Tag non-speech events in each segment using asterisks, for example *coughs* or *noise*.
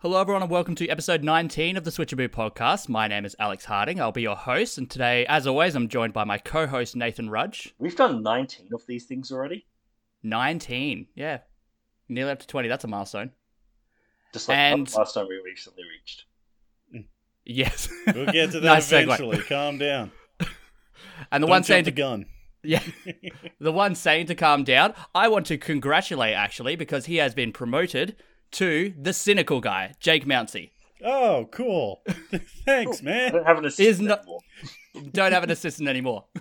Hello, everyone, and welcome to episode 19 of the Switchaboo podcast. My name is Alex Harding. I'll be your host, and today, as always, I'm joined by my co host, Nathan Rudge. We've done 19 of these things already. 19, yeah. Nearly up to 20. That's a milestone. Just like And- the last time we recently reached. Yes. We'll get to *laughs* that Nice segue. eventually. Calm down. and the Don't one jump saying the to gun. Yeah. *laughs* the one saying to calm down, I want to congratulate actually because he has been promoted to the cynical guy, Jake Mounsey. Oh, cool. *laughs* Thanks, I man. don't have an assistant not- anymore. *laughs* Don't have an assistant anymore. *laughs*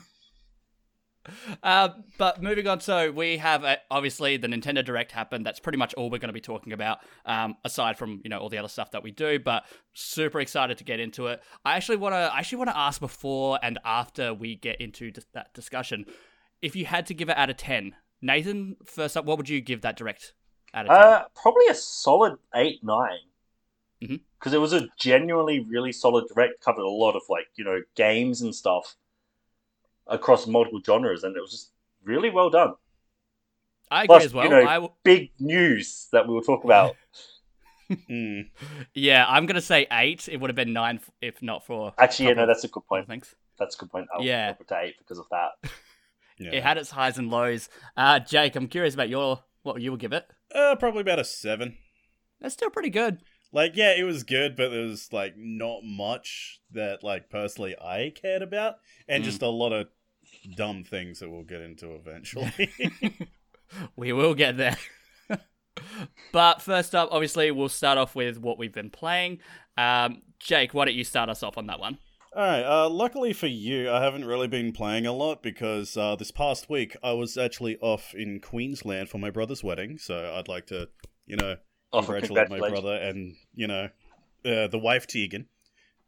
Uh, but moving on, so we have uh, obviously the Nintendo Direct happened. That's pretty much all we're going to be talking about, um, aside from you know all the other stuff that we do. But super excited to get into it. I actually want to I actually want to ask before and after we get into dis- that discussion, if you had to give it out of ten, Nathan, first up, what would you give that Direct out of ten? Uh, probably a solid 8 9. Mhm. Because it was a genuinely really solid direct, covered a lot of, like, you know, games and stuff across multiple genres, and it was just really well done. I agree plus, as well. you know- I w- Big news that we will talk about. *laughs* Mm. yeah, I'm gonna say eight. It would have been nine if not for Actually, yeah, no, that's a good point. Thanks. That's a good point. I'll Yeah. up it to 8 because of that. Yeah. *laughs* It had its highs and lows. Uh, Jake, I'm curious about your what you would give it. Uh, probably about a seven. That's still pretty good. Like, yeah, it was good, but there was like not much that, like, personally I cared about, and Mm. just a lot of dumb things that we'll get into eventually. *laughs* *laughs* we will get there. *laughs* but first up, obviously, we'll start off with what we've been playing. Um, Jake, why don't you start us off on that one? All right. Uh, luckily for you, I haven't really been playing a lot because uh, this past week I was actually off in Queensland for my brother's wedding. So I'd like to, you know, Oh, congratulate my brother and you know, uh, the wife Tegan.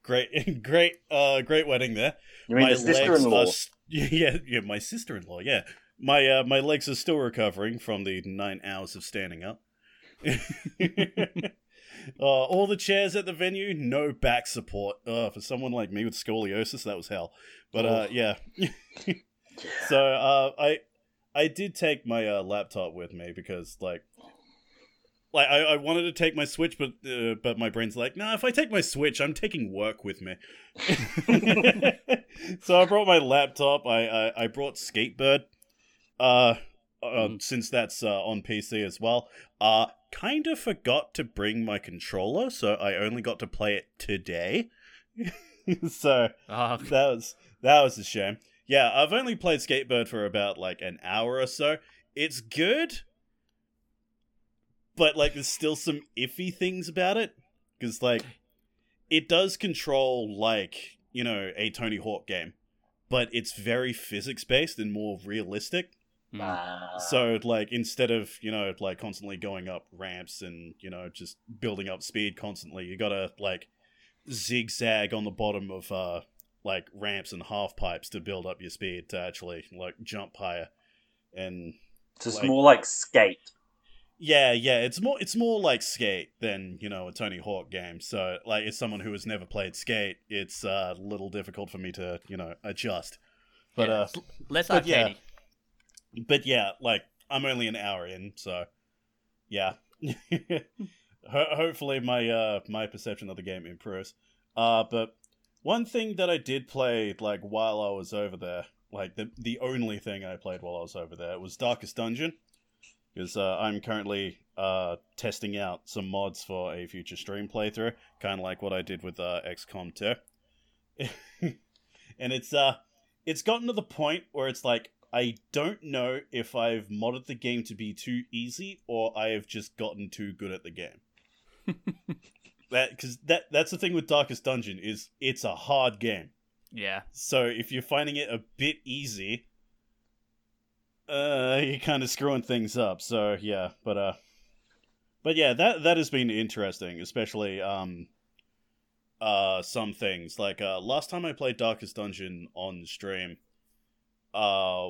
Great, *laughs* great, uh, great wedding there. You mean my the sister-in-law? legs are s- *laughs* yeah, yeah, my sister-in-law. Yeah, my uh, my legs are still recovering from the nine hours of standing up. *laughs* uh, all the chairs at the venue, no back support. Uh, for someone like me with scoliosis, that was hell. But uh, Oh. yeah. *laughs* so uh, I I did take my uh, laptop with me because like like I, I wanted to take my Switch, but uh, but my brain's like, nah. If I take my Switch, I'm taking work with me. *laughs* so I brought my laptop. I I, I brought Skatebird. Uh, uh Mm. since that's uh, on PC as well. Uh, kind of forgot to bring my controller, so I only got to play it today. *laughs* so Oh, that was that was a shame. Yeah, I've only played Skatebird for about like an hour or so. It's good, but like there's still some iffy things about it because like it does control like you know a Tony Hawk game, but it's very physics based and more realistic. Mm. Ah. So like instead of you know like constantly going up ramps and you know just building up speed constantly, you gotta like zigzag on the bottom of uh like ramps and half pipes to build up your speed to actually like jump higher. And it's just like- more like skate. yeah, yeah, it's more it's more like Skate than you know a Tony Hawk game. So like as someone who has never played Skate, it's uh, a little difficult for me to you know adjust. But Yeah, uh, it's l- less but yeah. But yeah, like I'm only an hour in, so yeah. *laughs* Ho- Hopefully, my uh my perception of the game improves. Uh, but one thing that I did play like while I was over there, like the the only thing I played while I was over there was Darkest Dungeon, because uh, I'm currently uh testing out some mods for a future stream playthrough, kind of like what I did with uh, XCOM 2. *laughs* and it's uh it's gotten to the point where it's like I don't know if I've modded the game to be too easy or I have just gotten too good at the game. *laughs* that because that that's the thing with Darkest Dungeon is it's a hard game. Yeah. So if you're finding it a bit easy, uh, you're kind of screwing things up. So yeah, but uh, but yeah, that that has been interesting, especially um, uh, some things like uh, last time I played Darkest Dungeon on stream, uh,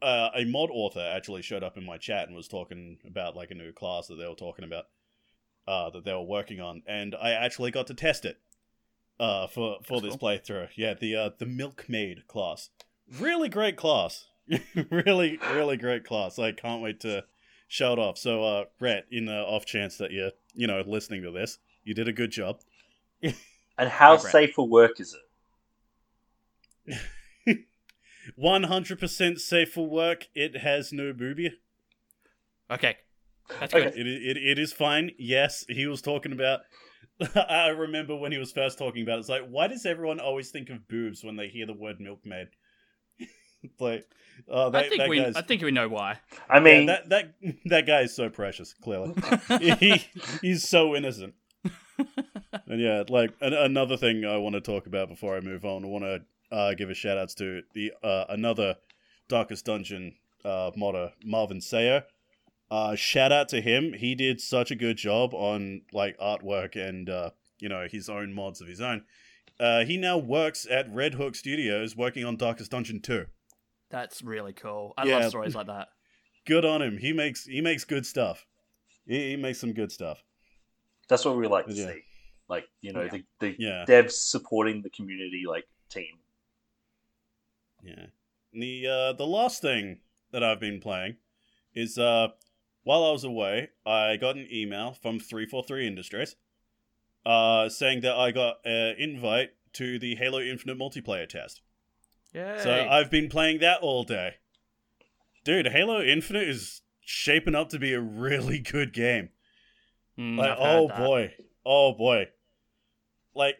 uh, a mod author actually showed up in my chat and was talking about like a new class that they were talking about, uh, that they were working on, and I actually got to test it uh, for for That's this playthrough. Yeah, the uh, the Milkmaid class, really great class, *laughs* really really great class. I can't wait to show it off. So, uh, Rhett, in the off chance that you you know listening to this, you did a good job. And how Hi, safe for work is it? *laughs* One hundred percent safe for work. It has no boobie. Okay, that's Okay. good. It, it it is fine. Yes, he was talking about. *laughs* I remember when he was first talking about. it, It's like, why does everyone always think of boobs when they hear the word milkmaid? It's *laughs* like, oh, that, I think that we guy's, I think we know why. I yeah, mean, that that that guy is so precious. Clearly, *laughs* he he's so innocent. And yeah, like an- another thing I want to talk about before I move on, I want to uh, give a shout outs to the uh, another Darkest Dungeon uh, modder, Marvin Sayer. Uh, shout out to him. He did such a good job on like artwork and uh, you know his own mods of his own. Uh, he now works at Red Hook Studios, working on Darkest Dungeon two. That's really cool. I Yeah. love stories like that. *laughs* Good on him. He makes he makes good stuff. He, he makes some good stuff. that's what we like to Yeah. see. Like, you know, Yeah. the, the Yeah. devs supporting the community, like, team. Yeah. The uh the last thing that I've been playing is uh while I was away, I got an email from 343 Industries uh saying that I got an invite to the Halo Infinite multiplayer test. Yeah. So I've been playing that all day. Dude, Halo Infinite is shaping up to be a really good game. Mm, Like, oh boy, oh boy, like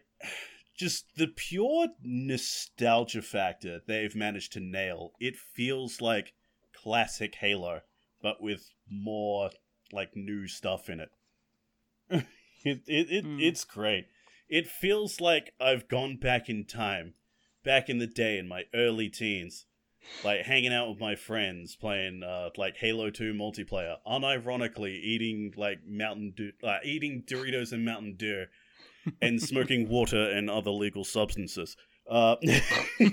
just the pure nostalgia factor they've managed to nail. It feels like classic Halo, but with more like new stuff in it. *laughs* it it, it Hmm. it's great. It feels like I've gone back in time, back in the day in my early teens, like hanging out with my friends playing uh like Halo 2 multiplayer, unironically eating like Mountain Dew, uh, eating Doritos and Mountain Dew and smoking water and other legal substances. Uh *laughs*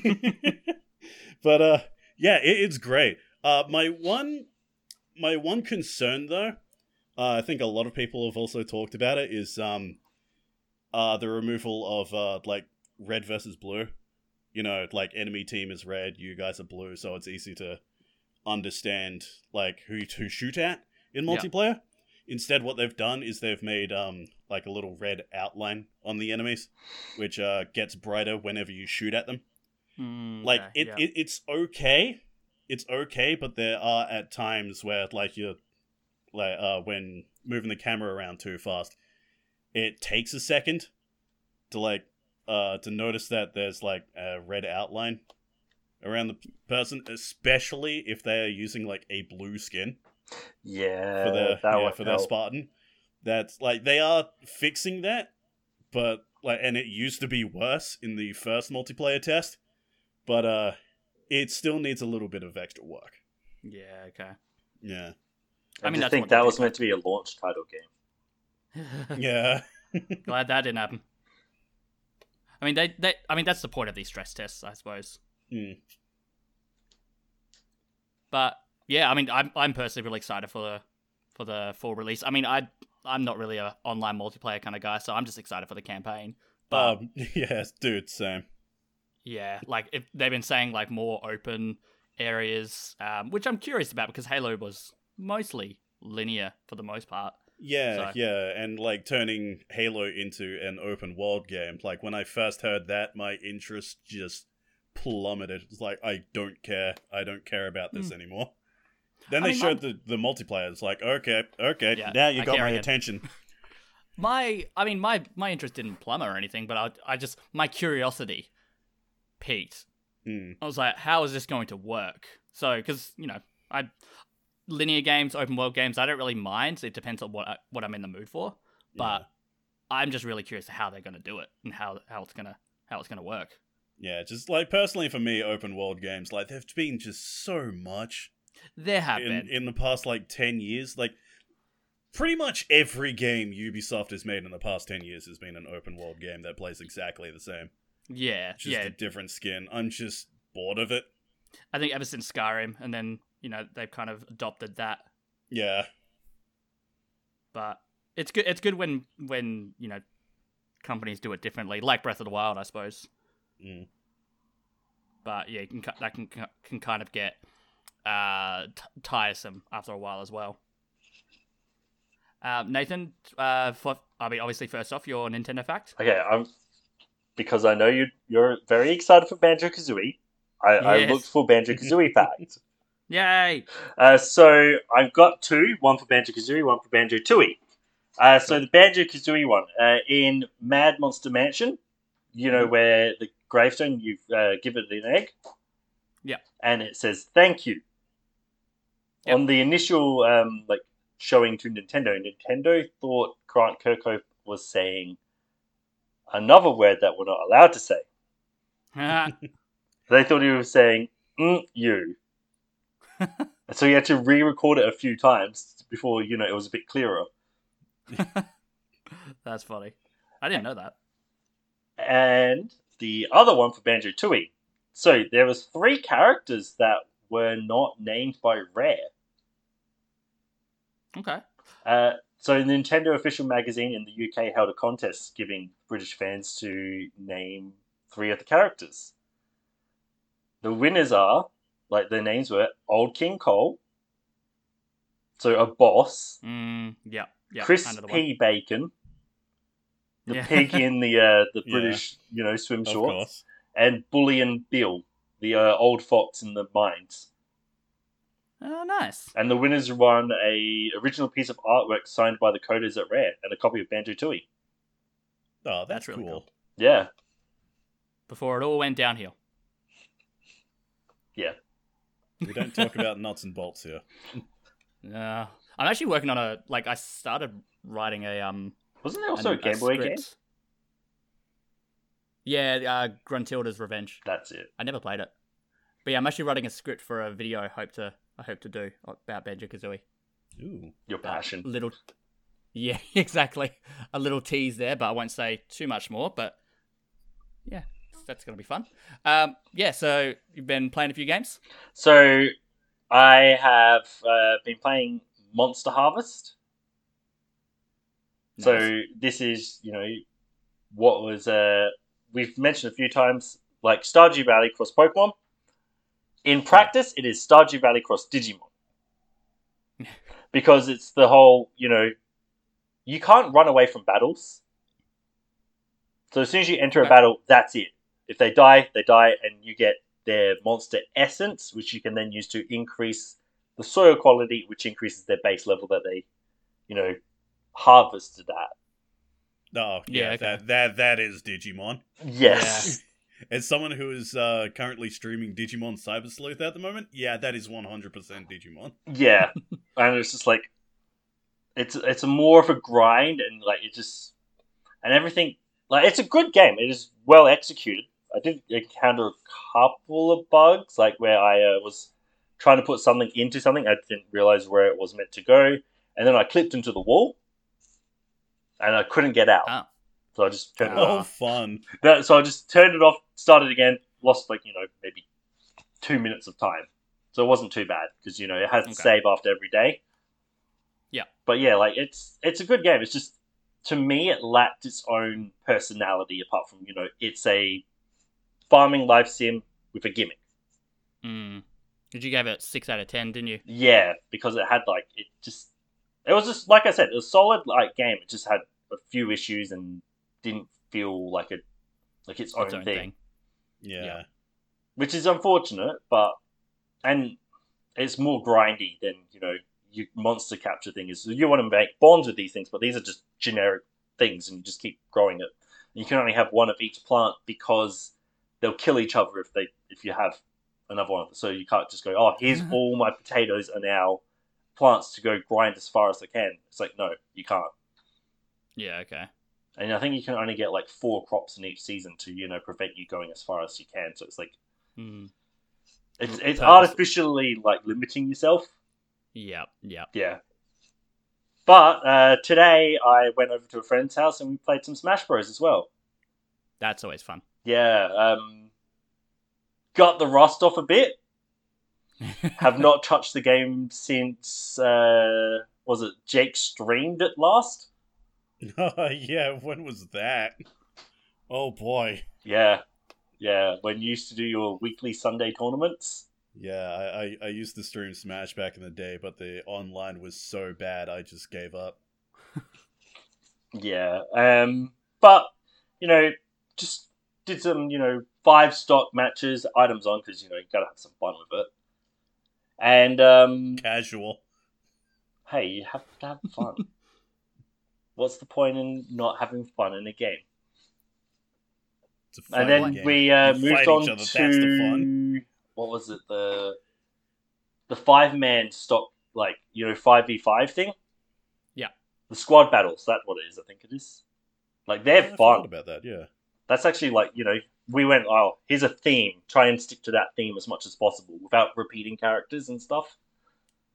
But uh yeah, it, it's great. Uh my one my one concern though, uh, I think a lot of people have also talked about it is um uh the removal of uh like red versus blue you know, like enemy team is red, you guys are blue, so it's easy to understand like who to shoot at in multiplayer. Instead, what they've done is they've made um like a little red outline on the enemies, which uh gets brighter whenever you shoot at them. Mm, Like it, yeah. it, it's okay, it's okay, but there are at times where like you're like uh when moving the camera around too fast, it takes a second to like uh to notice that there's like a red outline around the person, especially if they are using like a blue skin Yeah, for their that yeah, would for their help. Spartan. That's like they are fixing that, but like and it used to be worse in the first multiplayer test, but uh it still needs a little bit of extra work. yeah, okay. Yeah. I I, mean, I think that was like- meant to be a launch title game. *laughs* Yeah. *laughs* Glad that didn't happen. I mean, they, they, I mean, that's the point of these stress tests, I suppose. Mm. But yeah, I mean, I'm, I'm personally really excited for the, for the full release. I mean, I, I'm not really a online multiplayer kind of guy, so I'm just excited for the campaign. But Um *laughs* yes, dude, same. yeah, like if they've been saying like more open areas, um, which I'm curious about because Halo was mostly linear for the most part. Yeah, So- yeah, and like turning Halo into an open world game. Like when I first heard that, my interest just plummeted. It's like I don't care. I don't care about this anymore. Then. I they mean, showed the the multiplayer. It's like okay, okay, Yeah, now you I got my attention. *laughs* My, I mean, my my interest didn't plummet or anything, but I, I just my curiosity peaked. Hmm. I was like, how is this going to work? So, because you know, I linear games, open world games, I don't really mind. It depends on what I, what I'm in the mood for. But I'm just really curious how they're going to do it and how how it's gonna how it's gonna work. yeah, just like personally for me, open world games like there've been just so much There have in been, in the past like ten years. Like pretty much every game Ubisoft has made in the past ten years has been an open world game that plays exactly the same. yeah, just yeah. a different skin. I'm just bored of it. I think ever since Skyrim, and then you know they've kind of adopted that. Yeah, But it's good. It's good when when you know companies do it differently, like Breath of the Wild, I suppose. Mm. But yeah, you can, that can can kind of get uh, t- tiresome after a while as well. Um, Nathan, uh, for, I mean, obviously, first off, your Nintendo fact. Okay, I'm because I know you you're very excited for Banjo Kazooie. I, I looked for Banjo Kazooie *laughs* fact. Yay! Uh, so I've got two, one for Banjo Kazooie, one for Banjo Tooie. Uh, so the Banjo Kazooie one uh, in Mad Monster Mansion, you know where the gravestone you uh, give it an egg. Yeah. And it says thank you. Yep. On the initial um, like showing to Nintendo, Nintendo thought Grant Kirkhope was saying another word that we're not allowed to say. *laughs* They thought he was saying mm, you. *laughs* so he had to re-record it a few times before you know it was a bit clearer. *laughs* That's funny. I didn't know that. And the other one for Banjo Tooie. So there was three characters that were not named by Rare. Okay. Uh, so Nintendo official magazine in the UK held a contest giving British fans to name three of the characters. The winners are, like their names were, Old King Cole, so a boss, Mm, yeah. Yeah. Chris I know the P. Bacon, the Yeah. pig in the uh, the *laughs* Yeah. British you know swim shorts, and Bullion Bill, the uh, old fox in the mines. Oh, nice. And the winners won a original piece of artwork signed by the coders at Rare and a copy of Banjo Tooie. Oh, that's, That's really cool. cool. Yeah, Before it all went downhill. yeah. We don't talk about nuts and bolts here. *laughs* Uh, I'm actually working on a like. I started writing a um. Wasn't there also an- a Game Boy game? script. Yeah, uh, Gruntilda's Revenge. That's it. I never played it, but yeah, I'm actually writing a script for a video. I hope to. I hope to do about Banjo Kazooie. Ooh. Your passion. Little. Yeah, *laughs* exactly. A little tease there, but I won't say too much more. But yeah, that's gonna be fun. Um, yeah. So you've been playing a few games. So, I have uh, been playing Monster Harvest. Nice. So this is, you know, what was uh we've mentioned a few times, like Stardew Valley cross Pokemon. In practice, it is Stardew Valley cross Digimon. *laughs* because it's the whole, you know, you can't run away from battles. So as soon as you enter a Okay. battle, that's it. If they die, they die, and you get their monster essence, which you can then use to increase the soil quality, which increases their base level that they, you know, harvested at. Oh, Yeah, yeah, okay. that, that that is Digimon. Yes. *laughs* As someone who is uh, currently streaming Digimon Cyber Sleuth at the moment, yeah, that is 100% Digimon. Yeah. *laughs* and it's just like it's it's a more of a grind and like it just and everything like it's a good game. It is well executed. I did encounter a couple of bugs like where I uh, was trying to put something into something I didn't realize where it was meant to go and then I clipped into the wall and I couldn't get out. Ah. So I just turned it Oh, off. fun. *laughs* That, so I just turned it off, started again, lost like you know maybe two minutes of time. So it wasn't too bad because you know it has to Okay. save after every day. Yeah. But yeah, like it's it's a good game. It's just to me it lacked its own personality apart from you know it's a farming life sim with a gimmick. Mm. Did you give it six out of ten? Didn't you? Yeah, because it had like it just it was just like I said, it was a solid like game. It just had a few issues and didn't feel like a like its own, Its own thing. thing. Yeah. Yeah. which is unfortunate, but and it's more grindy than you know your monster capture thing is. You want to make bonds with these things, but these are just generic things, and you just keep growing it. And you can only have one of each plant because they'll kill each other if they if you have another one. So you can't just go, oh, here's *laughs* all my potatoes are now plants to go grind as far as I can. It's like no, you can't. Yeah. Okay. And I think you can only get like four crops in each season to you know prevent you going as far as you can. So it's like Mm. it's it's artificially like limiting yourself. Yep. Yep. Yeah. But uh, today I went over to a friend's house and we played some Smash Bros as well. That's always fun. Yeah. Um, got the rust off a bit. *laughs* Have not touched the game since uh, was it Jake streamed it last? *laughs* yeah, when was that? Oh boy. Yeah. Yeah. When you used to do your weekly Sunday tournaments. Yeah, I, I, I used to stream Smash back in the day, but the online was so bad I just gave up. Yeah. Um, but you know, just did some you know five stock matches, items on because you know you gotta have some fun with it. And um, Casual. hey, you have to have fun. *laughs* What's the point in not having fun in a game? A And then game. we uh, moved on to other, fun. what was it the the five man stock like you know five v five thing. Yeah. the squad battles. That's what it is. I think it is. Like they're I fun. about that. Yeah. That's actually like you know we went oh here's a theme. Try and stick to that theme as much as possible without repeating characters and stuff.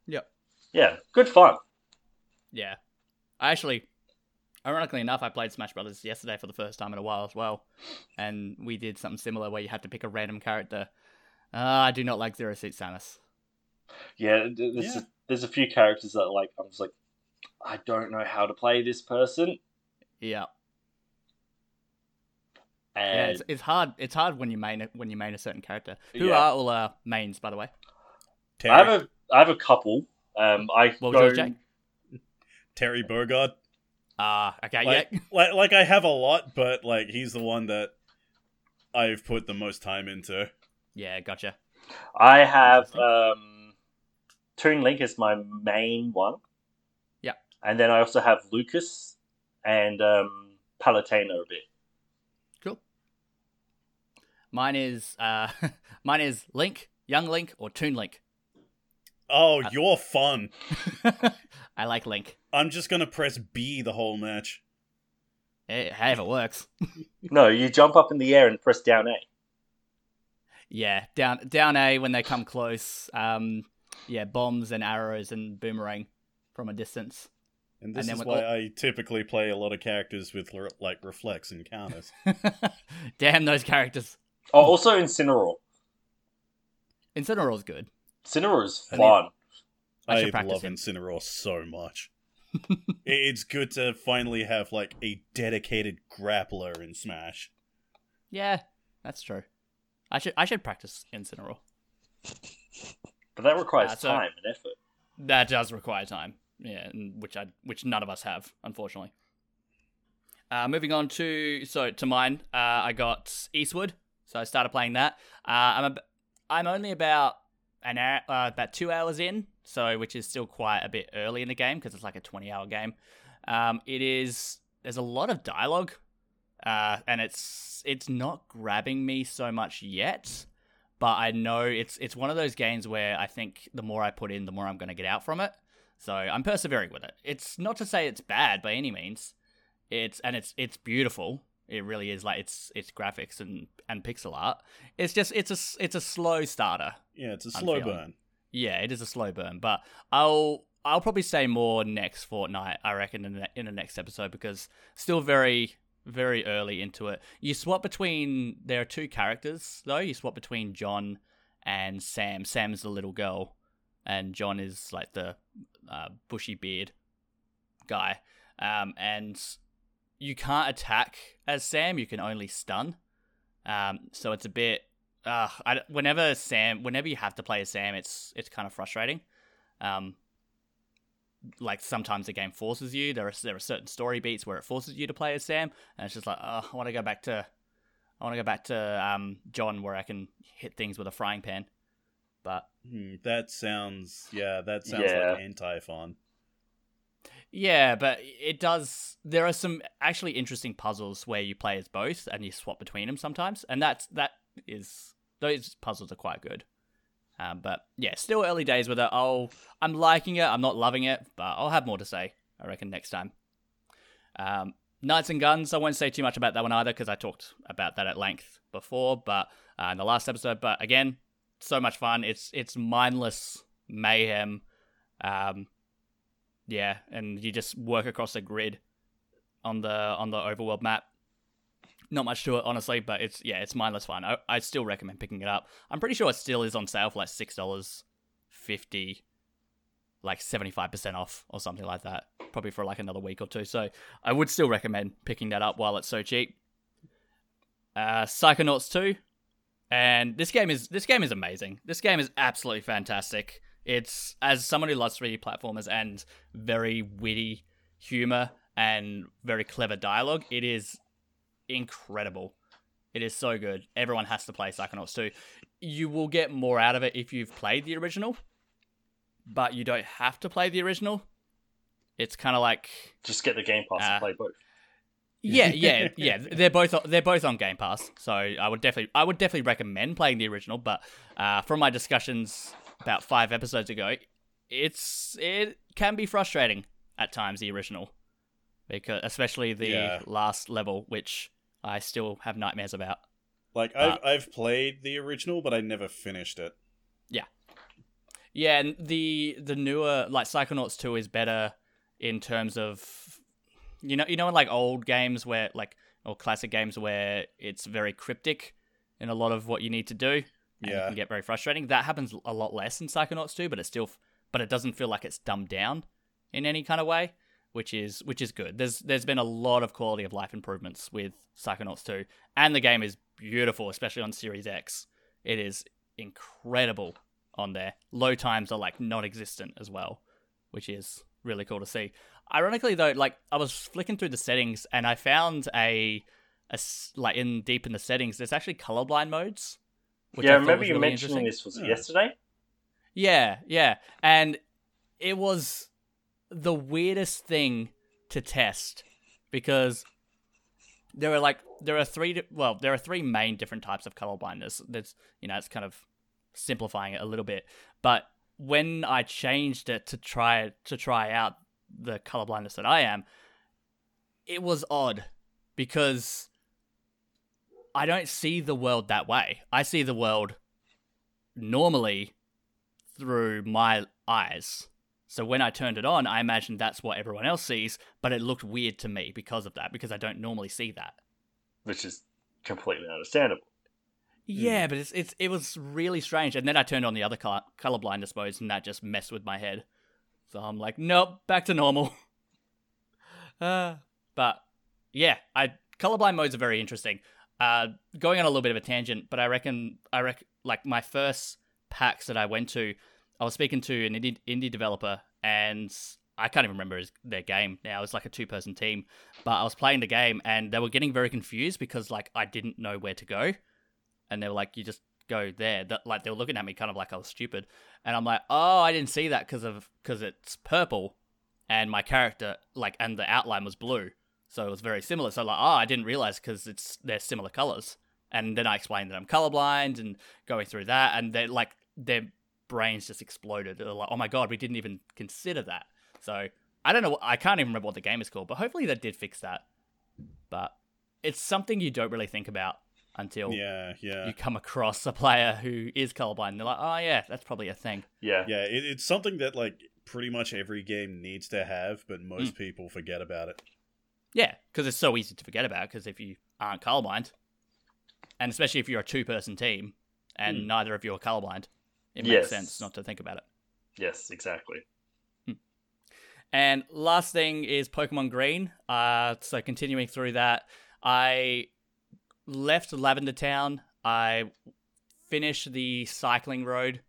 Yeah, Yeah, good fun. Yeah. I actually, ironically enough, I played Smash Brothers yesterday for the first time in a while as well, and we did something similar where you had to pick a random character. Uh, I do not like Zero Suit Samus. Yeah, there's Yeah. A, there's a few characters that like I'm just like I don't know how to play this person. Yeah, yeah, it's, it's hard. It's hard when you main when you main a certain character. Who Yeah. are all our mains, by the way? Terry, I have a I have a couple. Um, I What was go, yours, Jake? Terry Bogard. Ah, okay, Like, yeah, like, like I have a lot, but like he's the one that I've put the most time into. yeah, gotcha. I have um, Toon Link is my main one. Yeah. and then I also have Lucas and um, Palutena a bit. Cool. Mine is uh, *laughs* mine is Link, Young Link, or Toon Link. Oh, Uh, you're fun. *laughs* I like Link. I'm just gonna press B the whole match. Hey, hey, if it works. *laughs* No, you jump up in the air and press down A. Yeah, down down A when they come close. Um, yeah, bombs and arrows and boomerang from a distance. And this then is why all- I typically play a lot of characters with re- like reflex and counters. *laughs* Damn those characters. Oh, also Incineroar. Incineroar's good. Incineroar is I fun. I should I practice love him. Incineroar so much. I- it's good to finally have like a dedicated grappler in Smash. Yeah, that's true. I should I should practice Incineroar. But that requires Uh, so- time and effort. That does require time. Yeah, which I which none of us have, unfortunately. Uh, moving on to so to mine, uh, I got Eastward, so I started playing that. Uh, I'm a, I'm only about an hour, uh, about two hours in, so which is still quite a bit early in the game because it's like a 20 hour game. Um, it is there's a lot of dialogue, uh, and it's it's not grabbing me so much yet. But I know it's it's one of those games where I think the more I put in, the more I'm going to get out from it. So I'm persevering with it. It's not to say it's bad by any means. It's and it's it's beautiful. It really is like it's it's graphics and and pixel art. It's just it's a it's a slow starter. Yeah, it's a slow burn. Yeah, it is a slow burn, but I'll I'll probably say more next fortnight. I reckon in the, in the next episode because still very very early into it. You swap between there are two characters though. You swap between John and Sam. Sam's the little girl, and John is like the uh, bushy beard guy. Um, and you can't attack as Sam. You can only stun. Um, so it's a bit. Uh, I, whenever Sam, whenever you have to play as Sam, it's it's kind of frustrating. Um, like sometimes the game forces you. There are there are certain story beats where it forces you to play as Sam, and it's just like, oh, I want to go back to, I want to go back to um John where I can hit things with a frying pan. But Hmm, that sounds yeah, that sounds Yeah. like anti fun. Yeah, but it does. There are some actually interesting puzzles where you play as both and you swap between them sometimes, and that's that is those puzzles are quite good. Um, but yeah, still early days with it. I'll I'm liking it. I'm not loving it, but I'll have more to say. I reckon next time. Um, Knights and Guns. I won't say too much about that one either because I talked about that at length before, but uh, in the last episode. But again, so much fun. It's it's mindless mayhem. Um, yeah, and you just work across a grid on the on the overworld map. Not much to it, honestly, but it's yeah, it's mindless fun. I, I still recommend picking it up. I'm pretty sure it still is on sale for like six dollars fifty, like seventy five percent off or something like that. Probably for like another week or two. So I would still recommend picking that up while it's so cheap. Uh, Psychonauts two, and this game is this game is amazing. This game is absolutely fantastic. It's as someone who loves 3D platformers and very witty humor. and very clever dialogue. It is incredible. It is so good. Everyone has to play Psychonauts 2. You will get more out of it if you've played the original, but you don't have to play the original. It's kind of like Just get the Game Pass Uh, and play both. yeah, yeah, *laughs* yeah. They're both they're both on Game Pass, so I would definitely I would definitely recommend playing the original. But uh, from my discussions about five episodes ago, it's it can be frustrating at times the original, because especially the Yeah. last level, which I still have nightmares about. Like I've I've played the original, but I never finished it. Yeah, yeah, and the the newer like Psychonauts two is better in terms of you know you know in like old games where like or classic games where it's very cryptic in a lot of what you need to do. And it Yeah. can get very frustrating. That happens a lot less in Psychonauts 2, but it still but it doesn't feel like it's dumbed down in any kind of way, which is which is good. There's there's been a lot of quality of life improvements with Psychonauts 2, and the game is beautiful, especially on Series X. It is incredible on there. Low times are like non-existent as well, which is really cool to see. Ironically though, like I was flicking through the settings and I found a, a like in deep in the settings, there's actually colorblind modes. which yeah, I remember you really mentioning this was yesterday. Yeah, yeah. And it was the weirdest thing to test because there are like there are three well, there are three main different types of color blindness. There's you know, it's kind of simplifying it a little bit. But when I changed it to try to try out the color blindness that I am, it was odd because I don't see the world that way. I see the world normally through my eyes. So when I turned it on, I imagined that's what everyone else sees, but it looked weird to me because of that, because I don't normally see that. which is completely understandable. Yeah, but it's it's it was really strange. And then I turned on the other color colorblind modes, and that just messed with my head. So I'm like, nope, back to normal. *laughs* uh, but yeah, I colorblind modes are very interesting. Uh, going on a little bit of a tangent, but I reckon I reckon like my first PAX that I went to, I was speaking to an indie, indie developer, and I can't even remember his, their game now. It was like a two person team, but I was playing the game, and they were getting very confused because like I didn't know where to go and they were like, "You just go there." That like they were looking at me kind of like I was stupid, and I'm like, "Oh, I didn't see that because of because it's purple, and my character like and the outline was blue, so it was very similar." So like, oh, I didn't realize because it's they're similar colors, and then I explained that I'm colorblind and going through that, and they're like their brains just exploded. They're like, "Oh my god, we didn't even consider that." So I don't know. I can't even remember what the game is called, but hopefully they did fix that. But it's something you don't really think about until Yeah, yeah, you come across a player who is colorblind. They're like, oh yeah, that's probably a thing. Yeah, yeah. It, it's something that like pretty much every game needs to have, but most people forget about it. Yeah, because it's so easy to forget about. Because if you aren't colorblind, and especially if you're a two-person team and Hmm. neither of you are colorblind, it makes Yes. sense not to think about it. yes, exactly. And last thing is Pokemon Green. Uh, so continuing through that, I left Lavender Town. I finished the cycling road,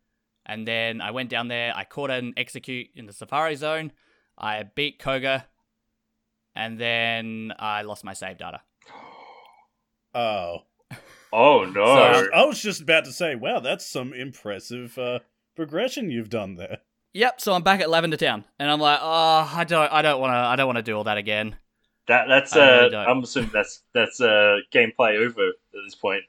and then I went down there. I caught an Exeggcute in the Safari Zone. I beat Koga, and then I lost my save data. *gasps* Oh, Oh *laughs* no! I was, I was just about to say, wow, that's some impressive uh, progression you've done there. Yep. So I'm back at Lavender Town, and I'm like, oh, I don't, I don't want to, I don't want to do all that again. that that's I really uh, don't. I'm assuming that's that's uh, gameplay over at this point.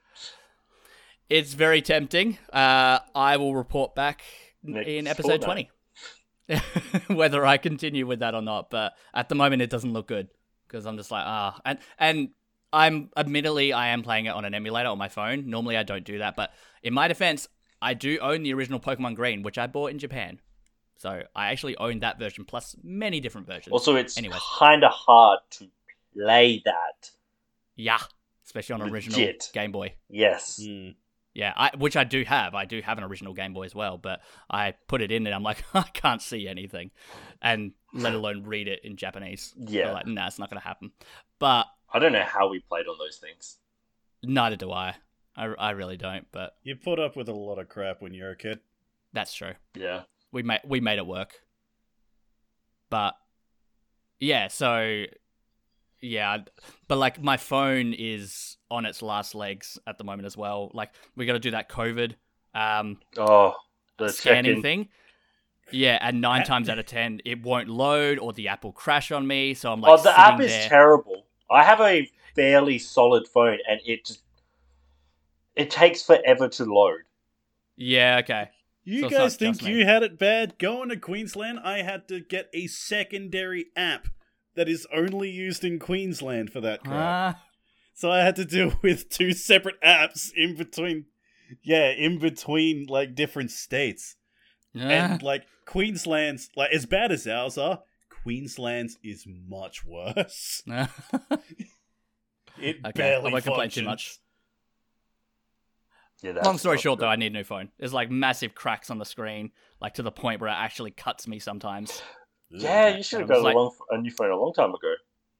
It's very tempting. Uh, I will report back Next in episode fortnight. 20 *laughs* whether I continue with that or not. But at the moment, it doesn't look good because I'm just like, ah. And, and I'm admittedly, I am playing it on an emulator on my phone. Normally, I don't do that. But in my defense, I do own the original Pokemon Green, which I bought in Japan. So I actually own that version plus many different versions. Also, it's Anyways. kind of hard to play that. yeah. Especially on an original Game Boy. Yes. Hmm. Yeah, I, which I do have. I do have an original Game Boy as well, but I put it in and I'm like, *laughs* I can't see anything, and let *sighs* alone read it in Japanese. Yeah. I'm like, nah, it's not gonna happen. But I don't know how we played on those things. neither do I. I, I really don't. But You put up with a lot of crap when you're a kid. that's true. Yeah. We made we made it work. But yeah, so yeah, but like my phone is on its last legs at the moment as well. Like we got to do that COVID um, Oh, the scanning check-in. thing. Yeah, and nine *laughs* times out of ten, it won't load or the app will crash on me. So I'm like, oh, the app is there. terrible. I have a fairly solid phone, and it just it takes forever to load. Yeah, okay. You So guys think you had it bad? Going to Queensland, I had to get a secondary app that is only used in Queensland for that crap. Ah, So I had to deal *laughs* with two separate apps in between. Yeah, in between like different states. yeah. And like Queensland's like as bad as ours are, Queensland's is much worse. *laughs* It okay, barely I won't complain too functions. much. Yeah, Long story short, good. though, I need a new phone. There's like massive cracks on the screen, like to the point where it actually cuts me sometimes. Yeah, you should have I was got like- a, long, a new phone a long time ago.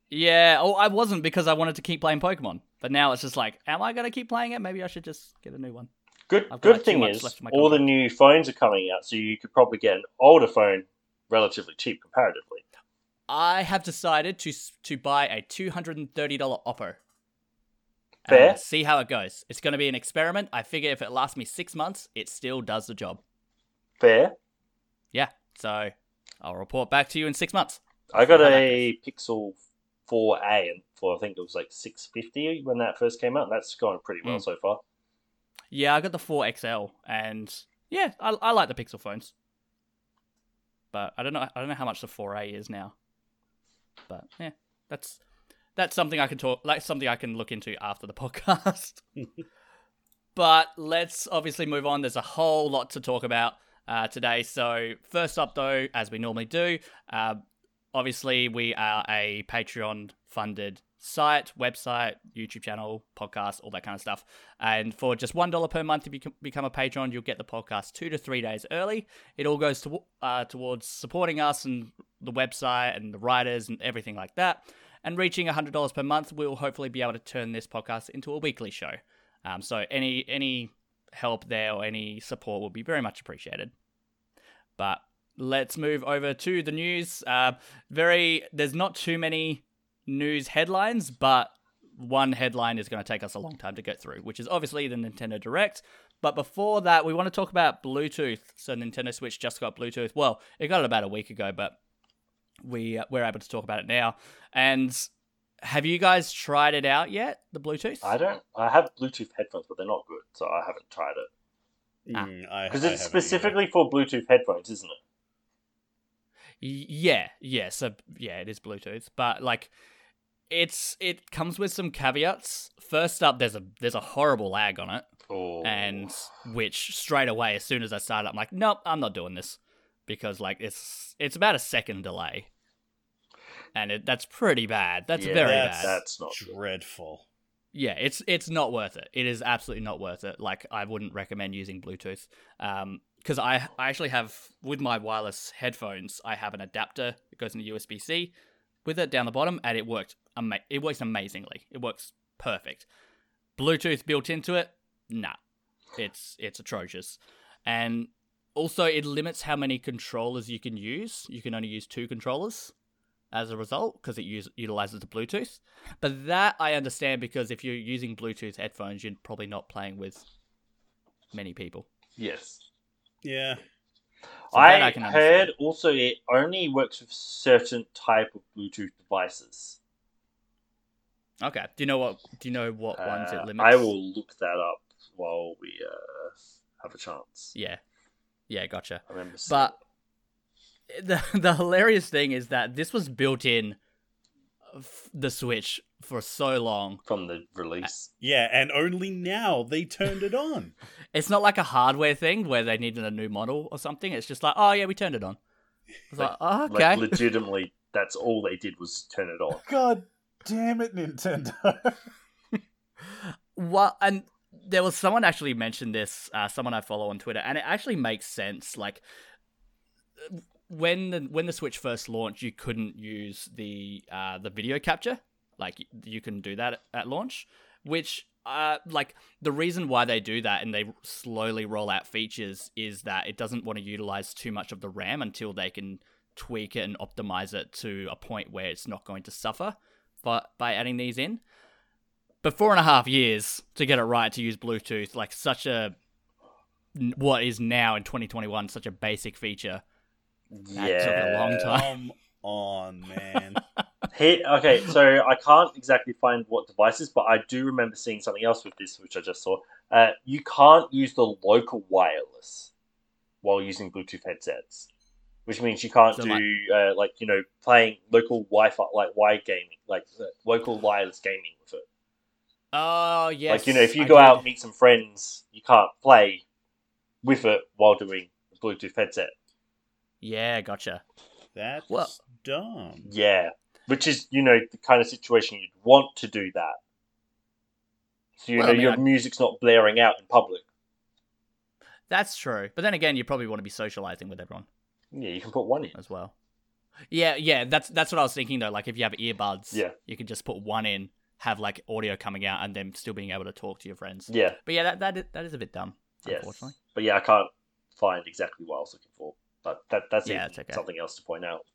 Yeah, oh, I wasn't because I wanted to keep playing Pokemon. But now it's just like, am I going to keep playing it? Maybe I should just get a new one. Good, I've good like, thing is left of my all the new phones are coming out, so you could probably get an older phone relatively cheap comparatively. I have decided to to buy a two hundred and thirty dollar Oppo. Fair. see how it goes. It's going to be an experiment. I figure if it lasts me six months, it still does the job. Fair. Yeah, so I'll report back to you in six months. I got a Pixel 4a and for I think it was like 650 when that first came out. That's gone pretty well Mm. so far. Yeah, I got the 4XL, and yeah, I, I like the Pixel phones. But I don't know. I don't know how much the 4A is now. But yeah, that's that's something I can talk. Like something I can look into after the *laughs* podcast. but let's obviously move on. There's a whole lot to talk about uh, today. So first up, though, as we normally do, uh, obviously we are a Patreon funded site, website, YouTube channel, podcast, all that kind of stuff. And for just one dollar per month, if you become a patron, you'll get the podcast two to three days early. It all goes to, uh, towards supporting us and the website and the writers and everything like that. And reaching hundred dollars per month, we'll hopefully be able to turn this podcast into a weekly show. Um, so any any help there or any support will be very much appreciated. But let's move over to the news. Uh, very, there's not too many news headlines, but one headline is going to take us a long time to get through, which is obviously the Nintendo Direct. But before that, we want to talk about Bluetooth. So Nintendo Switch just got Bluetooth. Well, it got it about a week ago, but we uh, we're able to talk about it now. And have you guys tried it out yet? The Bluetooth? I don't. I have Bluetooth headphones, but they're not good, so I haven't tried it. Ah. Mm, I- Because I it's haven't either. specifically for Bluetooth headphones, isn't it? Yeah, yeah. So yeah, it is Bluetooth, but like, it's it comes with some caveats. First up, there's a there's a horrible lag on it, Oh. and which straight away, as soon as I started, I'm like, nope, I'm not doing this because like it's it's about a second delay, and it, that's pretty bad. That's Yeah, very that's- bad. That's not good. dreadful. yeah, it's it's not worth it. It is absolutely not worth it. Like I wouldn't recommend using Bluetooth. Um, because I I actually have with my wireless headphones, I have an adapter that goes into USB C with it down the bottom, and it worked. Ama- it works amazingly. It works perfect. Bluetooth built into it, nah, it's it's atrocious, and also it limits how many controllers you can use. You can only use two controllers as a result because it use, utilizes the Bluetooth. But that I understand because if you're using Bluetooth headphones, you're probably not playing with many people. Yes. Yeah. So that I, can heard also it only works with certain type of Bluetooth devices. Okay. Do you know what? Do you know what ones Uh, it limits? I will look that up while we uh, have a chance. Yeah. Yeah. Gotcha. I remember. But *laughs* the the hilarious thing is that this was built in f- the Switch for so long. from the release. Yeah, and only now they turned it on. *laughs* It's not like a hardware thing where they needed a new model or something. It's just like, oh yeah, we turned it on. It's like, oh, okay. Like legitimately, that's all they did was turn it on. God damn it, Nintendo. *laughs* Well, and there was someone actually mentioned this, uh, someone I follow on Twitter, and it actually makes sense. Like when the when the Switch first launched, you couldn't use the uh, the video capture. Like you can do that at, launch, which uh, like the reason why they do that and they slowly roll out features is that it doesn't want to utilize too much of the RAM until they can tweak it and optimize it to a point where it's not going to suffer but by adding these in. But four and a half years to get it right to use Bluetooth, like such a what is now in 2021 such a basic feature. That yeah. took a long time. Come on, man. Here, okay, so *laughs* I can't exactly find what devices, but I do remember seeing something else with this, which I just saw. Uh, you can't use the local wireless while using Bluetooth headsets, which means you can't So, do like- uh, like you know playing local Wi-Fi, like Wi gaming, like uh, local wireless gaming with it. Oh yes. like you know, if you I go did. out and meet some friends, you can't play with it while doing a Bluetooth headset. Yeah, gotcha. That's Well- dumb. Yeah, which is you know the kind of situation you'd want to do that. So you Well, know I mean, your I- music's not blaring out in public. That's true. But then again, you probably want to be socializing with everyone Yeah, you can put one in. as well. Yeah, yeah, that's that's what I was thinking though. Like if you have earbuds, Yeah. you can just put one in, have like audio coming out, and then still being able to talk to your friends. Yeah, But yeah, that that is, that is a bit dumb, yes. unfortunately. But yeah, I can't find exactly what I was looking for. But that that's Yeah, okay. something else to point out.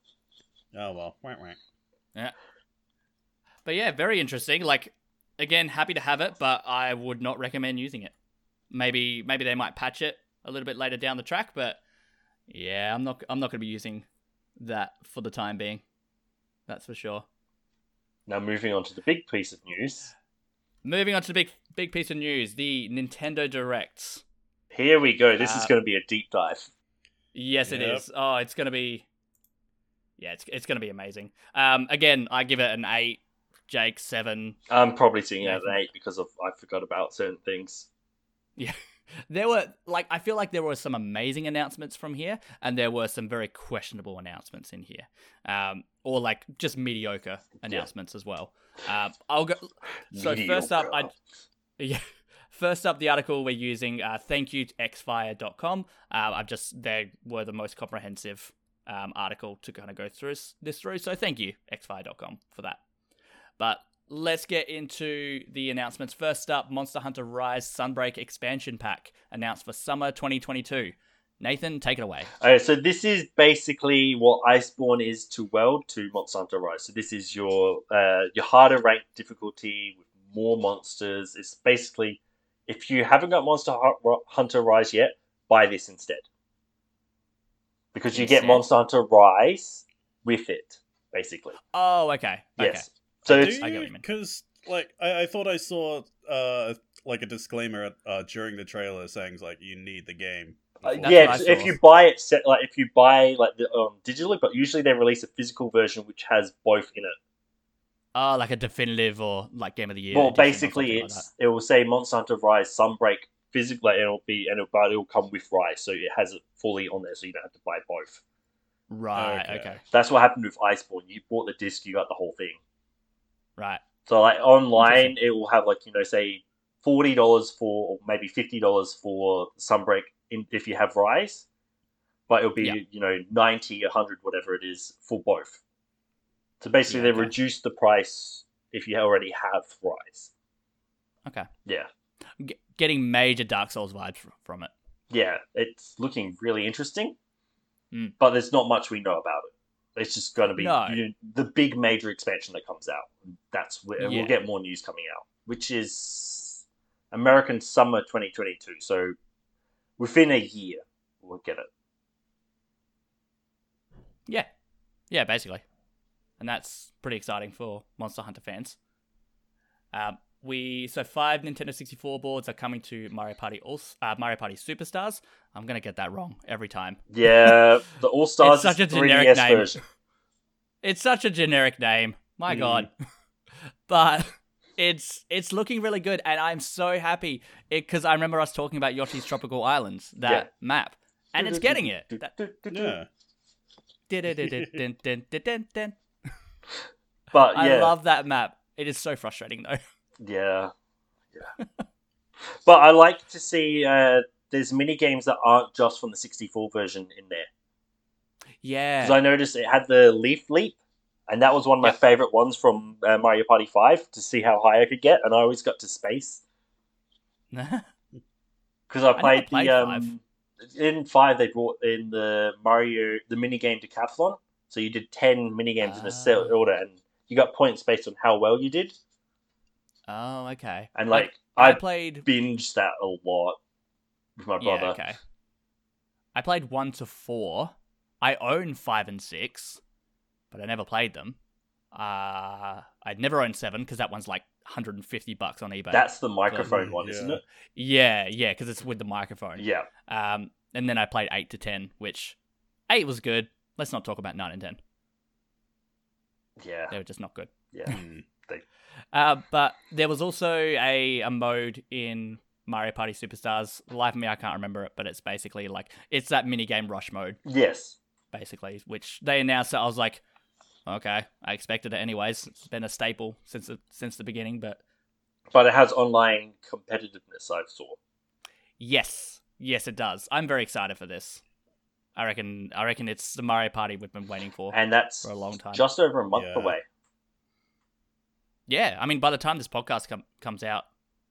Oh well. Wah, wah. But yeah, very interesting. Like again, happy to have it, but I would not recommend using it. Maybe maybe they might patch it a little bit later down the track, but yeah, I'm not I'm not going to be using that for the time being. That's for sure. Now moving on to the big piece of news. Moving on to the big big piece of news, the Nintendo Directs. Here we go. This is Uh, going to be a deep dive. Yes, it Yep. is. Oh, it's gonna be. Yeah, it's it's gonna be amazing. Um, again, I give it an eight. Jake seven. I'm probably seeing it an eight because of I forgot about certain things. Yeah. *laughs* There were like I feel like there were some amazing announcements from here, and there were some very questionable announcements in here, um, or like just mediocre announcements as well. Um, I'll go. So first up, I Yeah. *laughs* First up, the article we're using, uh, thank you to xfire.com. Uh, I've just, they were the most comprehensive um, article to kind of go through this through. So thank you, xfire.com, for that. But let's get into the announcements. First up, Monster Hunter Rise Sunbreak Expansion Pack announced for summer 2022. Nathan, take it away. Okay, so this is basically what Iceborne is to World to Monster Hunter Rise. So this is your uh, your harder ranked difficulty with more monsters. It's basically if you haven't got Monster Hunter Rise yet, buy this instead because you get Instead? Monster Hunter Rise with it, basically. Oh, okay. Okay. Yes. So Do it's, I get you you? Because like I, I thought I saw uh like a disclaimer uh during the trailer saying like you need the game. Uh, yeah, if you buy it, set, like if you buy like the, um, digitally, but usually they release a physical version which has both in it. Oh, like a definitive or like Game of the Year. well, or basically, something like it's it will say Monster Hunter Rise Sunbreak physically, and it'll be and it'll, but it'll come with Rise, so it has it fully on there, so you don't have to buy both. Right. Okay. okay. That's what happened with Iceborne. You bought the disc, you got the whole thing. Right. So like online, it will have like you know say forty dollars for or maybe fifty dollars for Sunbreak in, if you have Rise, but it'll be Yeah. you know 90, 100, whatever it is for both. So basically, Yeah, they okay. reduced the price if you already have Rise. Okay. Yeah, G- getting major Dark Souls vibes from it. yeah, it's looking really interesting, Mm. but there's not much we know about it. It's just going to be No. you the big major expansion that comes out. That's where Yeah. we'll get more news coming out, which is American Summer 2022. So within a year, we'll get it. Yeah. Yeah, basically. And that's pretty exciting for Monster Hunter fans. Um, we so five Nintendo 64 boards are coming to Mario Party All uh, Mario Party Superstars. I'm gonna get that wrong every time. Yeah, *laughs* the All Stars It's such a generic name. version. It's such a generic name. My Mm. god. *laughs* but it's it's looking really good and I'm so happy because I remember us talking about Yoshi's Tropical Islands, that Yeah. map. And it's getting it. That- Yeah. But *laughs* I love that map. It is so frustrating though. Yeah, yeah. but I like to see uh, there's mini games that aren't just from the 64 version in there. Yeah. Because I noticed it had the Leaf Leap, and that was one of my Yep. favorite ones from uh, Mario Party 5 to see how high I could get, and I always got to space *laughs* because I never played, played the um, in five they brought in the Mario the mini game decathlon, so you did ten mini games in a set Ah. order, and you got points based on how well you did, Oh, okay. and like I, I, played. binged that a lot with my brother. Yeah, okay. I played one to four. I own five and six, but I never played them. Uh, I'd never owned seven because that one's like 150 bucks on eBay. That's the microphone one, isn't it? yeah, yeah, because it's with the microphone. Yeah. Um, and then I played eight to ten, which eight was good. Let's not talk about nine and ten. Yeah. They were just not good. Yeah. Hmm. Uh, but there was also a, a mode in Mario Party Superstars. Life of me, I can't remember it, but it's basically like it's that mini game rush mode, Yes. basically, which they announced. It, I was like, okay, I expected it anyways. It's been a staple since the, since the beginning, but But it has online competitiveness, I saw. yes, yes, it does. I'm very excited for this. I reckon. I reckon it's the Mario Party we've been waiting for. And that's For a long time. just over a month Yeah. away. Yeah, I mean, by the time this podcast com- comes out,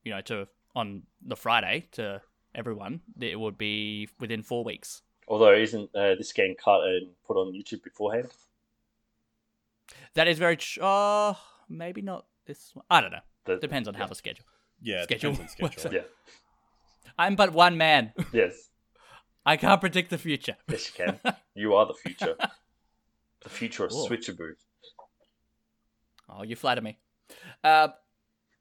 you know, to on the Friday to everyone, it would be within four weeks. Although, isn't uh, this game cut and put on YouTube beforehand? That is very. Tr- uh, maybe not this one. I don't know. The- Depends on how the schedule. Yeah, it Schedule. depends on schedule. Yeah. I'm but one man. *laughs* Yes. I can't predict the future. Yes, you can. *laughs* you are the future. the future of Cool. Switchaboo. Oh, you flatter me. Uh,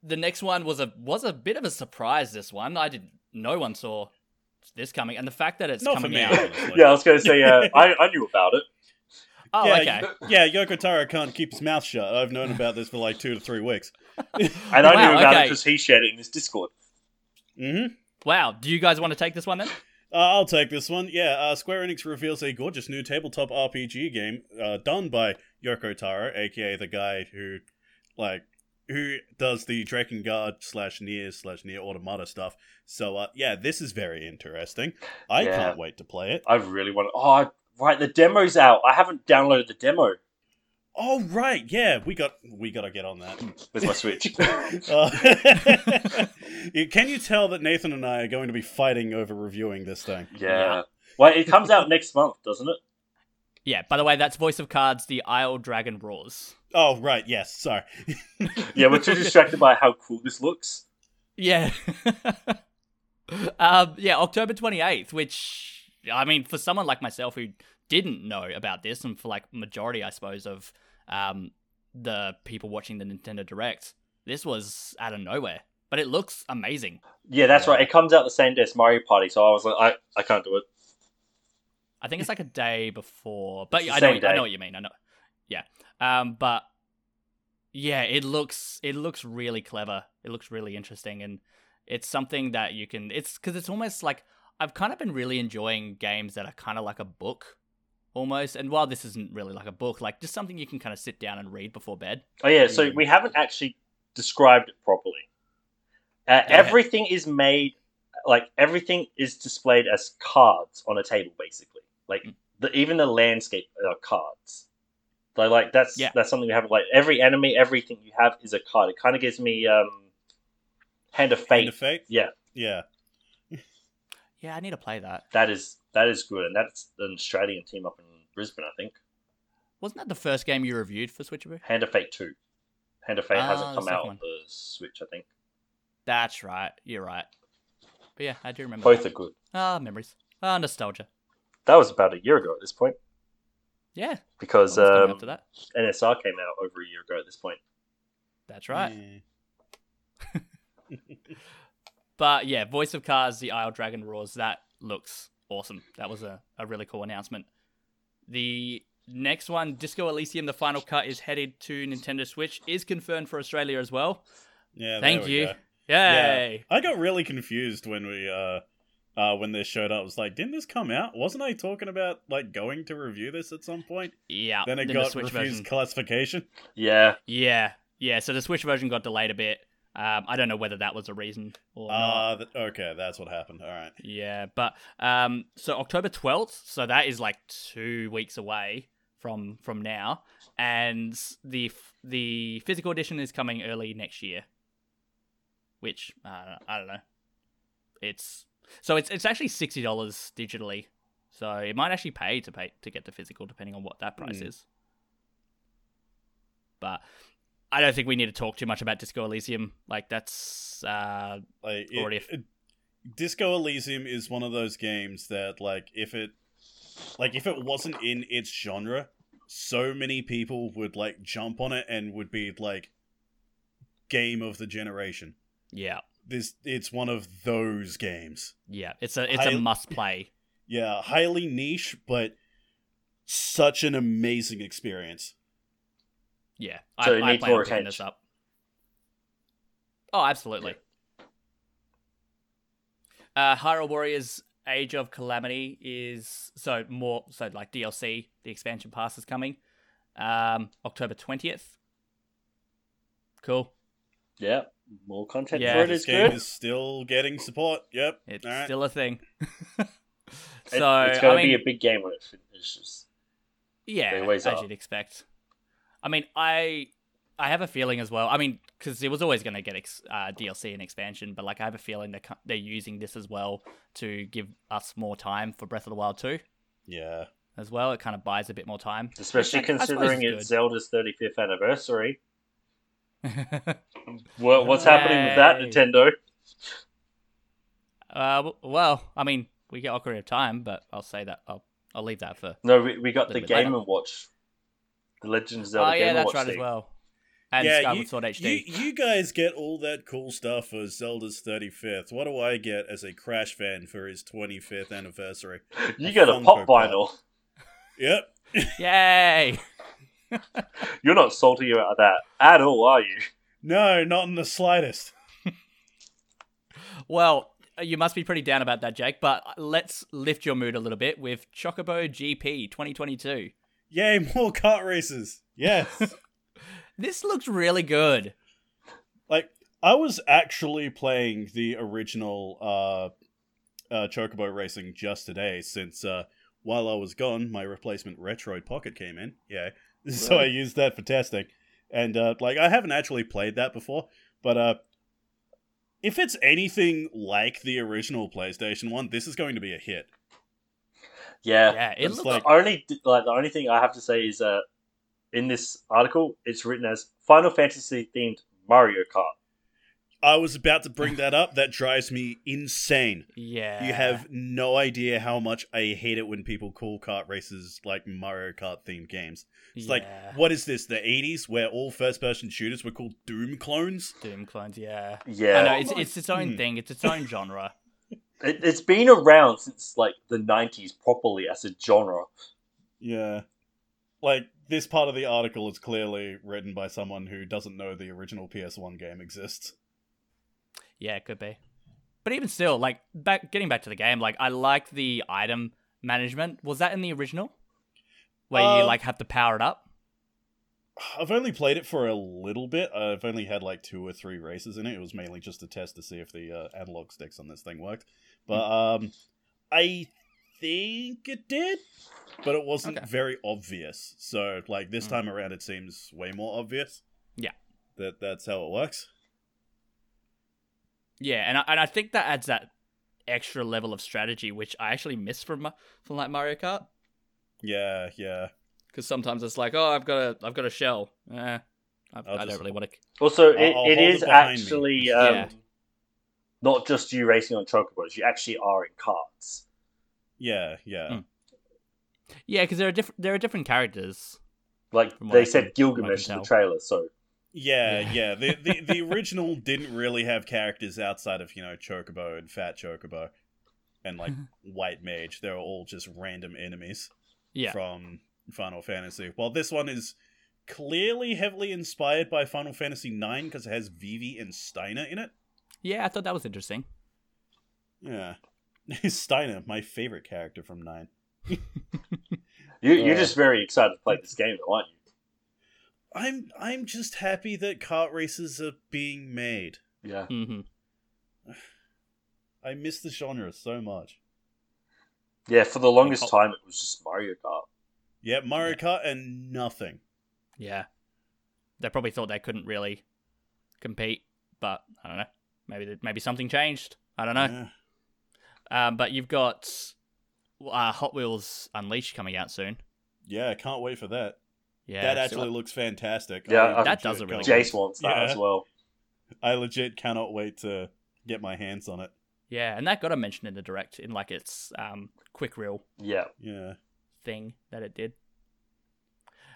the next one was a was a bit of a surprise. This one, I didn't. No one saw this coming, and the fact that it's Not coming out. Yeah, I was going to say, uh, *laughs* I, I knew about it. Oh, yeah, okay. yeah, Yoko Taro can't keep his mouth shut. I've known about this for like two to three weeks. *laughs* And I Wow, knew about it because he shared it in his Discord. Mm-hmm. Wow. Do you guys want to take this one then? Uh, I'll take this one. Yeah, uh, Square Enix reveals a gorgeous new tabletop RPG game uh, done by Yoko Taro, aka the guy who, like, who does the Dragon Drakengard slash NieR slash NieR Automata stuff. So, uh, yeah, this is very interesting. I Yeah. can't wait to play it. I really want. Oh, right, the demo's out. I haven't downloaded the demo Oh right, yeah, we got we gotta get on that. *laughs* with my Switch. *laughs* *laughs* Uh, can you tell that Nathan and I are going to be fighting over reviewing this thing? yeah. Well, it comes out next month, doesn't it? Yeah. By the way, that's voice of cards. The Isle Dragon roars. Oh right, yes, sorry. *laughs* Yeah, we're too distracted by how cool this looks. Yeah. *laughs* um, yeah, October 28th, which, I mean, for someone like myself who didn't know about this, and for like majority, I suppose, of um, the people watching the Nintendo Direct, this was out of nowhere. But it looks amazing. Yeah, that's Yeah. right. It comes out the same day as Mario Party, so I was like, I, I can't do it. I think it's like a day before, but It's the I know same I know what you mean. I know, yeah. Um, but yeah, it looks it looks really clever. It looks really interesting, and it's something that you can. It's because it's almost like I've kind of been really enjoying games that are kind of like a book, almost. And while this isn't really like a book, like just something you can kind of sit down and read before bed. Oh yeah, so Mm. we haven't actually described it properly. Uh, ahead. everything is made like everything is displayed as cards on a table, basically. Like Mm. the, even the landscape are cards. So like that's Yeah. that's something we have. Like every enemy, everything you have is a card. It kind of gives me um, Hand of Fate. Hand of Fate. Yeah, Yeah. *laughs* Yeah, I need to play that. that is that is good, and that's an Australian team up in Brisbane, I think. Wasn't that the first game you reviewed for Switcheroo? Hand of Fate two. Hand of Fate Ah, hasn't come out one. on the Switch, I think. That's right. You're right. But yeah, I do remember. Both that. are good. Ah, memories. Ah, nostalgia. That was about a year ago at this point, Yeah. because um, up that. NSR came out over a year ago at this point. That's right. Yeah. *laughs* But yeah, Voice of Cards, the Isle Dragon Roars, that looks awesome. That was a, a really cool announcement. The next one, Disco Elysium, the final cut, is headed to Nintendo Switch, is confirmed for Australia as well. Yeah. Thank there we you. go. Yay! I got really confused when we uh uh when this showed up. I was like, didn't this come out? Wasn't I talking about like going to review this at some point? Yeah. Then it the got Switch refused version. classification. Yeah, Yeah. Yeah, so the Switch version got delayed a bit. Um, I don't know whether that was a reason or not. Uh th- okay, that's what happened. All right. Yeah, but um, so October twelfth, so that is like two weeks away from from now, and the f- the physical edition is coming early next year. Which uh, I don't know. It's so it's it's actually sixty dollars digitally, so it might actually pay to pay to get the physical depending on what that price Hmm. is. But I don't think we need to talk too much about Disco Elysium. Like that's uh, Like it- Already- it- Disco Elysium is one of those games that like if it like if it wasn't in its genre, so many people would like jump on it and would be like game of the generation. yeah, This it's one of those games. yeah. It's a it's a must play. Yeah, highly niche, but such an amazing experience. Yeah, So I, it I needs plan on more picking this up. Oh, absolutely. Uh, Hyrule Warriors Age of Calamity is so more so like DLC. The expansion pass is coming, um, October twentieth. Cool. Yeah, more content Yeah, for it this is game good. is still getting support. Yep. It's Alright. still a thing. *laughs* It- so it's going I to mean, be a big game when it finishes. Yeah, They as are. you'd expect. I mean, I I have a feeling as well. I mean, because it was always going to get ex- uh, DLC and expansion, but like I have a feeling they're they're using this as well to give us more time for Breath of the Wild 2 Yeah. as well. It kind of buys a bit more time. Especially Which I- I suppose considering is it's Zelda's 35th anniversary. Good. *laughs* What, what's happening with that, Nintendo? uh, well, I mean, we get Ocarina of Time, but I'll say that I'll I'll leave that for. No, we, we got the Little later. Game and Watch. The Legend of Zelda oh Game yeah, and that's Watch right as well. And yeah, Skyward you, Sword HD. You, you guys get all that cool stuff for Zelda's 35th. What do I get as a Crash fan for his 25th anniversary? *laughs* You get a Funko pop Pop. vinyl. Yep. Yay! *laughs* *laughs* You're not salty about that at all, are you? No, not in the slightest. Well, you must be pretty down about that, Jake, but let's lift your mood a little bit with Chocobo GP 2022. Yay, more kart races. Yes. *laughs* This looks really good. like, I was actually playing the original uh, uh, Chocobo Racing just today since uh, while I was gone, my replacement Retroid Pocket came in. Yeah. *laughs* So I used that for testing. And, uh, like, I haven't actually played that before, but, uh, if it's anything like the original PlayStation one, this is going to be a hit. Yeah. Yeah, it It's looks like- the only like the only thing I have to say is uh, in this article, it's written as Final Fantasy themed Mario Kart. I was about to bring that up. That drives me insane. yeah. You have no idea how much I hate it when people call kart races like Mario Kart themed games. It's like, what is this? The 80s where all first person shooters were called Doom clones? Doom clones, yeah. Yeah, I know, it's, it's its own Hmm. thing, it's its own genre. *laughs* it, it's been around since like the '90s properly as a genre. Yeah. Like, this part of the article is clearly written by someone who doesn't know the original PS1 game exists. Yeah, it could be. But even still, like back getting back to the game, like I like the item management. Was that in the original? Where you Uh, like have to power it up? I've only played it for a little bit. I've only had like two or three races in it. It was mainly just a test to see if the uh, analog sticks on this thing worked. But um, I think it did, but it wasn't Okay. very obvious. So like this Mm. time around, it seems way more obvious. Yeah. that that's how it works. Yeah, and I, and I think that adds that extra level of strategy, which I actually miss from from like Mario Kart. Yeah, yeah. Because sometimes it's like, oh, I've got a I've got a shell. Eh, I, I I'll don't really want to. Also, I'll- it, I'll it it actually um, Yeah. not just you racing on chocobos. You actually are in carts. Yeah, yeah. Mm. Yeah, because there are different there are different characters. Like they I said, can- Gilgamesh in the trailer. So Yeah, Yeah. yeah. The, the the *laughs* original didn't really have characters outside of, you know, Chocobo and Fat Chocobo and like *laughs* White Mage. They were all just random enemies Yeah, from Final Fantasy. While this one is clearly heavily inspired by Final Fantasy IX because it has Vivi and Steiner in it. yeah, I thought that was interesting. Yeah. *laughs* Steiner, my favorite character from 9. you, you're Yeah. just very excited to play this game, though, aren't you? I'm I'm just happy that kart races are being made. Yeah. hmm I miss the genre so much. Yeah. For the longest Like, time, it was just Mario Kart. Yeah, Mario Kart and nothing. Yeah, they probably thought they couldn't really compete, but I don't know. Maybe maybe something changed. I don't know. Yeah. Um, but you've got uh, Hot Wheels Unleashed coming out soon. Yeah, I can't wait for that. Yeah, that actually looks fantastic. Yeah, I I- That does look really can't- Jace wants that Yeah. as well. I legit cannot wait to get my hands on it. Yeah, and that got a mention in the direct in like its um, quick reel Yeah. Yeah. thing that it did.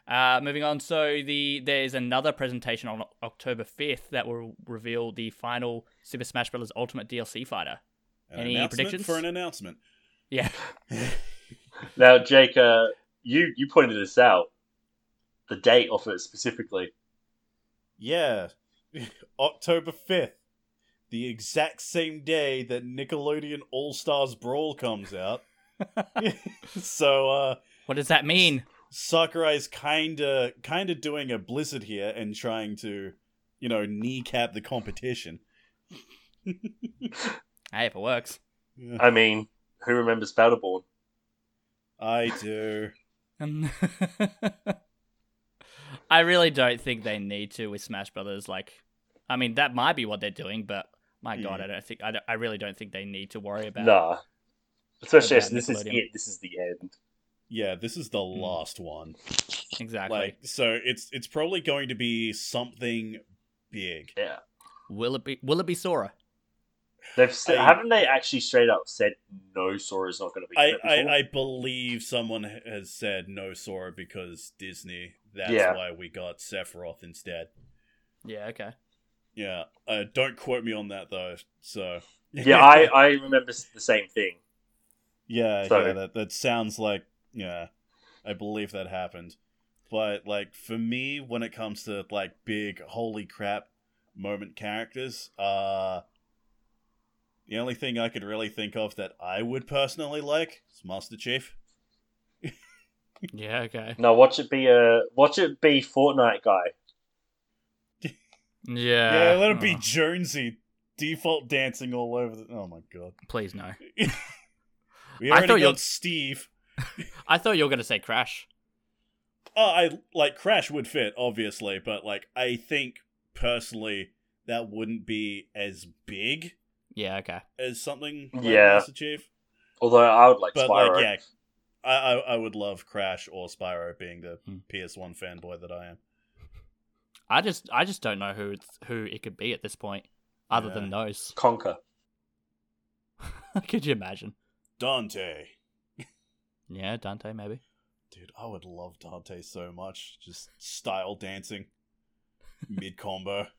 Uh, moving on, so the there's another presentation on October fifth that will reveal the final Super Smash Bros. Ultimate DLC fighter. An Any predictions? for an announcement. Yeah, *laughs* Now, Jake, uh, you you pointed this out, the date of it specifically. Yeah. *laughs* October 5th. The exact same day that Nickelodeon All Stars Brawl comes out. *laughs* so uh what does that mean? Sakurai's kinda kinda doing a blizzard here and trying to, you know, kneecap the competition. *laughs* Hey, if it works. Yeah, I mean, who remembers Battleborn? I do. Um, I really don't think they need to with Smash Brothers. Like, I mean, that might be what they're doing, but my god, mm. I don't think I, don't- I really don't think they need to worry about. Nah. Especially About this is it. This is the end. Yeah, this is the mm. last one. exactly. Like so it's it's probably going to be something big. Yeah. will it be? Will it be Sora? They've said, I- haven't they actually straight up said no Sora is not going to be I, in it before? I, I believe someone has said no Sora because Disney. That's Yeah. why we got Sephiroth instead. Yeah. Okay. Yeah. Uh, don't quote me on that though. So. yeah, I, *laughs* I remember the same thing. yeah, So- yeah. That that sounds like yeah. I believe that happened, but like for me, when it comes to like big holy crap moment characters, uh. The only thing I could really think of that I would personally like is Master Chief. Yeah. Okay. No, watch it be a watch it be Fortnite guy. *laughs* Yeah. Yeah, let it be Oh, Jonesy. Default dancing all over the. Oh my god. please no. *laughs* We I thought got you'll- Steve. *laughs* I thought you were gonna say Crash. Oh, I like Crash would fit, obviously, but like I think personally that wouldn't be as big Yeah. Okay. as something like Yeah. Master Chief. Although I would like But Spyro. like, yeah, I, I I would love Crash or Spyro being the Hmm. PS1 fanboy that I am. I just I just don't know who it's, who it could be at this point, other Yeah. than those. *laughs* Conker. could you imagine? Dante, Yeah, Dante maybe. dude, I would love Dante so much. Just style dancing, mid combo. *laughs*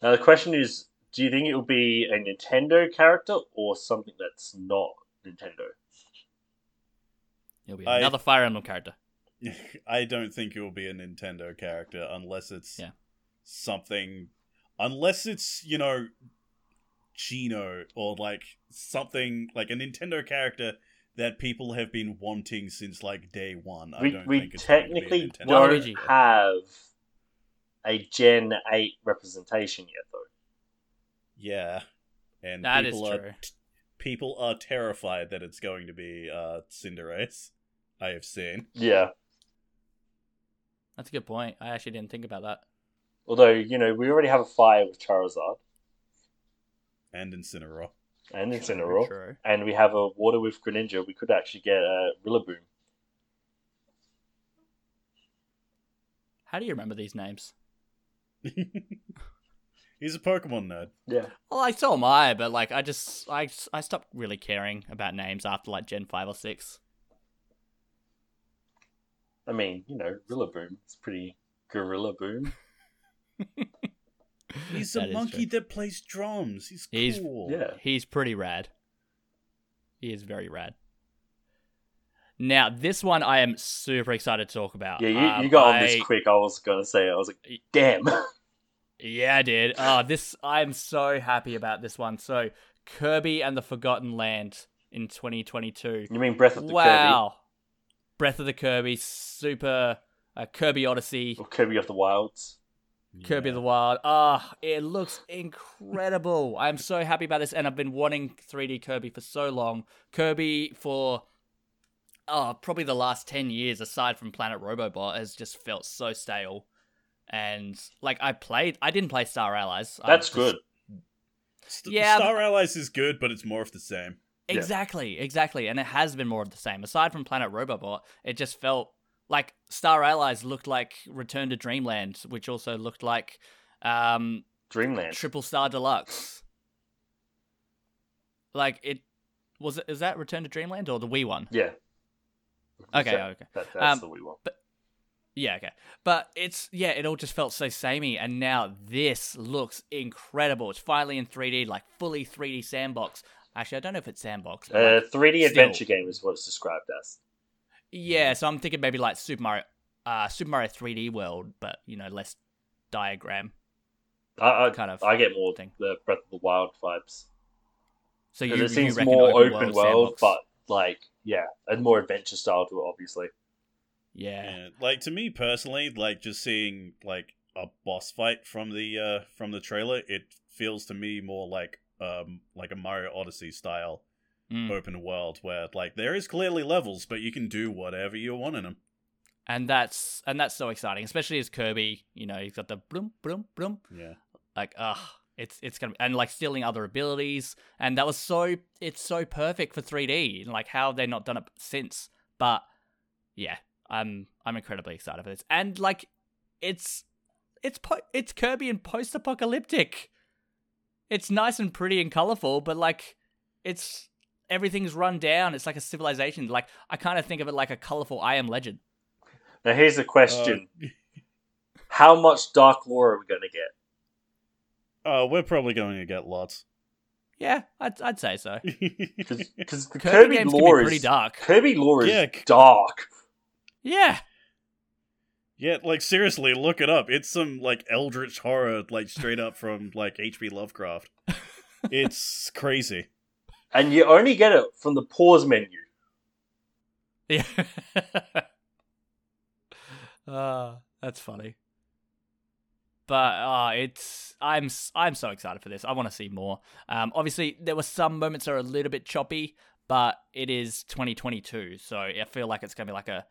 Now the question is, do you think it will be a Nintendo character or something that's not Nintendo? He'll be I- another Fire Emblem character. *laughs* I don't think it will be a Nintendo character unless it's Yeah. something, unless it's you know, Geno or like something like a Nintendo character that people have been wanting since like day one. I we don't we think it's going to be a technically don't Waluigi. have a Gen Eight representation yet, though. Yeah, and That is people are true. t- people are terrified that it's going to be uh Cinderace. I have seen. Yeah. That's a good point. I actually didn't think about that. Although you know we already have a fire with Charizard And Incineroar. and Incineroar, True. and we have a water with Greninja. We could actually get a Rillaboom. How do you remember these names? *laughs* He's a Pokemon nerd. Yeah. Well, like so am I, but like I just I I stopped really caring about names after like Gen five or six. I mean, you know, Rillaboom. It's pretty Gorilla Boom. *laughs* He's a is monkey true. that plays drums. He's He's- cool. Yeah. He's pretty rad. He is very rad. Now, this one I am super excited to talk about. Yeah, you, Um, you got on I- this quick. I was gonna say, I was like, damn. *laughs* Yeah, I did. Oh, this I'm so happy about this one. So, Kirby and the Forgotten Land in 2022. you mean Breath of the Kirby? wow. Breath of the Kirby, super uh, Kirby Odyssey, Kirby or Kirby of the Wilds? Kirby Yeah. of the Wild. Ah, it looks incredible. *laughs* I'm so happy about this, and I've been wanting 3D Kirby for so long. Kirby for oh, probably the last 10 years, aside from Planet Robobot, has just felt so stale. And like I played, I didn't play Star Allies. That's just- good. St- Yeah, Star Allies is good, but it's more of the same. Yeah. Exactly, exactly. And it has been more of the same. Aside from Planet Robobot, it just felt like Star Allies looked like Return to Dreamland, which also looked like um, Dreamland. Triple Star Deluxe. Like it was it is that Return to Dreamland or the Wii one? yeah. Okay, That- okay. That, that's Um, the we want. Yeah, okay. But it's yeah, it all just felt so samey, and now this looks incredible. It's finally in 3D, like fully 3D sandbox. Actually, I don't know if it's sandbox. but, Uh, like, 3D still. adventure game is what it's described as. yeah, so I'm thinking maybe like Super Mario, uh, Super Mario 3D World, but you know less diagram I, I, kind of. I get more thing. the Breath of the Wild vibes. so you, it seems reckon more open, open world, world, but like, yeah, and more adventure style to it, obviously. yeah, Yeah, like to me personally, like just seeing like a boss fight from the uh from the trailer, it feels to me more like um like a Mario Odyssey style Mm. open world where like there is clearly levels, but you can do whatever you want in them. and that's and that's so exciting, especially as Kirby. You know, he's got the bloom bloom bloom. Yeah. like ah it's it's gonna and like stealing other abilities and that was so it's so perfect for 3d and like how have they not done it since but yeah i'm i'm incredibly excited for this and like it's it's po- it's kirby and post-apocalyptic it's nice and pretty and colorful but like it's everything's run down. It's like a civilization. Like i kind of think of it like a colorful i am legend. Now, here's the Uh, question *laughs* How much Dark Lore are we going to get? uh, we're probably going to get lots. yeah i'd, I'd say so. *laughs* Because the kirby, Kirby, games can lore be pretty is dark. Kirby lore is Yeah, dark. yeah yeah, like seriously, look it up. It's some like eldritch horror, like straight up from like H.P. Lovecraft. It's crazy. And you only get it from the pause menu. Yeah. uh, *laughs* that's funny. But uh, it's I'm s- I'm so excited for this. I want to see more. Um, obviously there were some moments that are a little bit choppy, but it is 2022, so I feel like it's gonna be like a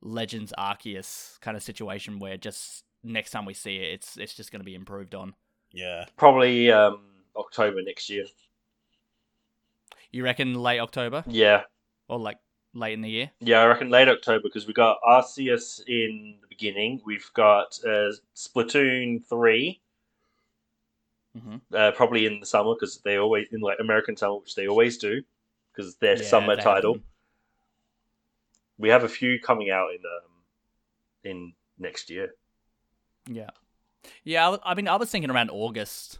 Legends Arceus kind of situation where just next time we see it, it's it's just gonna be improved on. Yeah. Probably um, October next year. You reckon late October Yeah. or like late in the year? Yeah, I reckon late October because we got Arceus in the beginning. We've got uh, Splatoon 3 hmm uh, probably in the summer because they always in like American summer, which they always do because their Yeah, summer they have title. them. We have a few coming out in um, in next year. Yeah, yeah. I mean, I was thinking around August,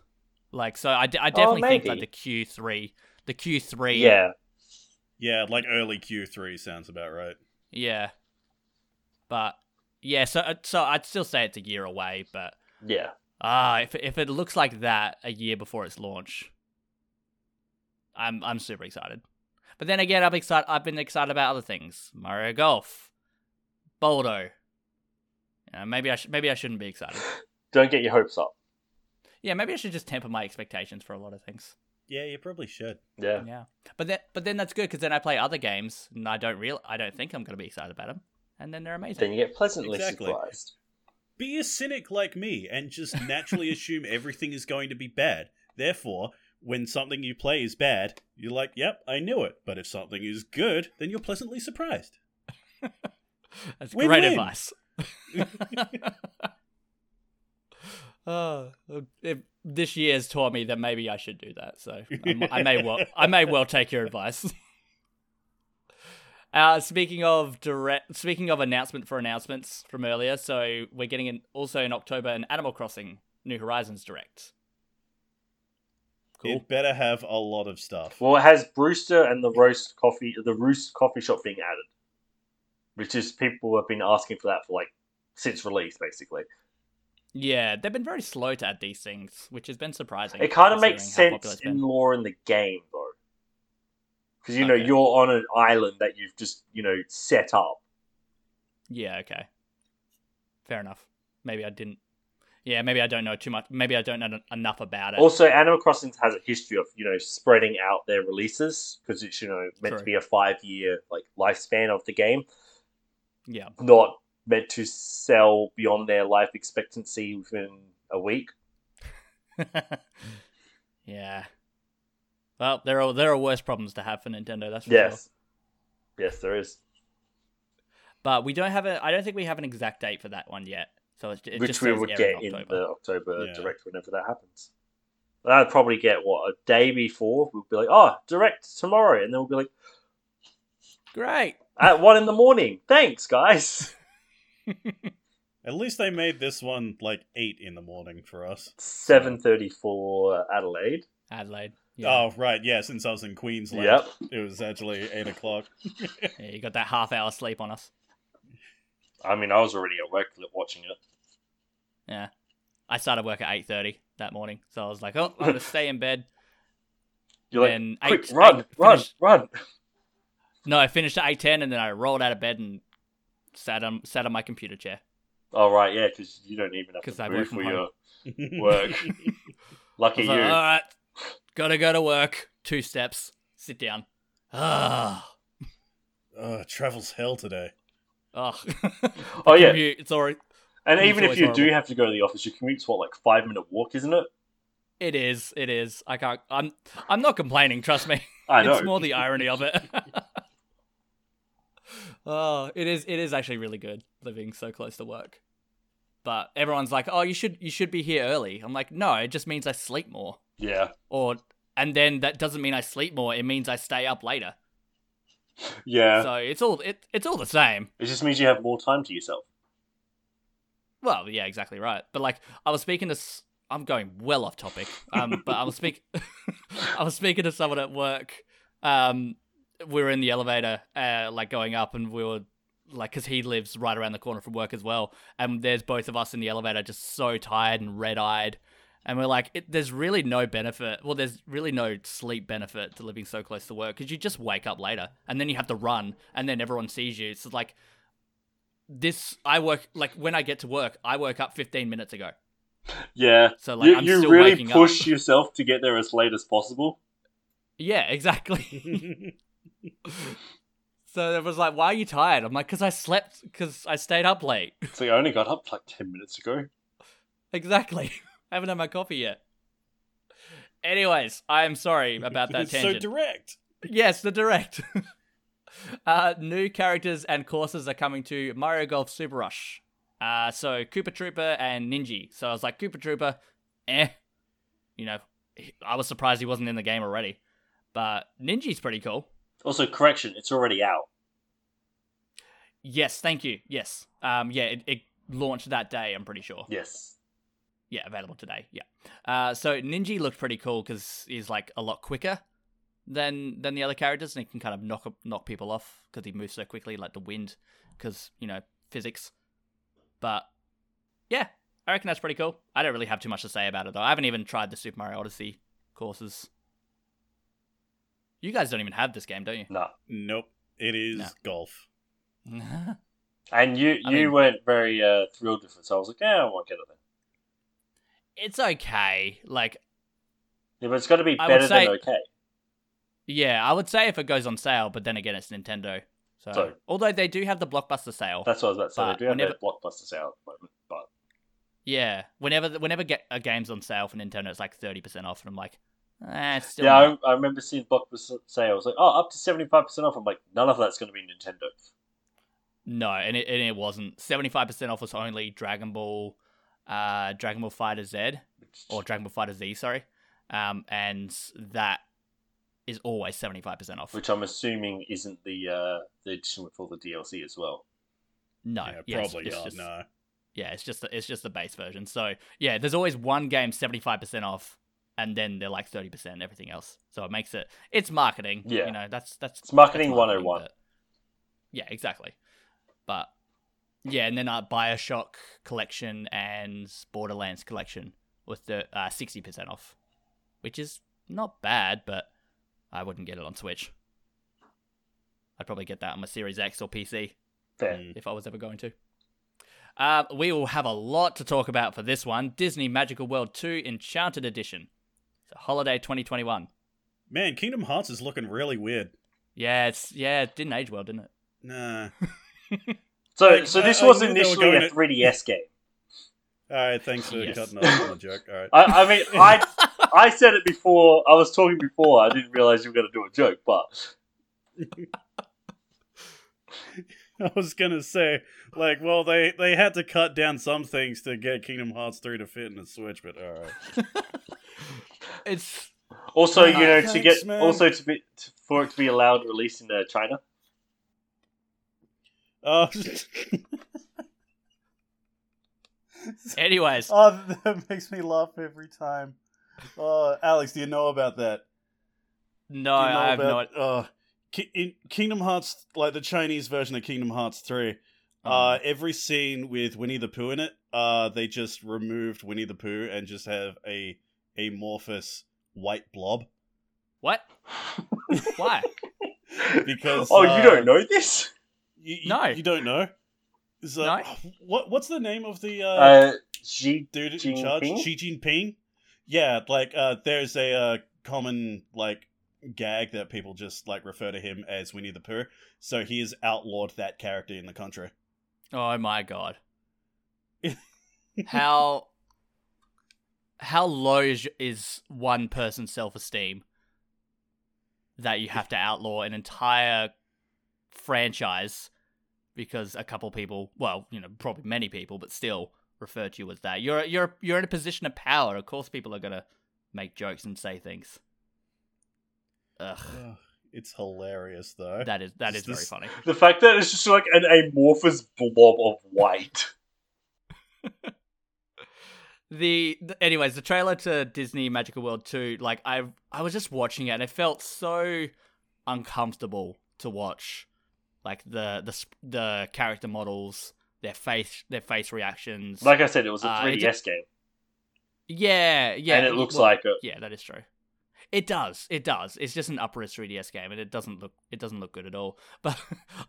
like so. I, d- I definitely think like the Q three, the Q three. Yeah, Yeah, like early Q3 sounds about right. yeah. But yeah, so uh, so I'd still say it's a year away. But yeah. ah, if if it looks like that a year before its launch, I'm I'm super excited. But then again, I'm excited. I've been excited about other things: Mario Golf, Baldo. Yeah, maybe I sh- maybe I shouldn't be excited. *laughs* Don't get your hopes up. Yeah, maybe I should just temper my expectations for a lot of things. Yeah, you probably should. Yeah. Yeah, but then but then that's good because then I play other games and I don't real I don't think I'm gonna be excited about them, and then they're amazing. Then you get pleasantly Exactly. surprised. Be a cynic like me and just naturally *laughs* assume everything is going to be bad. Therefore, when something you play is bad, you're like, yep, I knew it. But if something is good, then you're pleasantly surprised. *laughs* That's Win-win. great advice. Oh, *laughs* *laughs* if this year's taught me that maybe I should do that. So I may well, I may well take your advice. Uh, speaking of direct, speaking of announcement for announcements from earlier, so we're getting in, also in October an Animal Crossing New Horizons direct. Cool. It better have a lot of stuff. Well, it has Brewster and the roast coffee, the Roost coffee shop being added, which is people have been asking for that for like since release, basically. Yeah, they've been very slow to add these things, which has been surprising. It kind of makes considering how popular sense it's been. in lore in the game, though, because you know Okay. you're on an island that you've just you know set up. Yeah, okay. Fair enough. Maybe I didn't. Yeah, maybe I don't know too much. Maybe I don't know enough about it. Also, Animal Crossing has a history of you know spreading out their releases because it's you know meant True. to be a five year like lifespan of the game, yeah. not meant to sell beyond their life expectancy within a week. *laughs* yeah. Well, there are there are worse problems to have for Nintendo. That's for sure. Yes, yes, there is. but we don't have a. I don't think we have an exact date for that one yet. So it, it which just we would get in October. the October Yeah. direct whenever that happens. And I'd probably get what a day before. We'll be like, "Oh, direct tomorrow," and then we'll be like, Great. "At one in the morning." Thanks, guys. *laughs* *laughs* At least they made this one like eight in the morning for us. Seven thirty for Adelaide. Adelaide. Yeah. Oh right, yeah. Since I was in Queensland, Yep. it was actually eight o'clock. *laughs* yeah, you got that half hour sleep on us. I mean, I was already at work watching it. Yeah. I started work at eight thirty that morning, so I was like, "Oh, I'm gonna stay in bed." *laughs* You're like, "Quick, eight- run, eight run, finished- run!" No, I finished at eight ten, and then I rolled out of bed and sat on sat on my computer chair. Oh right, yeah, because you don't even have 'Cause to I move work for from your *laughs* work. Lucky you. like, All right, gotta go to work. Two steps, sit down. Ah, uh, travel's hell today. *laughs* oh, oh yeah, Commute, it's alright. And even if you do have to go to the office, your commute's what like five minute walk, isn't it? It is. It is. I can't. I'm. I'm not complaining. Trust me. I *laughs* know. It's more the irony of it. *laughs* oh, it is. It is actually really good living so close to work. But everyone's like, "Oh, you should. You should be here early." I'm like, "No, it just means I sleep more." Yeah, Or, and then that doesn't mean I sleep more. It means I stay up later. yeah. So it's all. It, it's all the same. It just means you have more time to yourself. Well, yeah, exactly right. But like, I was speaking to. s- I'm going well off topic. Um, but I was speak. *laughs* I was speaking to someone at work. Um, we were in the elevator, uh, like going up, and we were like, because he lives right around the corner from work as well, and there's both of us in the elevator, just so tired and red eyed. And we're like, it, there's really no benefit. Well, there's really no sleep benefit to living so close to work because you just wake up later and then you have to run and then everyone sees you. So, like, this, I work, like, when I get to work, I woke up 15 minutes ago. Yeah, So, like, you, I'm you still really waking push up. yourself to get there as late as possible. Yeah, exactly. *laughs* *laughs* so it was like, why are you tired? I'm like, because I slept, because I stayed up late. *laughs* So like I only got up like ten minutes ago. exactly. I haven't had my coffee yet. Anyways, I am sorry about that It's so direct. yes, the direct. *laughs* uh, new characters and courses are coming to Mario Golf Super Rush. Uh, so Koopa Troopa and Ninja. So I was like, Koopa Troopa, eh. You know, I was surprised he wasn't in the game already. But Ninja's pretty cool. Also, correction, it's already out. Yes, thank you. Yes. Um, yeah, it, it launched that day, I'm pretty sure. Yes. Yeah, available today. Yeah. Uh, so Ninja looked pretty cool because he's like a lot quicker than than the other characters, and he can kind of knock knock people off because he moves so quickly, like the wind, because you know physics. But yeah, I reckon that's pretty cool. I don't really have too much to say about it though. I haven't even tried the Super Mario Odyssey courses. You guys don't even have this game, don't you? No. Nope. It is No. golf. *laughs* And you I you mean- weren't very uh, thrilled with it, so I was like, yeah, I won't get it then. it's okay. Like Yeah, but it's got to be better say- than okay. Yeah, I would say if it goes on sale, but then again, it's Nintendo. So, So- although they do have the blockbuster sale, That's what I was about to say. They do have whenever- blockbuster sale at the moment, but yeah, whenever whenever get a game's on sale for Nintendo, it's like thirty percent off, and I'm like, eh, it's still yeah, I, I remember seeing blockbuster sale. I was like, oh, up to seventy five percent off. I'm like, none of that's going to be Nintendo. no, and it and it wasn't. Seventy five percent off was only Dragon Ball, uh, Dragon Ball FighterZ or *laughs* Dragon Ball FighterZ, sorry, um, and that is always seventy five percent off. which I'm assuming isn't the uh, the edition with all the DLC as well. no, yeah, yeah, probably it's not. just- No. Yeah, it's just the, it's just the base version. So yeah, there's always one game seventy five percent off, and then they're like thirty percent everything else. So it makes it it's marketing. Yeah. you know that's that's It's marketing that's 101. but- Yeah, exactly. But yeah, and then uh, Bioshock collection and Borderlands collection with the uh, sixty percent off, which is not bad, but I wouldn't get it on Switch. I'd probably get that on my Series X or PC Fair. Mm. if I was ever going to. Uh, we will have a lot to talk about for this one Disney Magical World 2 Enchanted Edition. It's a holiday 2021. Man, Kingdom Hearts is looking really weird. Yeah, it's yeah, it didn't age well, didn't it? Nah. *laughs* So, so this I- I was knew they were initially a 3DS game. All right, thanks for Yes. cutting off on the joke. All right. *laughs* I, I mean, I I said it before. I was talking before. I didn't realize you were going to do a joke, but *laughs* I was gonna say, like, well, they they had to cut down some things to get Kingdom Hearts three to fit in the Switch, but all right. *laughs* It's Also, you Ah, know, to get man. also to be to, for it to be allowed release in uh, China. Uh, *laughs* anyways. *laughs* oh, that makes me laugh every time. Uh, Alex, do you know about that? no, you know I have about, no. Uh, in Kingdom Hearts, like the Chinese version of Kingdom Hearts three. Oh. Uh, every scene with Winnie the Pooh in it, uh, they just removed Winnie the Pooh and just have a amorphous white blob What? *laughs* Why? because. oh, uh, you don't know this? You, you- No. you don't know. Is, uh, No. *sighs* What what's the name of the uh, Uh, Xi dude in Jinping? charge? Xi Jinping. Yeah, like uh, there's a uh, common like gag that people just like refer to him as Winnie the Pooh. So he has outlawed that character in the country. Oh my god. *laughs* how how low is, is one person's self-esteem that you have to outlaw an entire franchise because a couple people, well, you know, probably many people, but still refer to you as that. You're you're you're in a position of power. Of course people are going to make jokes and say things. Ugh. Ugh, it's hilarious though. That is that Is is very funny. The fact that it's just like an amorphous blob of white. *laughs* the, the anyways the trailer to disney magical world 2 like i i was just watching it and it felt so uncomfortable to watch like the the the character models their face their face reactions. Like I said, it was a Uh, 3DS it game, yeah yeah. And it looks well, like a, yeah that is true. It does it does. It's just an upper 3ds game and it doesn't look it doesn't look good at all. *laughs* But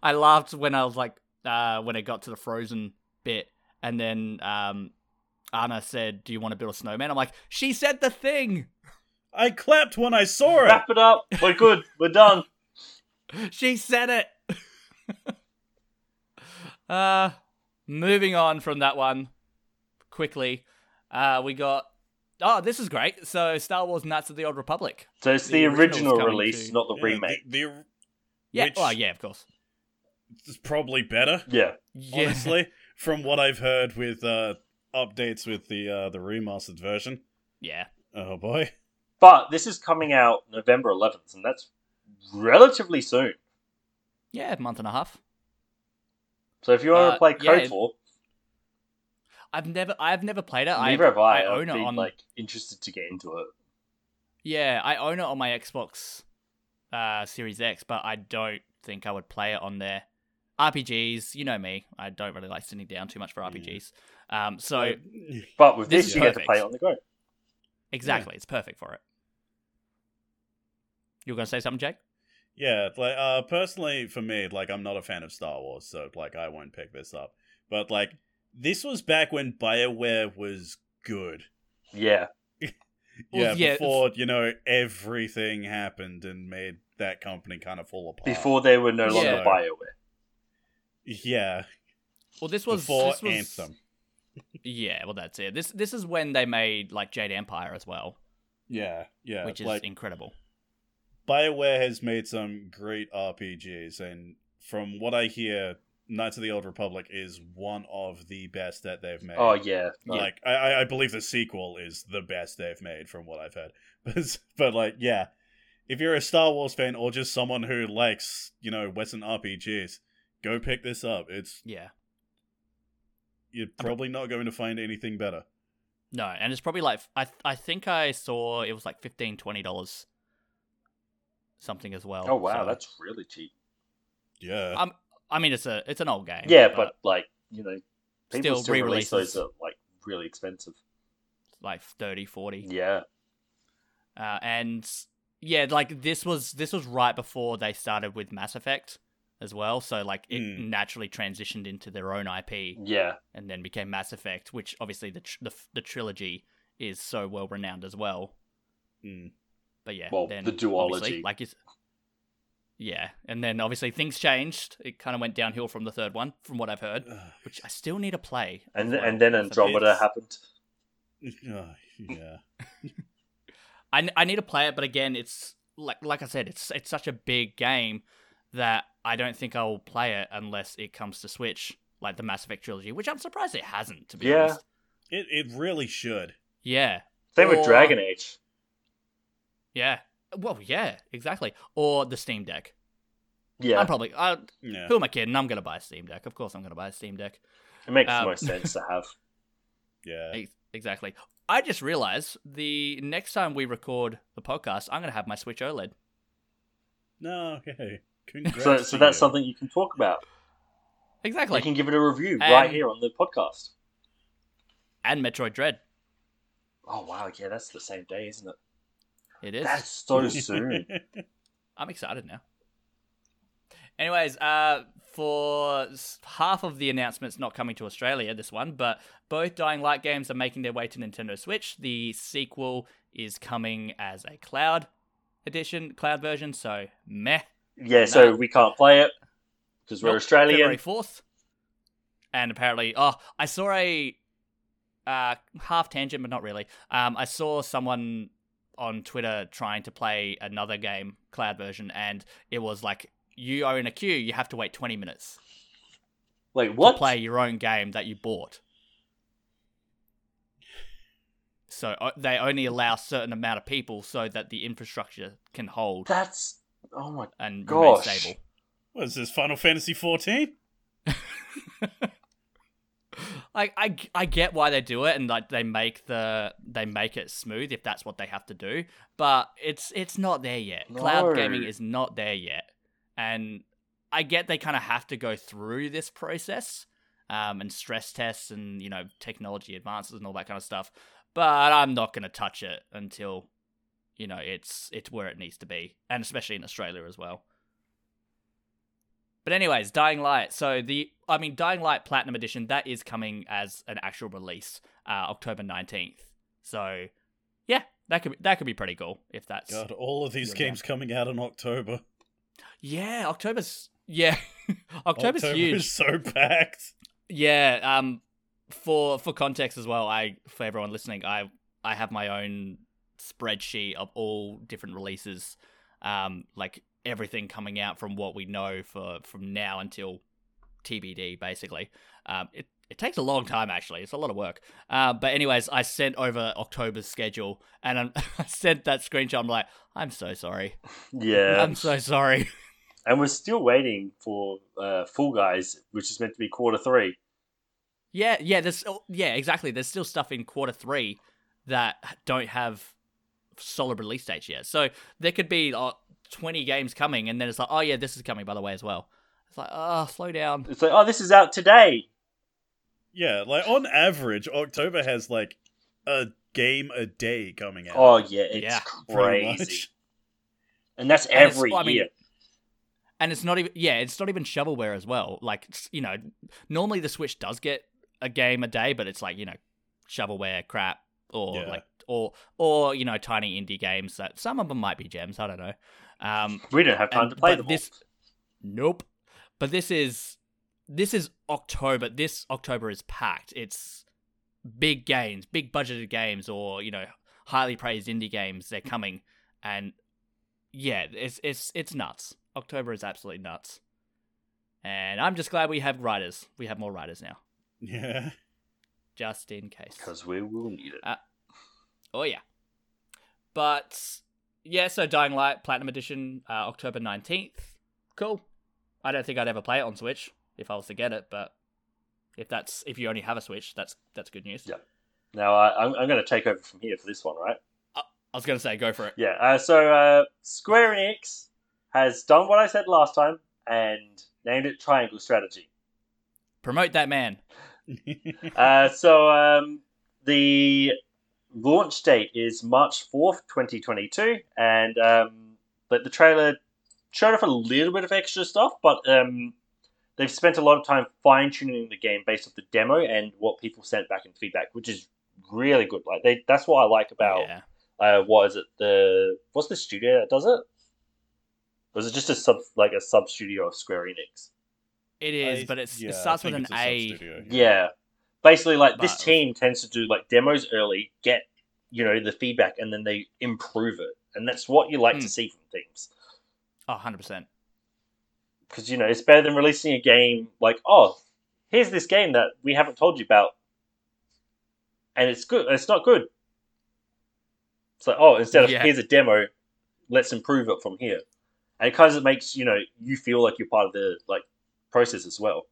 i laughed when i was like uh when it got to the frozen bit and then um anna said do you want to build a snowman? I'm like she said the thing. I clapped when I saw it. wrap it up. We're good. We're done. *laughs* she said it *laughs* uh moving on from that one quickly uh we got oh this is great so star wars knights of the old republic So it's The the, original release, to- not the Yeah, remake. The, the, yeah Which- oh yeah of course it's probably better, Yeah. yeah honestly, *laughs* from what I've heard with uh, updates with the uh, the remastered version. yeah Oh boy. But this is coming out November 11th, and that's relatively soon. Yeah a month and a half So if you want Uh, to play yeah, KOTOR, I've never I've never played it. neither I've, have I. I I've own it been on like interested to get into it. yeah, I own it on my Xbox uh, Series X, but I don't think I would play it on there. RPGs, you know me, I don't really like sitting down too much for RPGs. Um, so But with This this, is you get to play it on the go. exactly, it's perfect for it. You were gonna say something, Jake? Yeah, like uh personally for me, like I'm not a fan of Star Wars, so like I won't pick this up. But like this was back when BioWare was good. Yeah. *laughs* Yeah, Well, yeah, before, you know, everything happened and made that company kind of fall apart. Before they were no longer BioWare. Yeah, Well, this was before this was, Anthem. Yeah, well, that's it. This this is when they made like Jade Empire as well, Yeah, yeah. which is like incredible. BioWare has made some great RPGs and from what I hear, Knights of the Old Republic is one of the best that they've made. Oh, yeah. Like I- I, I believe the sequel is the best they've made from what I've heard. *laughs* But, but like, yeah, if you're a Star Wars fan or just someone who likes, you know, Western RPGs, go pick this up. It's Yeah. you're probably not going to find anything better. No, and it's probably like I I think I saw it was like 15 20 dollars something as well. Oh, wow. so- That's really cheap. Yeah, Um, I mean it's a it's an old game. Yeah, but, like, you know, people Still still, release re-releases. those at, like, really expensive. like 30 40. Yeah. Uh, and yeah, like this was this was right before they started with Mass Effect as well, so like it Mm. naturally transitioned into their own IP Yeah. and then became Mass Effect, which obviously the tr- the, the trilogy is so well renowned as well. Mm. But yeah, Well, then the obviously, duology. like it's yeah, and then obviously things changed. It kind of went downhill from the third one, from what I've heard, which I still need to play. And, as and then So Andromeda it's- happened. Uh, *laughs* yeah. *laughs* I, I need to play it, but again, it's like like I said, it's it's such a big game that I don't think I'll play it unless it comes to Switch, like the Mass Effect trilogy, which I'm surprised it hasn't. To be Yeah. honest, It it really should. yeah, Same with Dragon Age. Yeah. Well, yeah, exactly. Or the Steam Deck. Yeah, I'm probably. Uh, Yeah. Who am I kidding? I'm gonna buy a Steam Deck. Of course, I'm gonna buy a Steam Deck. it makes um, the most sense to have. *laughs* Yeah. Ex- Exactly. I just realized the next time we record the podcast, I'm gonna have my Switch OLED. No, okay. *laughs* Congrats So, so that's you. something you can talk about. Exactly. you can give it a review right Um, here on the podcast. And Metroid Dread. Oh wow, yeah, that's the same day, isn't it? It is. That's so soon. *laughs* I'm excited now. Anyways, uh, for half of the announcements not coming to Australia, this one, but both Dying Light games are making their way to Nintendo Switch. The sequel is coming as a cloud edition, cloud version, so meh. Yeah, so we can't play it because we're Nope, Australian. February 4th. And apparently, oh, I saw a uh, half tangent, but not really. Um, I saw someone on Twitter trying to play another game, cloud version, and it was like, you are in a queue, you have to wait 20 minutes Wait, what? to play your own game that you bought. So uh, they only allow a certain amount of people so that the infrastructure can hold That's oh my. and gosh. remain stable. What is this, Final Fantasy 14? *laughs* like I, I get why they do it and like they make the they make it smooth if that's what they have to do but it's it's not there yet. Cloud gaming is not there yet. And i get they kind of have to go through this process um, and stress tests and you know technology advances and all that kind of stuff but i'm not going to touch it until you know it's it's where it needs to be and especially in australia as well but anyways, Dying Light. So the I mean Dying Light Platinum Edition that is coming as an actual release, uh, October nineteenth. So yeah, that could be, that could be pretty cool if that's God, all of these games coming out in October. yeah. October's yeah, *laughs* October's October huge. is so packed. Yeah. Um, for for context as well, I for everyone listening, I I have my own spreadsheet of all different releases, um, like everything coming out from what we know for from now until TBD, basically. Um, it it takes a long time actually. It's a lot of work. Uh, but anyways, I sent over October's schedule, and I'm, *laughs* I sent that screenshot. I'm like, I'm so sorry. Yeah, I'm so sorry. and we're still waiting for uh, Fall Guys, which is meant to be quarter three. Yeah, yeah, there's oh, yeah, exactly. There's still stuff in quarter three that don't have solid release dates yet. So there could be uh, 20 games coming, and then it's like, oh yeah, this is coming by the way as well. It's like, oh, slow down. It's like, oh, this is out today. Yeah, like on average, October has like a game a day coming out. Oh yeah, it's Yeah, crazy, and that's And it's- every I mean, year. And it's not even yeah, it's not even shovelware as well. Like you know, normally the Switch does get a game a day, but it's like you know, shovelware crap or Yeah. like or or you know, tiny indie games that some of them might be gems. I don't know. Um, We don't have time and- to play but them. all. this nope but this is this is october this october is packed it's big games big budgeted games or you know highly praised indie games they're coming and yeah it's it's it's nuts october is absolutely nuts and i'm just glad we have writers we have more writers now Yeah. just in case because we will need it. Oh yeah. But yeah, so Dying Light Platinum Edition, uh, October nineteenth. Cool. I don't think I'd ever play it on Switch if I was to get it, but if that's if you only have a Switch, that's that's good news. Yeah. Now I, I'm, I'm going to take over from here for this one, right? I was gonna say go for it. Yeah. Uh, so uh, Square Enix has done what I said last time and named it Triangle Strategy. Promote that man. *laughs* Uh, so um, the launch date is March fourth, twenty twenty two, and um, but the trailer showed off a little bit of extra stuff, but um, they've spent a lot of time fine tuning the game based off the demo and what people sent back in feedback, which is really good. Like they, that's what I like about yeah. uh, what is it? The what's the studio that does it? Or is it just a sub like a sub studio of Square Enix? It is, I- but it's yeah, it starts with think an a A. sub-studio, Yeah. Basically, like this team tends to do like demos early, get you know the feedback, and then they improve it, and that's what you like Hmm. to see from teams. Oh, 100 percent. because you know it's better than releasing a game like oh here's this game that we haven't told you about and it's good it's not good it's like oh instead of Yeah. here's a demo let's improve it from here and it kind of makes you know you feel like you're part of the like process as well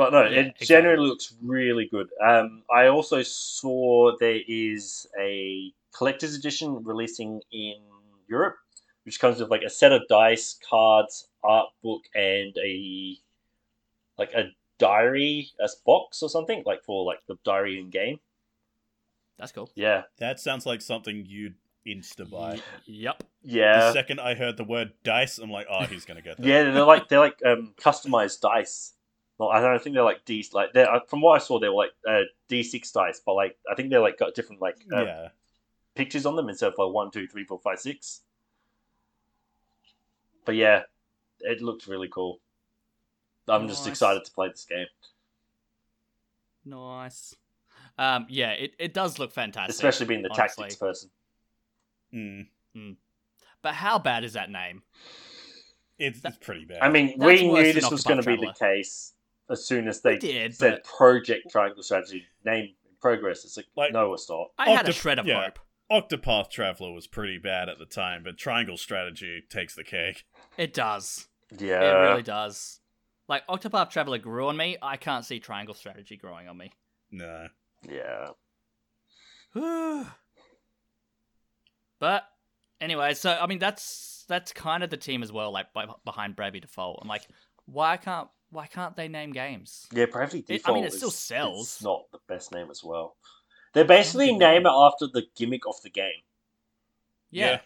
but no Yeah, it exactly. generally looks really good um i also saw there is a collector's edition releasing in europe which comes with like a set of dice, cards, art book, and a like a diary, a box or something, like for like the diary in game. That's cool. Yeah, That sounds like something you'd insta buy. Y- Yep. The second I heard the word dice, I'm like, oh, he's gonna get that. yeah. They're like they're like um customized dice. Well, I don't think they're like D like they're uh, from what I saw they were like uh, D six dice, but like I think they're like got different like uh, yeah. pictures on them instead of like one, two, three, four, five, six. But yeah, it looked really cool. I'm just excited to play this game. Nice. Um, yeah, it, it does look fantastic. especially being the honestly. tactics person. Mm. But how bad is that name? It's, it's pretty bad. I mean, That's we knew this was going to be the case as soon as they did, said but Project Triangle Strategy name in progress. It's like, Like- no, it's not. I had a shred of yeah. hope. Octopath Traveler was pretty bad at the time, but Triangle Strategy takes the cake. It does. Yeah, It really does. Like Octopath Traveler grew on me. I can't see Triangle Strategy growing on me. No. yeah. *sighs* but anyway, so I mean that's that's kind of the team as well, like by, behind Bravely Default. I'm like, why can't why can't they name games? Yeah, Bravely It- I mean, it still is- sells. It's not the best name as well. They basically good name name. it after the gimmick of the game. Yeah. Yeah.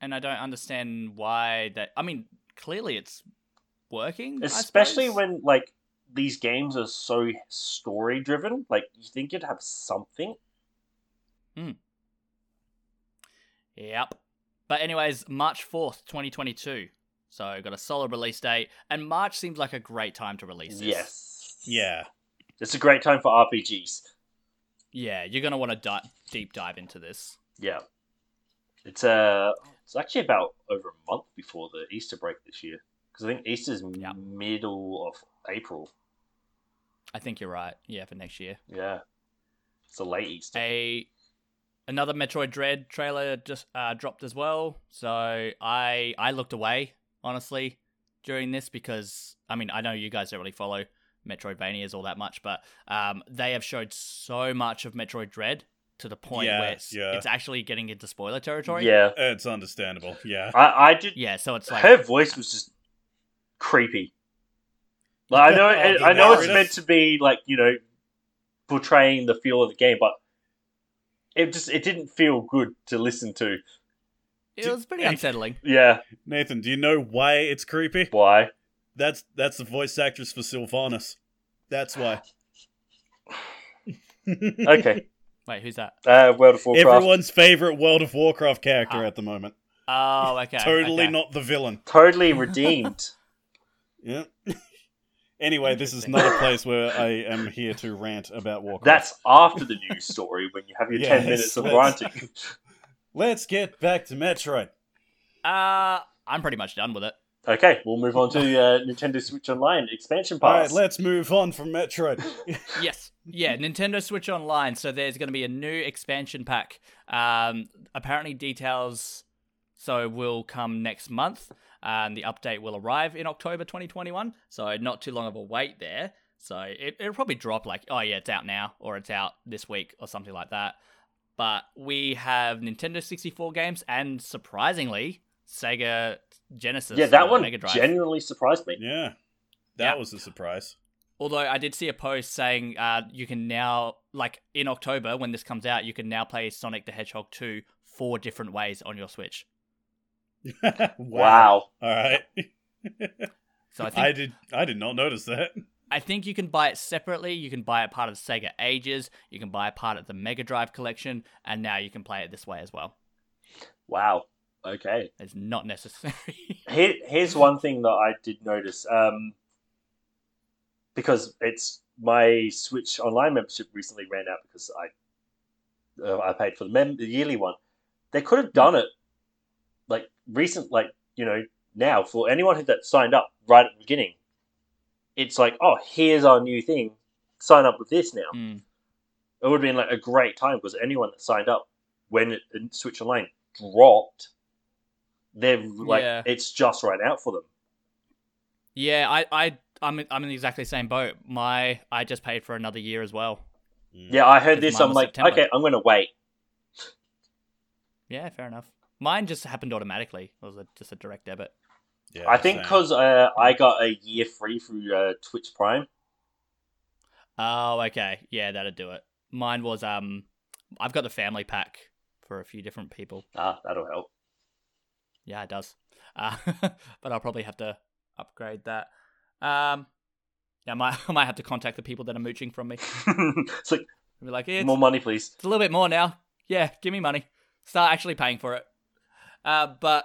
And I don't understand why that. I mean, clearly it's working. Especially suppose. when like these games are so story driven. Like you think you'd have something. Hmm. Yep. But anyways, March fourth, twenty twenty two. So got a solid release date, and March seems like a great time to release this. Yes. Yeah. It's a great time for RPGs. Yeah, you're gonna want to di- deep dive into this. Yeah. It's uh it's actually about over a month before the Easter break this year. Because I think Easter's Yeah. middle of April. I think you're right. Yeah, for next year. Yeah. It's a late Easter. A another Metroid Dread trailer just uh, dropped as well. So I I looked away honestly during this because I mean I know you guys don't really follow Metroidvanias all that much, but um, they have showed so much of Metroid Dread to the point Yeah, where it's, yeah. it's actually getting into spoiler territory. Yeah. It's understandable. Yeah. I, I did yeah. So it's like her voice was just creepy. Like I know *laughs* the I know it's meant to be like, you know, portraying the feel of the game, but it just it didn't feel good to listen to. It was pretty unsettling. Yeah. Nathan, do you know why it's creepy? Why? That's that's the voice actress for Sylvanas. That's why. *sighs* Okay. Wait, who's that? Uh World of Warcraft. Everyone's favorite World of Warcraft character Ah. at the moment. Oh, okay. totally okay. not the villain. Totally *laughs* redeemed. Yeah. *laughs* anyway, this is not a place where I am here to rant about Warcraft. That's after the news story when you have your *laughs* ten minutes of ranting. Let's get back to Metroid. Uh, I'm pretty much done with it. Okay, we'll move on to uh, Nintendo Switch Online expansion All right, pass. let's move on from Metroid. *laughs* yes. Yeah, Nintendo Switch Online. So there's going to be a new expansion pack. Um, apparently details so will come next month. And the update will arrive in October 2021. So not too long of a wait there. So it, it'll probably drop like, oh yeah, it's out now or it's out this week or something like that. But we have Nintendo 64 games and surprisingly, Sega Genesis. yeah, that one Mega Drive. genuinely surprised me. yeah, that Yeah. was a surprise. Although I did see a post saying uh, you can now, like in October when this comes out, you can now play Sonic the Hedgehog 2 four different ways on your Switch. *laughs* wow. Wow. All right. So I I, did. I did not notice that. I think you can buy it separately. You can buy it part of Sega Ages. You can buy it part of the Mega Drive collection, and now you can play it this way as well. Wow. Okay. It's not necessary. *laughs* Here, here's one thing that I did notice. Um, because it's my Switch Online membership recently ran out because I uh, I paid for the, mem- the yearly one. They could have done it like recent, like you know, now for anyone who that signed up right at the beginning, it's like, oh, here's our new thing. Sign up with this now. Mm. It would have been like a great time because anyone that signed up when it, Switch Online dropped, they're like, Yeah. it's just right out for them. Yeah, I, I, I'm, I'm in the exactly the same boat. My, I just paid for another year as well. Mm. Yeah, I heard this. mine I'm like, September. okay, I'm gonna wait. Yeah, fair enough. Mine just happened automatically. It was a, just a direct debit. Yeah, I think because uh, I got a year free through uh, Twitch Prime. Oh, okay. Yeah, that'd do it. Mine was um, I've got the family pack for a few different people. Ah, that'll help. Yeah, it does. Uh, *laughs* but I'll probably have to upgrade that. Um, yeah, I might, *laughs* I might have to contact the people that are mooching from me. *laughs* it's like Be like, it's, more money, please. it's a little bit more now. Yeah, give me money. Start actually paying for it. Uh, but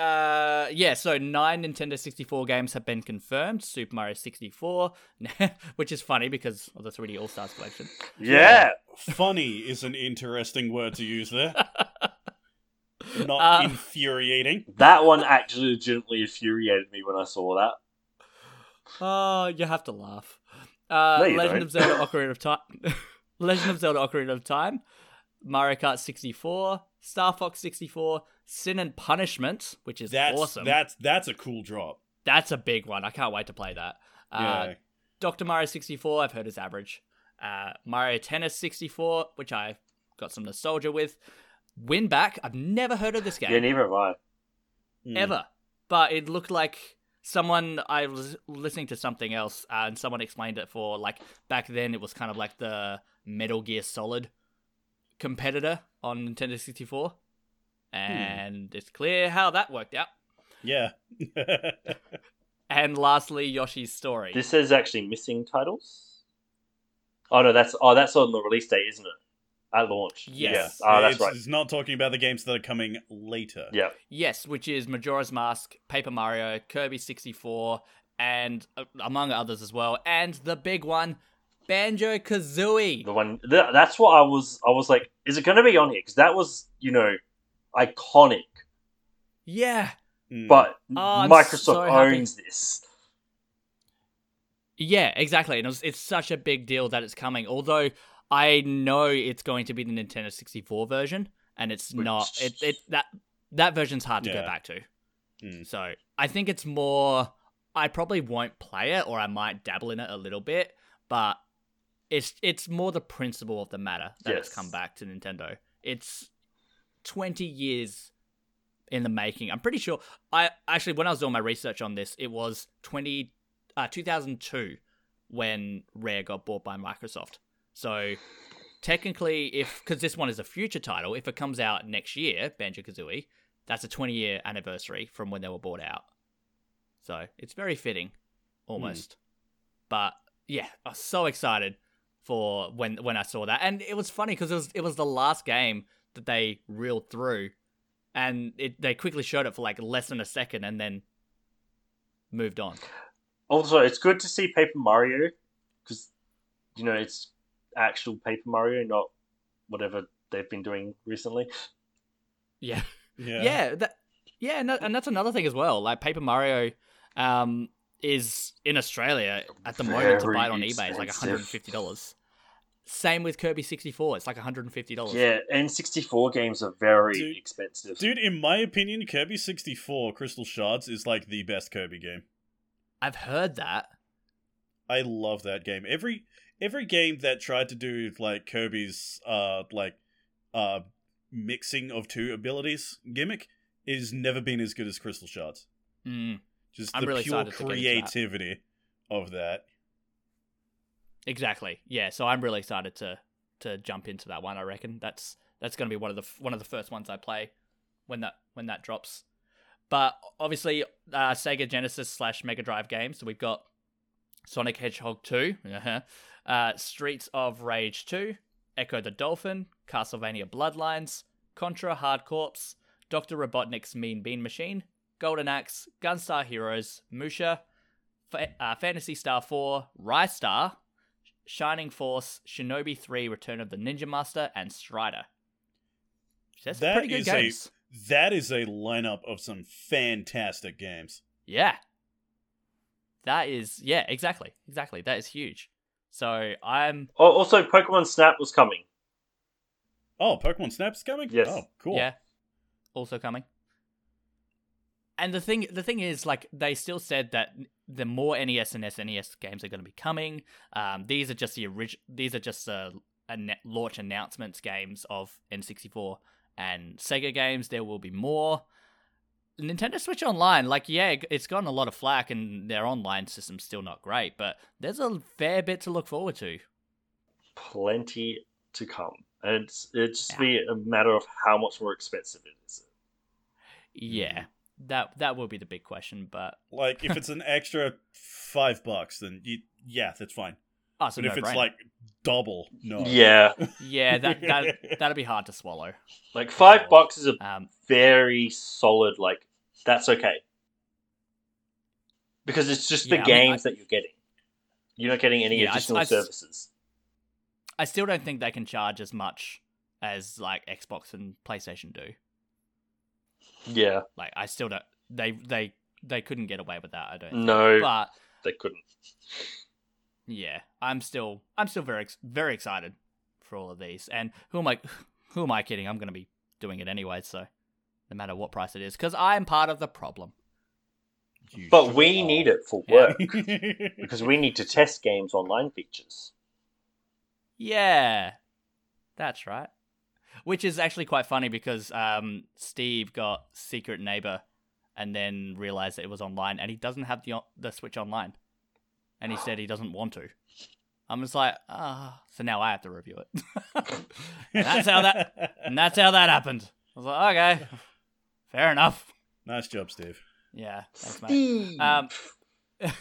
uh, yeah, so nine Nintendo 64 games have been confirmed. Super Mario 64, *laughs* which is funny because of the 3D All Stars collection. Yeah. funny is an interesting word to use there. *laughs* Not Uh, infuriating. That one actually legitimately infuriated me when I saw that. Oh, you have to laugh. Uh, No, Legend don't. of Zelda: Ocarina of Time, *laughs* Legend of Zelda: Ocarina of Time, Mario Kart 64, Star Fox 64, Sin and Punishment, which is That's awesome. that's that's a cool drop. That's a big one. I can't wait to play that. Uh, Yeah. Dr. Mario 64, I've heard is average. Uh, Mario Tennis 64, which I got some nostalgia with. WinBack, I've never heard of this game Yeah, neither have I. Mm. ever. But it looked like someone I was listening to something else, uh, and someone explained it for like back then. It was kind of like the Metal Gear Solid competitor on Nintendo 64, and it's clear how that worked out. Yeah. *laughs* And lastly, Yoshi's Story. This is actually missing titles. Oh no, that's oh that's on the release date, isn't it? At launch. Yes. Yeah. Oh, that's it's, right. It's not talking about the games that are coming later. Yeah. Yes, which is Majora's Mask, Paper Mario, Kirby 64, and uh, among others as well. And the big one, Banjo Kazooie. The one th- that's what I was. I was like, is it going to be on here? Because that was you know iconic. Yeah, Mm. But Oh, Microsoft so happy. owns this. yeah, exactly. And it was, it's such a big deal that it's coming. Although I know it's going to be the Nintendo 64 version, and it's Which- not. It, it that that version's hard to Yeah. go back to. Mm. So I think it's more. I probably won't play it, or I might dabble in it a little bit, but it's it's more the principle of the matter that it's Yes. come back to Nintendo. It's twenty years in the making. I'm pretty sure. I actually, when I was doing my research on this, it was twenty uh, 2002 when Rare got bought by Microsoft. So technically, if because this one is a future title, if it comes out next year, Banjo Kazooie, that's a 20 year anniversary from when they were bought out. So it's very fitting, almost. But yeah, I was so excited for when when I saw that, and it was funny because it was it was the last game that they reeled through, and it they quickly showed it for like less than a second, and then moved on. Also, it's good to see Paper Mario because you know it's actual Paper Mario, not whatever they've been doing recently. Yeah. Yeah. yeah that yeah and, that, and that's another thing as well like paper mario um is in australia at the moment to buy it on ebay it's like $150 same with kirby 64 it's like $150 Yeah, and sixty four games are very Dude- expensive. Dude, in my opinion, Kirby 64 Crystal Shards is like the best Kirby game. i've heard that I love that game. Every every game that tried to do like Kirby's uh like uh mixing of two abilities gimmick is never been as good as Crystal Shards. mm, Just I'm the really pure excited to get into that. creativity of that. Exactly yeah so i'm really excited to to jump into that one i reckon that's that's going to be one of the one of the first ones i play when that when that drops but obviously uh, sega genesis slash mega drive games so we've got Sonic Hedgehog 2, uh-huh, uh, Streets of Rage 2, Ecco the Dolphin, Castlevania Bloodlines, Contra Hard Corps, Dr. Robotnik's Mean Bean Machine, Golden Axe, Gunstar Heroes, Musha, uh, Phantasy Star 4, Ristar, Shining Force, Shinobi 3, Return of the Ninja Master, and Strider. That's That pretty good is a- games. that is a lineup of some fantastic games. Yeah. That is yeah, exactly. Exactly. That is huge. So I'm Oh, also, Pokemon Snap was coming. Oh, Pokemon Snap's coming. Yes. Oh, cool. yeah, also coming. And the thing the thing is like they still said that the more NES and SNES games are going to be coming. Um, these are just the orig- these are just uh, anna- launch announcements games of N64 and Sega games. There will be more. Nintendo Switch Online, like, yeah, it's gotten a lot of flack and their online system's still not great, but there's a fair bit to look forward to. Plenty to come. And it's, it's just Yeah. be a matter of how much more expensive it is. Yeah, that that will be the big question, but Like if it's an *laughs* extra five bucks, then you, yeah, that's fine. oh, so But if it's no-brainer. like double, no. Yeah. *laughs* yeah, that that *laughs* that'd be hard to swallow. Like, five bucks is a Um, very solid, like, that's okay. Because it's just the Yeah, I mean, games that you're getting. You're not getting any Yeah, I- additional I- services. I still don't think they can charge as much as like Xbox and PlayStation do. Yeah. Like I still don't. They they they couldn't get away with that. I don't. No, Think. But they couldn't. yeah, I'm still I'm still very very excited for all of these. And who am I? Who am I kidding? I'm going to be doing it anyway. So no matter what price it is, because I'm part of the problem. You But we are. need it for Yeah. work. *laughs* because we need to test games online features. Yeah, that's right. Which is actually quite funny because um, Steve got Secret Neighbor and then realized that it was online, and he doesn't have the the Switch online, and he said he doesn't want to. I'm just like, ah, so now I have to review it. *laughs* and that's how that and that's how that happened. I was like, okay, fair enough. nice job, Steve. Yeah, thanks, mate. Steve. Um, *laughs*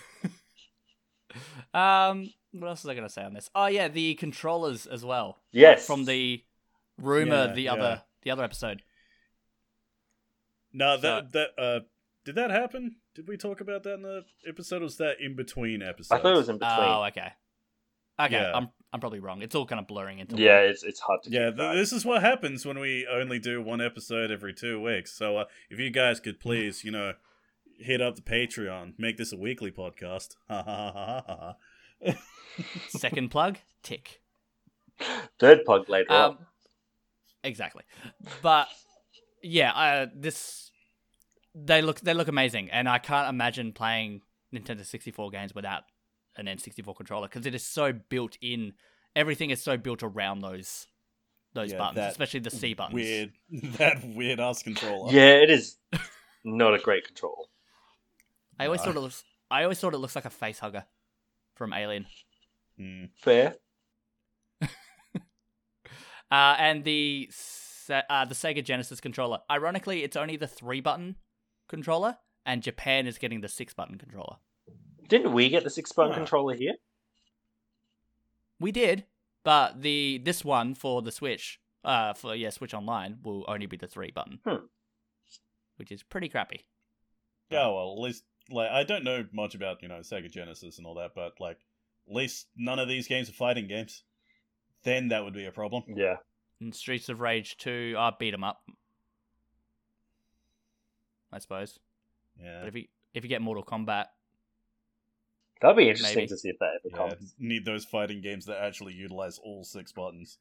um, what else was I gonna say on this? Oh yeah, the controllers as well. yes. from the rumor Yeah, the yeah. other the other episode. No, So- that that uh, did that happen? Did we talk about that in the episode? Or was that in between episodes? I thought it was in between. Oh, okay. Okay, Yeah. I'm I'm probably wrong. It's all kind of blurring into yeah, one. it's it's hard to. Yeah, keep th- this is what happens when we only do one episode every two weeks. So uh, if you guys could please, you know, hit up the Patreon, make this a weekly podcast. *laughs* *laughs* Second plug, tick. Third plug later on. Exactly. But yeah, uh, this they look they look amazing, and I can't imagine playing Nintendo 64 games without an N64 controller because it is so built in. Everything is so built around those those Yeah, buttons, especially the C buttons. Weird, *laughs* that weird ass controller. Yeah, it is not a great control. I always No. thought it looks. I always thought it looks like a face hugger from Alien. Hmm. Fair. Uh, and the Se- uh, the Sega Genesis controller. Ironically, it's only the three button controller, and Japan is getting the six button controller. Didn't we get the six button Huh. controller here? We did, but the this one for the Switch, uh, for yeah, Switch Online will only be the three button, Hmm. which is pretty crappy. Yeah, well, at least like I don't know much about you know Sega Genesis and all that, but like at least none of these games are fighting games. Then that would be a problem. Yeah. In Streets of Rage two, I beat 'em up, I suppose. Yeah, But if you if you get Mortal Kombat, That'd be interesting Maybe. to see if that ever yeah. comes. Need those fighting games that actually utilize all six buttons.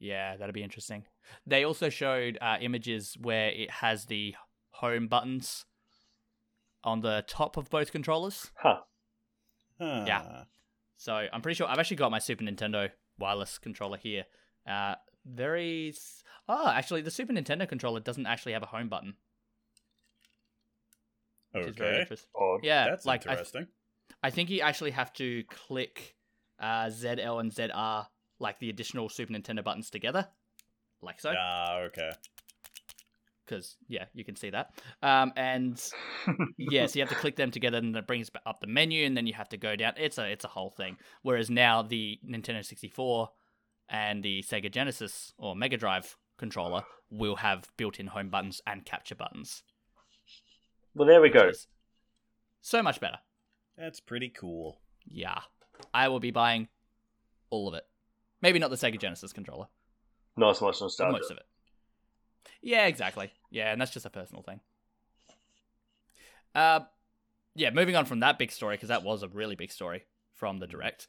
Yeah, that'd be interesting. They also showed uh, images where it has the home buttons on the top of both controllers. Huh. Huh. Yeah. So I'm pretty sure I've actually got my Super Nintendo wireless controller here. Uh, very. s- Oh, actually, the Super Nintendo controller doesn't actually have a home button, which is very Okay. interesting. Odd. Yeah, That's like I, interesting. I think you actually have to click uh, ZL and ZR, like the additional Super Nintendo buttons together, like so. Ah, okay. Because yeah, you can see that. Um, and yes, you have to click them together, and it brings up the menu, and then you have to go down. It's a it's a whole thing. Whereas now the Nintendo sixty four and the Sega Genesis or Mega Drive controller will have built-in home buttons and capture buttons. Well, there we which go. So much better. That's pretty cool. Yeah, I will be buying all of it. Maybe not the Sega Genesis controller, Not as much but nostalgia. most of it. Yeah, exactly. Yeah, and that's just a personal thing. Uh, yeah, moving on from that big story, because that was a really big story from the direct.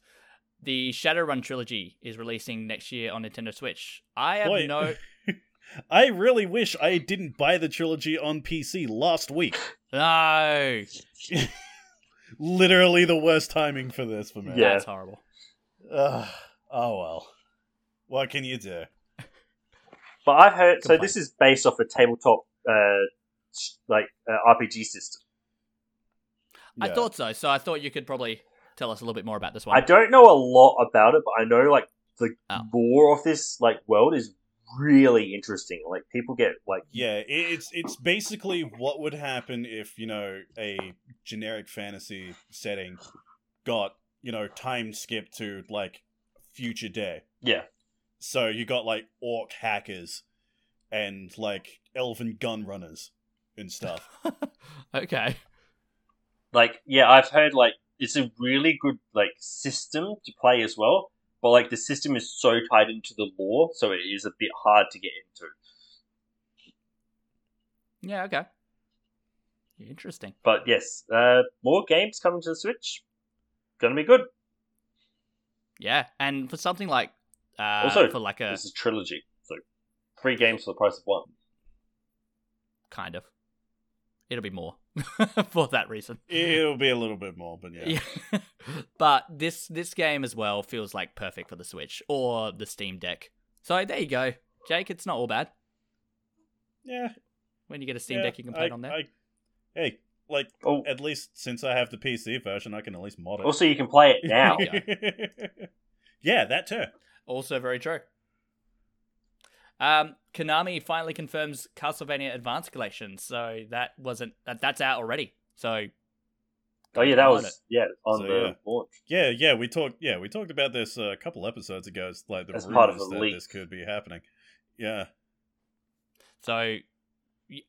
The Shadowrun trilogy is releasing next year on Nintendo Switch. I have Boy, no. *laughs* I really wish I didn't buy the trilogy on PC last week. No! *laughs* Literally the worst timing for this for me. Yeah. That's horrible. Ugh. oh well. What can you do? But I've heard so Complaint. this is based off a tabletop uh like uh, RPG system. I Yeah. thought so, so I thought you could probably tell us a little bit more about this one. I don't know a lot about it, but I know like the Oh. lore of this like world is really interesting. Like people get like Yeah, i- it's it's basically what would happen if you know a generic fantasy setting got you know time skipped to like future day. yeah. So you got like orc hackers and like elven gun runners and stuff. *laughs* okay. Like yeah, I've heard like it's a really good like system to play as well. But like the system is so tied into the lore, so it is a bit hard to get into. Yeah, okay. Interesting. But yes, uh, more games coming to the Switch. Gonna be good. Yeah, and for something like. Uh, Also, for like a. This is trilogy, so three games for the price of one. Kind of. It'll be more *laughs* for that reason. It'll be a little bit more, but yeah. Yeah. *laughs* but this this game as well feels like perfect for the Switch or the Steam Deck. So there you go, Jake. It's not all bad. Yeah. When you get a Steam yeah, Deck, you can play I- it on there. I- hey, like Oh, at least since I have the PC version, I can at least mod it. also you can play it *laughs* now. yeah, that too. Also very true. Um, Konami finally confirms Castlevania Advance Collection, so that wasn't that, that's out already. So oh yeah, that Download was yeah on So, the yeah. launch. Yeah, yeah, we talked. Yeah, we talked about this uh, a couple episodes ago. It's like the As rumors part of a that leak. this could be happening. Yeah, So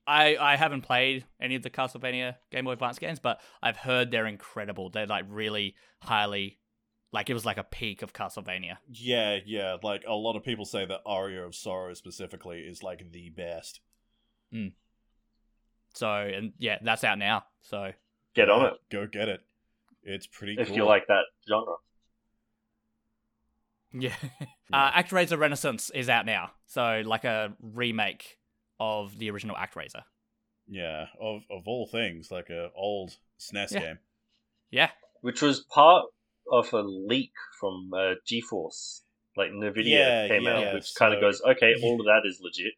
I I haven't played any of the Castlevania Game Boy Advance games, but I've heard they're incredible. They're like really highly like it was like a peak of Castlevania. yeah, yeah. Like a lot of people say that Aria of Sorrow specifically is like the best. So and yeah, that's out now. So Get on it Go get it. It's pretty. if cool. you like that genre. yeah. *laughs* Uh, ActRaiser Renaissance is out now. So like a remake of the original ActRaiser. Yeah, of of all things, like a old SNES Yeah. game. Yeah. which was part of a leak from uh, GeForce. Like Nvidia Yeah, came yeah, out, which kind of goes, okay, *laughs* all of that is legit.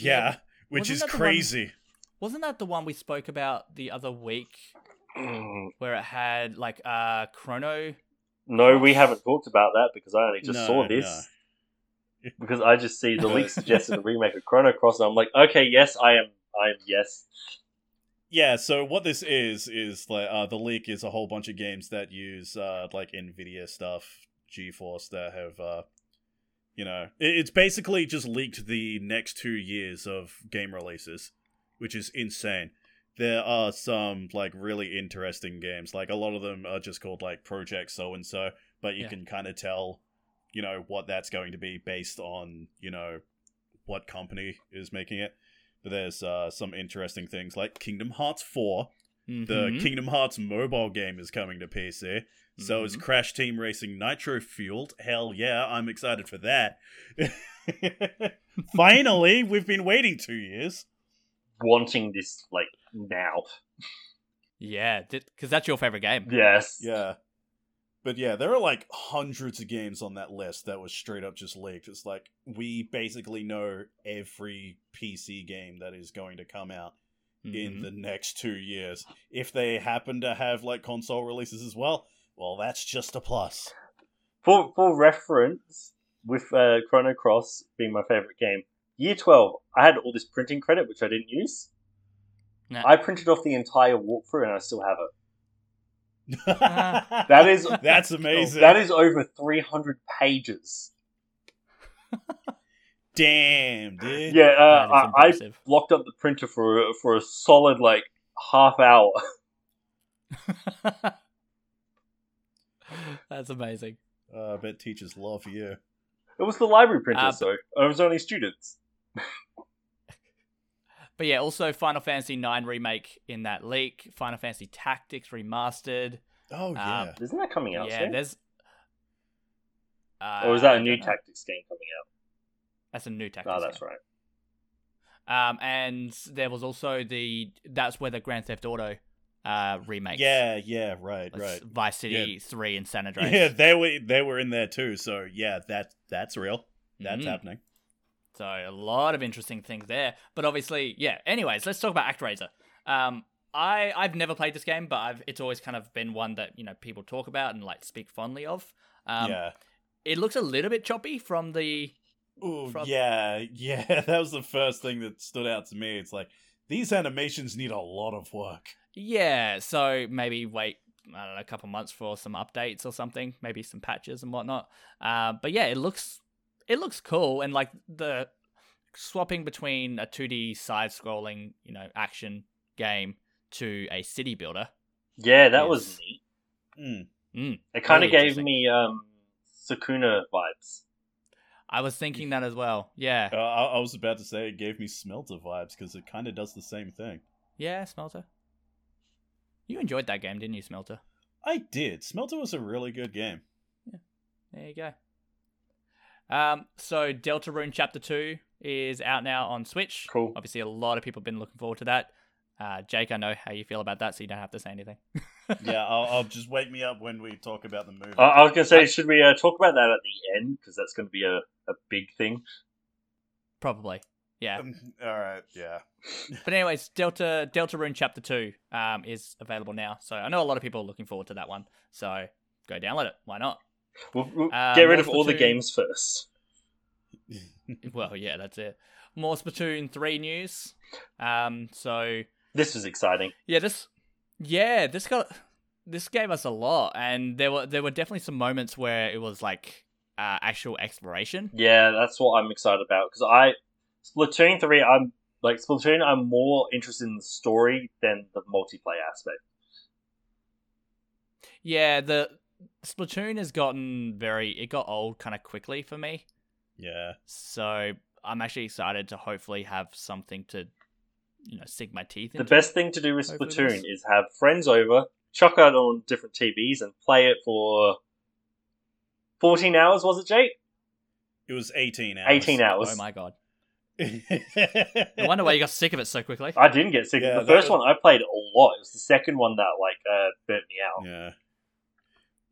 Yeah, which Wasn't is that the one- crazy. Wasn't that the one we spoke about the other week *clears throat* where it had like uh Chrono No, we haven't talked about that because I only just No, saw no. this. *laughs* Because I just see the leak suggested a remake of Chrono Cross, and I'm like, okay, yes, I am, I am, yes. Yeah, so what this is is like uh, the leak is a whole bunch of games that use uh, like Nvidia stuff, GeForce that have uh, you know, it's basically just leaked the next two years of game releases, which is insane. There are some like really interesting games. Like a lot of them are just called like Project So and So, but you Yeah. can kind of tell, you know, what that's going to be based on, you know, what company is making it. But there's uh, some interesting things like Kingdom Hearts 4. The Mhm. Kingdom Hearts mobile game is coming to PC. So is Mhm. Crash Team Racing Nitro Fueled. Hell yeah, I'm excited for that. *laughs* Finally, we've been waiting two years. Wanting this, like, now. Yeah, because that's your favorite game. Yes. Yeah. But yeah, there are like hundreds of games on that list that was straight up just leaked. It's like we basically know every PC game that is going to come out in Mhm. the next two years. If they happen to have like console releases as well, well, that's just a plus. For, for reference, with uh, Chrono Cross being my favorite game, year 12, I had all this printing credit, which I didn't use. Nah. I printed off the entire walkthrough and I still have it. *laughs* That is- *laughs* that's amazing. That is over 300 pages. damn, dude. Yeah, uh, I, I impressive. locked up the printer for for a solid like half hour. *laughs* That's amazing. Uh, I bet teachers love you. It was the library printer, Uh, so it was only students. But yeah, also Final Fantasy IX remake in that leak. Final Fantasy Tactics remastered. Oh yeah. Isn't that coming out yeah, soon? there's. Uh, Or is that I a new don't tactics game coming out? That's a new tactics. Oh, that's game. right. Um, and there was also the that's where the Grand Theft Auto uh remake. yeah, yeah, right, was right. Vice City Three and San *laughs* Andreas. Yeah, they were they were in there too. So yeah, that that's real. That's Mhm. happening. So a lot of interesting things there. But obviously, yeah. Anyways, let's talk about ActRaiser. Um, I I've never played this game, but I've it's always kind of been one that you know people talk about and like speak fondly of. Um, yeah. It looks a little bit choppy from the Ooh, from- yeah, *laughs* yeah. That was the first thing that stood out to me. It's like these animations need a lot of work. yeah. So maybe wait. I don't know, a couple months for some updates or something, maybe some patches and whatnot. Uh, but yeah, it looks it looks cool and like the swapping between a 2D side-scrolling, you know, action game to a city builder. Yeah, that was neat. Mm. Mm. It kind Really of gave me um Sakuna vibes. I was thinking that as well. Yeah. Uh, I, I was about to say it gave me Smelter vibes because it kind of does the same thing. Yeah, Smelter. You enjoyed that game, didn't you, Smelter? I did. Smelter was a really good game. Yeah. There you go. Um, so Deltarune Chapter 2 is out now on Switch. Cool. Obviously, a lot of people have been looking forward to that. Uh, Jake, I know how you feel about that, so you don't have to say anything. *laughs* yeah, I'll, I'll just wake me up when we talk about the movie. I, I was gonna say, should we uh, talk about that at the end because that's gonna be a, a big thing. Probably. Yeah. Um, All right, yeah. *laughs* But anyways, Delta Delta Rune Chapter 2 um, is available now. So I know a lot of people are looking forward to that one. So go download it. Why not? We'll, we'll Uh, get rid of all the games first. *laughs* Well, yeah, that's it. More Splatoon 3 news. Um, so This was exciting. yeah, this yeah, this got this gave us a lot and there were there were definitely some moments where it was like uh, actual exploration. Yeah, that's what I'm excited about because I Splatoon three. I'm like Splatoon. I'm more interested in the story than the multiplayer aspect. Yeah, the Splatoon has gotten very it got old kind of quickly for me. Yeah. So I'm actually excited to hopefully have something to, you know, sink my teeth in. The best thing to do with Splatoon is have friends over, chuck it on different TVs, and play it for fourteen hours. Was it Jake? It was 18 hours. Eighteen hours. Oh my god! hours. *laughs* No wonder why you got sick of it so quickly. I didn't get sick. Yeah, the first was- one I played a lot. It was the second one that like uh, burnt me out. Yeah.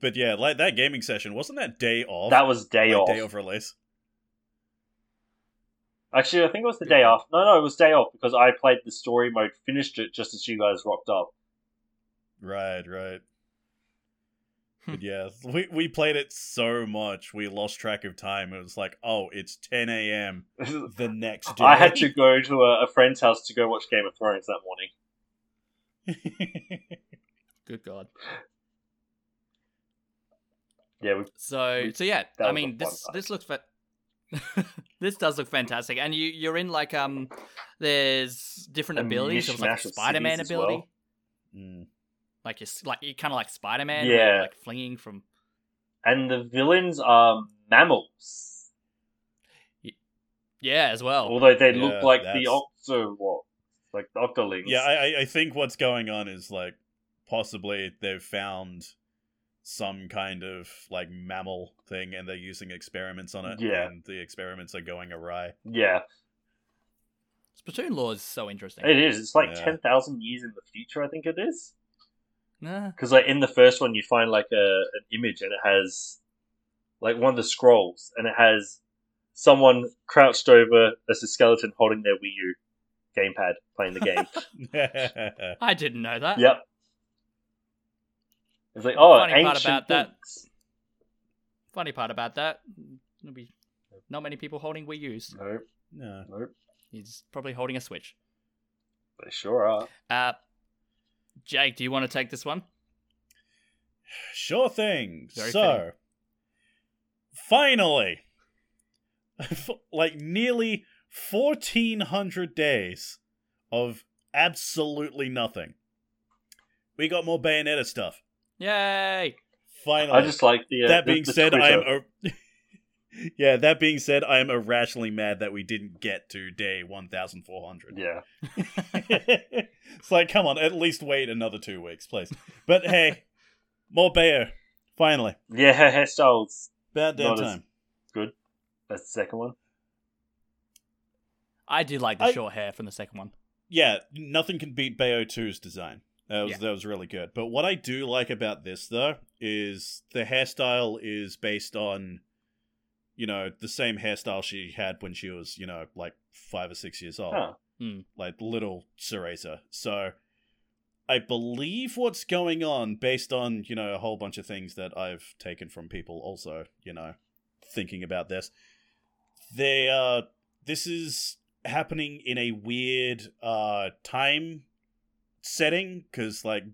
But yeah, like that gaming session, wasn't that day off? That was day Like, off. Day of release. Actually, I think it was the day off. No, no, it was day off because I played the story mode, finished it just as you guys rocked up. Right, right. Hmm. But yeah, we we played it so much we lost track of time. It was like, oh, it's 10 a.m. *laughs* the next day. I had to go to a, a friend's house to go watch Game of Thrones that morning. *laughs* *laughs* Good god. Yeah, we, So so yeah, I mean this time. this looks fa- *laughs* this does look fantastic, and you you're in like um there's different A abilities. There was like a Spider Man ability, well. Mm. like you're like you kind of like Spider Man, Yeah. like flinging from and the villains are mammals, yeah as well. although they Yeah, look like the that's- octo what, like the octolings. Yeah, I, I- I think what's going on is like possibly they've found some kind of like mammal thing and they're using experiments on it. Yeah. And the experiments are going awry. yeah, Splatoon lore is so interesting. it is. It's like Yeah. ten thousand years in the future, I think it is. Nah. Because like in the first one, you find like a an image and it has like one of the scrolls, and it has someone crouched over as a skeleton holding their Wii U gamepad playing the game. *laughs* I didn't know that. yep. It's like oh, Funny part ancient about that- Funny part about that, there'll be not many people holding Wii U's. Nope, no. nope. He's probably holding a Switch. They sure are. Uh, Jake, do you want to take this one? Sure thing. Very so, fitting. finally, *laughs* like nearly 1400 days of absolutely nothing. We got more Bayonetta stuff. Yay! Finally. I just like the. Uh, that being the said, I am Twitter. o- yeah, that being said, I am irrationally mad that we didn't get to day 1400. Yeah. *laughs* it's like, come on, at least wait another two weeks, please. But hey, *laughs* more Bayo. Finally. Yeah, *laughs* her hairstyles. About damn time. Good. That's the second one. I did like the I- short hair from the second one. Yeah, nothing can beat Bayo 2's design. That was Yeah. that was really good. But what I do like about this though is the hairstyle is based on you know, the same hairstyle she had when she was, you know, like 5 or 6 years old. Huh. like little Cereza. So I believe what's going on based on, you know, a whole bunch of things that I've taken from people also, you know, thinking about this. They uh this is happening in a weird uh time setting cuz like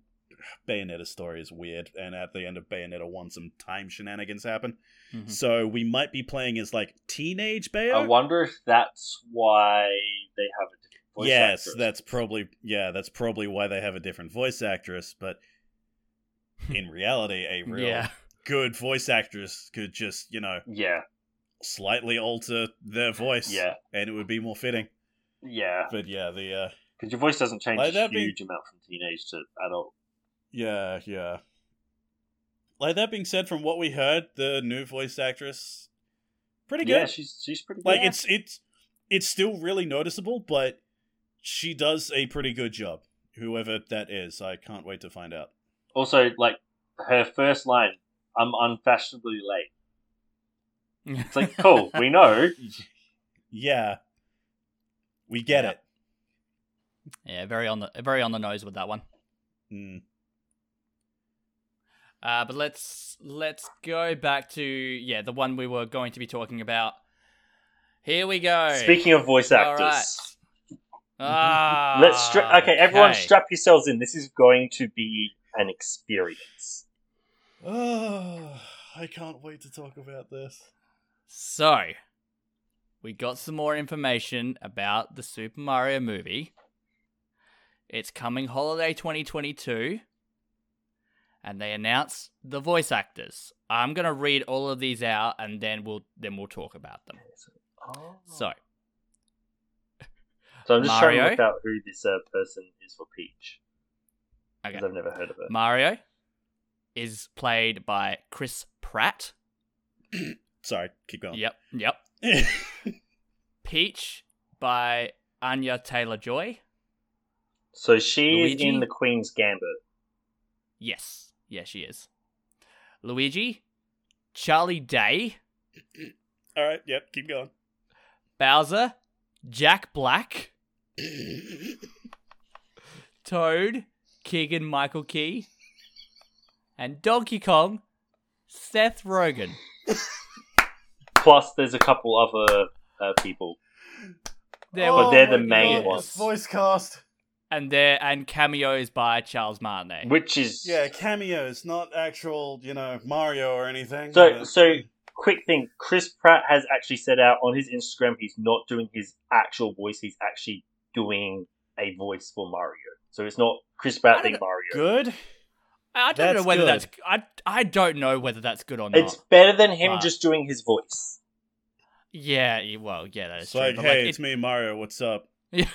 Bayonetta story is weird and at the end of Bayonetta 1 some time shenanigans happen. Mhm. So we might be playing as like teenage Bayo. I wonder if that's why they have a different voice yes, actress. that's probably yeah, that's probably why they have a different voice actress. But *laughs* in reality, a real Yeah. good voice actress could just you know Yeah, slightly alter their voice, yeah, and it would be more fitting. yeah. But yeah, the uh, Because your voice doesn't change Like a huge amount from teenage to adult. yeah, yeah. Like that being said, from what we heard, the new voice actress pretty good. Yeah, she's she's pretty good. like it's it's it's still really noticeable, but she does a pretty good job. Whoever that is, I can't wait to find out. also like her first line. I'm unfashionably late. It's like cool. *laughs* we know. Yeah. We get Yeah. it. Yeah, very on the very on the nose with that one. Mm. Uh, but let's let's go back to yeah the one we were going to be talking about. Here we go. Speaking of voice actors, right. Ah, *laughs* let's stra- okay, everyone, okay. strap yourselves in. This is going to be an experience. Oh, I can't wait to talk about this. So, we got some more information about the Super Mario movie. It's coming holiday 2022. And they announced the voice actors. I'm going to read all of these out and then we'll then we'll talk about them. Oh. So, So I'm just trying to look out who this uh, person is for Peach okay. because I've never heard of her. Mario is played by Chris Pratt. *coughs* Sorry, keep going. Yep, yep. *laughs* Peach by Anya Taylor-Joy. So she is in the Queen's Gambit. Yes, Yeah, she is. Luigi, Charlie Day, *clears throat* All right, yep, keep going. Bowser, Jack Black, *laughs* Toad, Keegan Michael Key, and Donkey Kong, Seth Rogen. *laughs* Plus, there's a couple other uh, people. There But they're the main yes. ones. Voice cast. And there and cameos by Charles Martinet. Which is Yeah, cameos, not actual, you know, Mario or anything. So, but- so quick thing: Chris Pratt has actually said out on his Instagram he's not doing his actual voice; he's actually doing a voice for Mario. So it's not Chris Pratt I being Mario. good. I don't know whether good. that's I I don't know whether that's good or not. It's better than him But- just doing his voice. yeah, well, yeah, that is It's true. like, but, hey, like, it's me, Mario. What's up? *laughs* Yeah.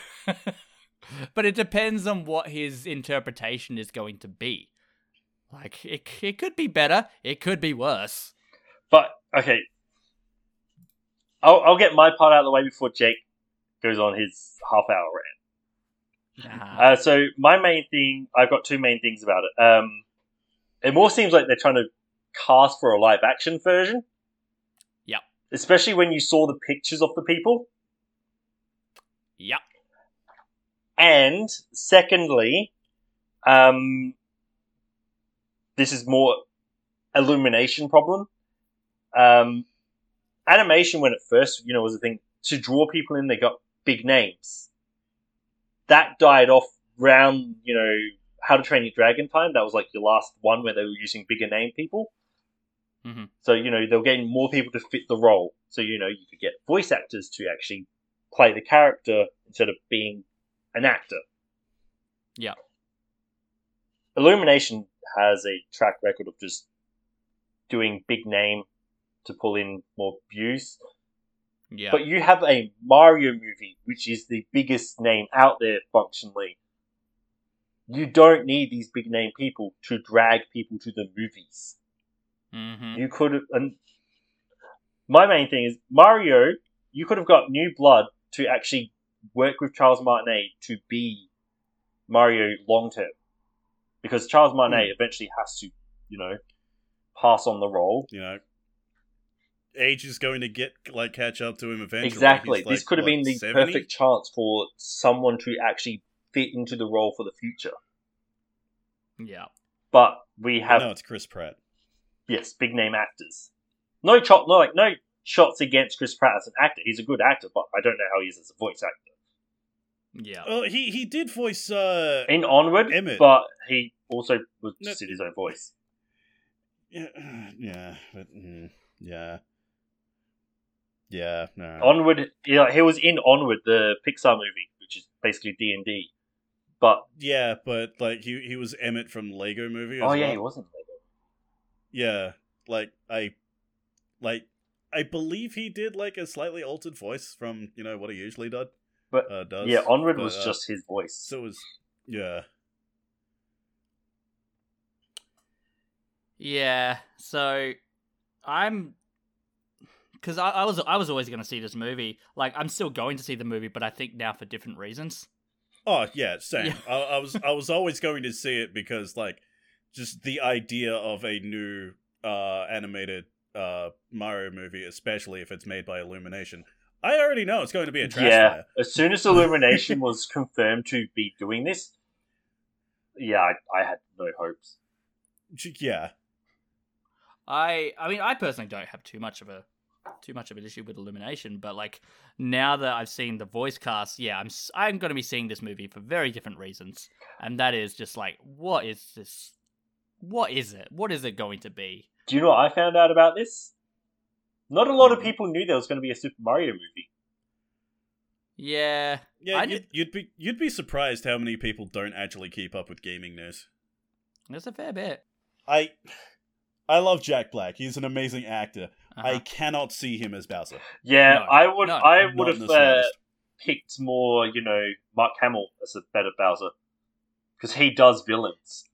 But it depends on what his interpretation is going to be. Like it, it could be better, it could be worse. But okay, I'll, I'll get my part out of the way before Jake goes on his half hour rant. Nah. Uh, so my main thing, I've got two main things about it. Um, it more seems like they're trying to cast for a live action version. Yep. Especially when you saw the pictures of the people. yep. And secondly, um, this is more illumination problem. Um, animation when it first, you know, was a thing to draw people in. They got big names. That died off round, you know, How to Train Your Dragon time. That was like your last one where they were using bigger name people. Mhm. So you know they were getting more people to fit the role. So you know you could get voice actors to actually play the character instead of being an actor. Yeah. Illumination has a track record of just doing big name to pull in more views. Yeah. But you have a Mario movie, which is the biggest name out there functionally. You don't need these big name people to drag people to the movies. hmm You could have. And my main thing is Mario. You could have got new blood to actually work with Charles Martinet to be Mario long term, because Charles Martinet hmm. eventually has to, you know, pass on the role. You know, age is going to get like catch up to him eventually. Exactly. He's, this like, could have what, been the 70? perfect chance for someone to actually fit into the role for the future. Yeah. But we have No, it's Chris Pratt. yes, big name actors. No chop, no like no shots against Chris Pratt as an actor. He's a good actor, but I don't know how he is as a voice actor. Yeah. Oh, he he did voice. uh In Onward, Emmett. but he also was No. just in his own voice. Yeah, yeah, but, mm, yeah, yeah. No. Onward, yeah, he was in Onward, the Pixar movie, which is basically D and D. But yeah, but like he he was Emmett from Lego Movie. As oh yeah, well. he wasn't. Lego. Yeah, like I, like I believe he did like a slightly altered voice from you know what he usually did. But, uh, does. Yeah, Onward but, was uh, just his voice. so was yeah. Yeah. So I'm because I, I was I was always going to see this movie. Like I'm still going to see the movie, but I think now for different reasons. Oh yeah, same. Yeah. I, I was I was always going to see it because like just the idea of a new uh animated uh Mario movie, especially if it's made by Illumination. I already know it's going to be a trash yeah, fire. as soon as Illumination was *laughs* confirmed to be doing this, yeah, I, I had no hopes. Yeah. I I mean I personally don't have too much of a too much of an issue with Illumination, but like now that I've seen the voice cast, yeah, I'm s- I'm going to be seeing this movie for very different reasons, and that is just like what is this? What is it? What is it going to be? Do you know what I found out about this? Not a lot of people knew there was going to be a Super Mario movie. Yeah, Yeah, you'd, did- you'd be you'd be surprised how many people don't actually keep up with gaming news. there's a fair bit. I I love Jack Black. He's an amazing actor. I Uh-huh. cannot see him as Bowser. Yeah, No, I would. no, I would have uh, picked more, you know, Mark Hamill as a better Bowser because he does villains.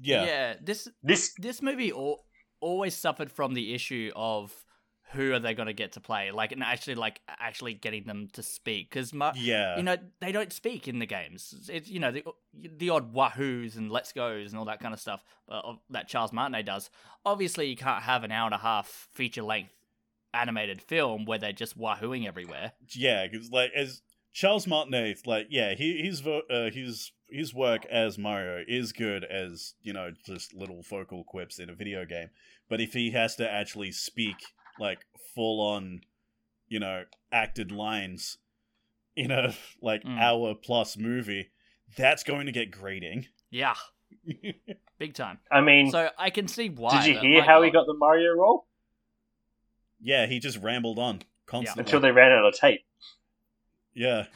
Yeah. yeah. This This this movie al- always suffered from the issue of who are they going to get to play, like and actually like actually getting them to speak because Yeah. you know they don't speak in the games. It's you know the the odd wahoos and let's goes and all that kind of stuff uh, that Charles Martinet does. Obviously, you can't have an hour and a half feature length animated film where they're just wahooing everywhere. Yeah, because like as Charles Martinet, like yeah, he his vo- uh, his his work as Mario is good as you know just little vocal quips in a video game. But if he has to actually speak like full on, you know, acted lines in a *laughs* like Mm. hour plus movie, that's going to get grating. Yeah, *laughs* big time. I mean, So I can see why. did you hear my how he got the Mario role? yeah, he just rambled on constantly. Until they ran out of tape. yeah.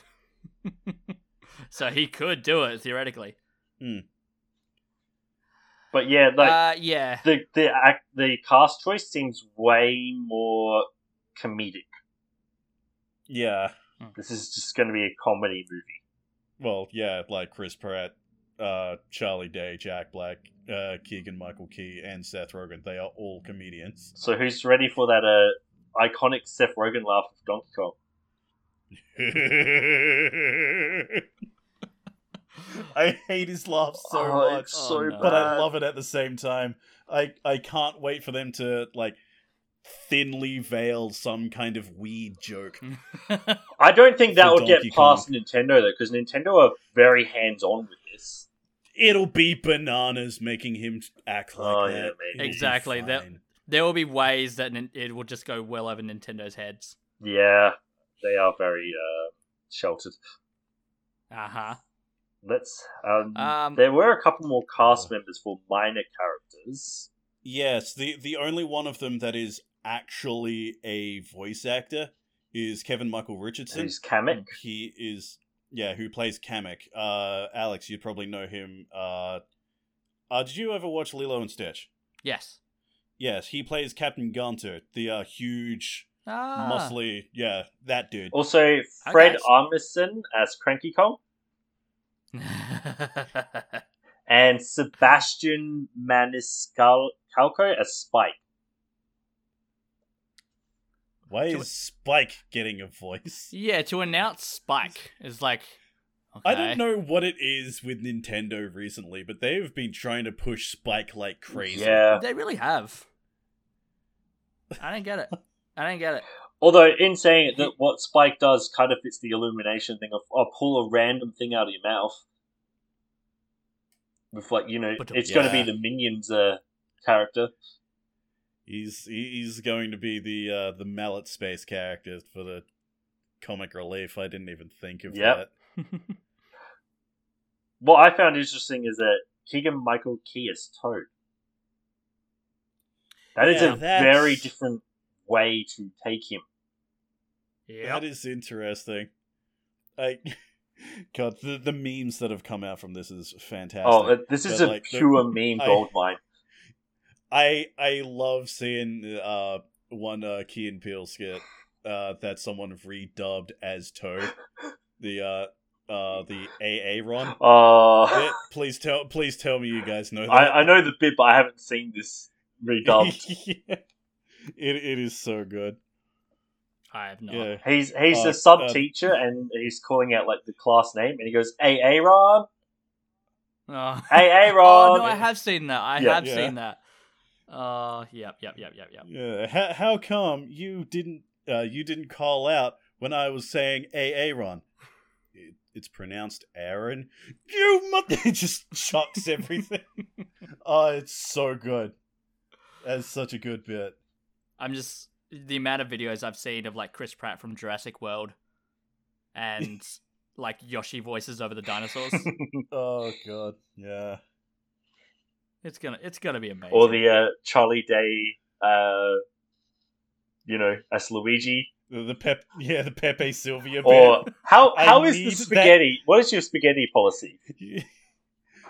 *laughs* so he could do it theoretically. But yeah, like uh, yeah. the the act, the cast choice seems way more comedic. Yeah. This is just going to be a comedy movie. Well, yeah, like Chris Pratt, uh, Charlie Day, Jack Black, uh, Keegan Michael Key, and Seth Rogen. They are all comedians. So who's ready for that uh, iconic Seth Rogen laugh of Donkey Kong? *laughs* *laughs* I hate his laugh so Oh, much, it's so Oh, no. but I love it at the same time. I I can't wait for them to like thinly veil some kind of weed joke. *laughs* I don't think that would get Donkey past Nintendo though, because Nintendo are very hands on with this. It'll be bananas making him act like Oh, that. yeah, maybe. It'll be Exactly, that- fine. there will be ways that it will just go well over Nintendo's heads. Yeah, they are very uh, sheltered. Uh huh. Let's. Um, Um, there were a couple more cast members for minor characters. Yes, the the only one of them that is actually a voice actor is Kevin Michael Richardson. Who's Kamek? He is yeah, who plays Kamek. Uh Alex, you'd probably know him. Uh uh did you ever watch Lilo and Stitch? Yes. Yes, he plays Captain Gantu, the uh, huge, Ah. muscly, yeah, that dude. Also, Fred Okay. Armisen as Cranky Kong and Sebastian Maniscalco as Spike. Why is Spike getting a voice? yeah, to announce Spike is like. I don't know what it is with Nintendo recently, but they've been trying to push Spike like crazy. Yeah. They really have. I don't get it. I don't get it. Although, in saying it, that what Spike does kind of fits the illumination thing of, oh, pull a random thing out of your mouth. With, like, you know, But- it's going to be the Minions uh, character. He's he's going to be the uh, the mallet space character for the comic relief. I didn't even think of Yep. that. *laughs* What I found interesting is that Keegan Michael Key is Toad. That is Yeah, a that's- very different way to take him. yeah. That is interesting. I *laughs* God, the the memes that have come out from this is fantastic. Oh, uh, this is But, a like, the- pure *laughs* meme I- *laughs* goldmine. I I love seeing uh one uh Key and Peele skit uh that someone redubbed as Toad. The uh uh the AA run. Uh, bit. Please tell please tell me you guys know that. I, I know the bit, but I haven't seen this redubbed. yeah. It it is so good. I have not. Yeah. He's he's Uh, a sub uh, teacher and he's calling out like the class name and he goes, "Hey, Aaron, Oh. hey, *laughs* oh Aaron." no, I have seen that. I Yeah. have Yeah. seen that. Uh, yep, yep, yep, yep, yep. Yeah. How, how come you didn't uh you didn't call out when I was saying "A Aaron? It, it's pronounced Aaron. You mother *laughs* it just chucks everything. *laughs* oh, it's so good. That's such a good bit. I'm just the amount of videos I've seen of like Chris Pratt from Jurassic World, and *laughs* like Yoshi voices over the dinosaurs. *laughs* Oh god. Yeah. it's gonna, it's gonna be amazing. or the uh, Charlie Day, uh, you know, as Luigi. The, the pep yeah, the Pepe Sylvia bit. Or how I how is need the that- spaghetti? What is your spaghetti policy? *laughs*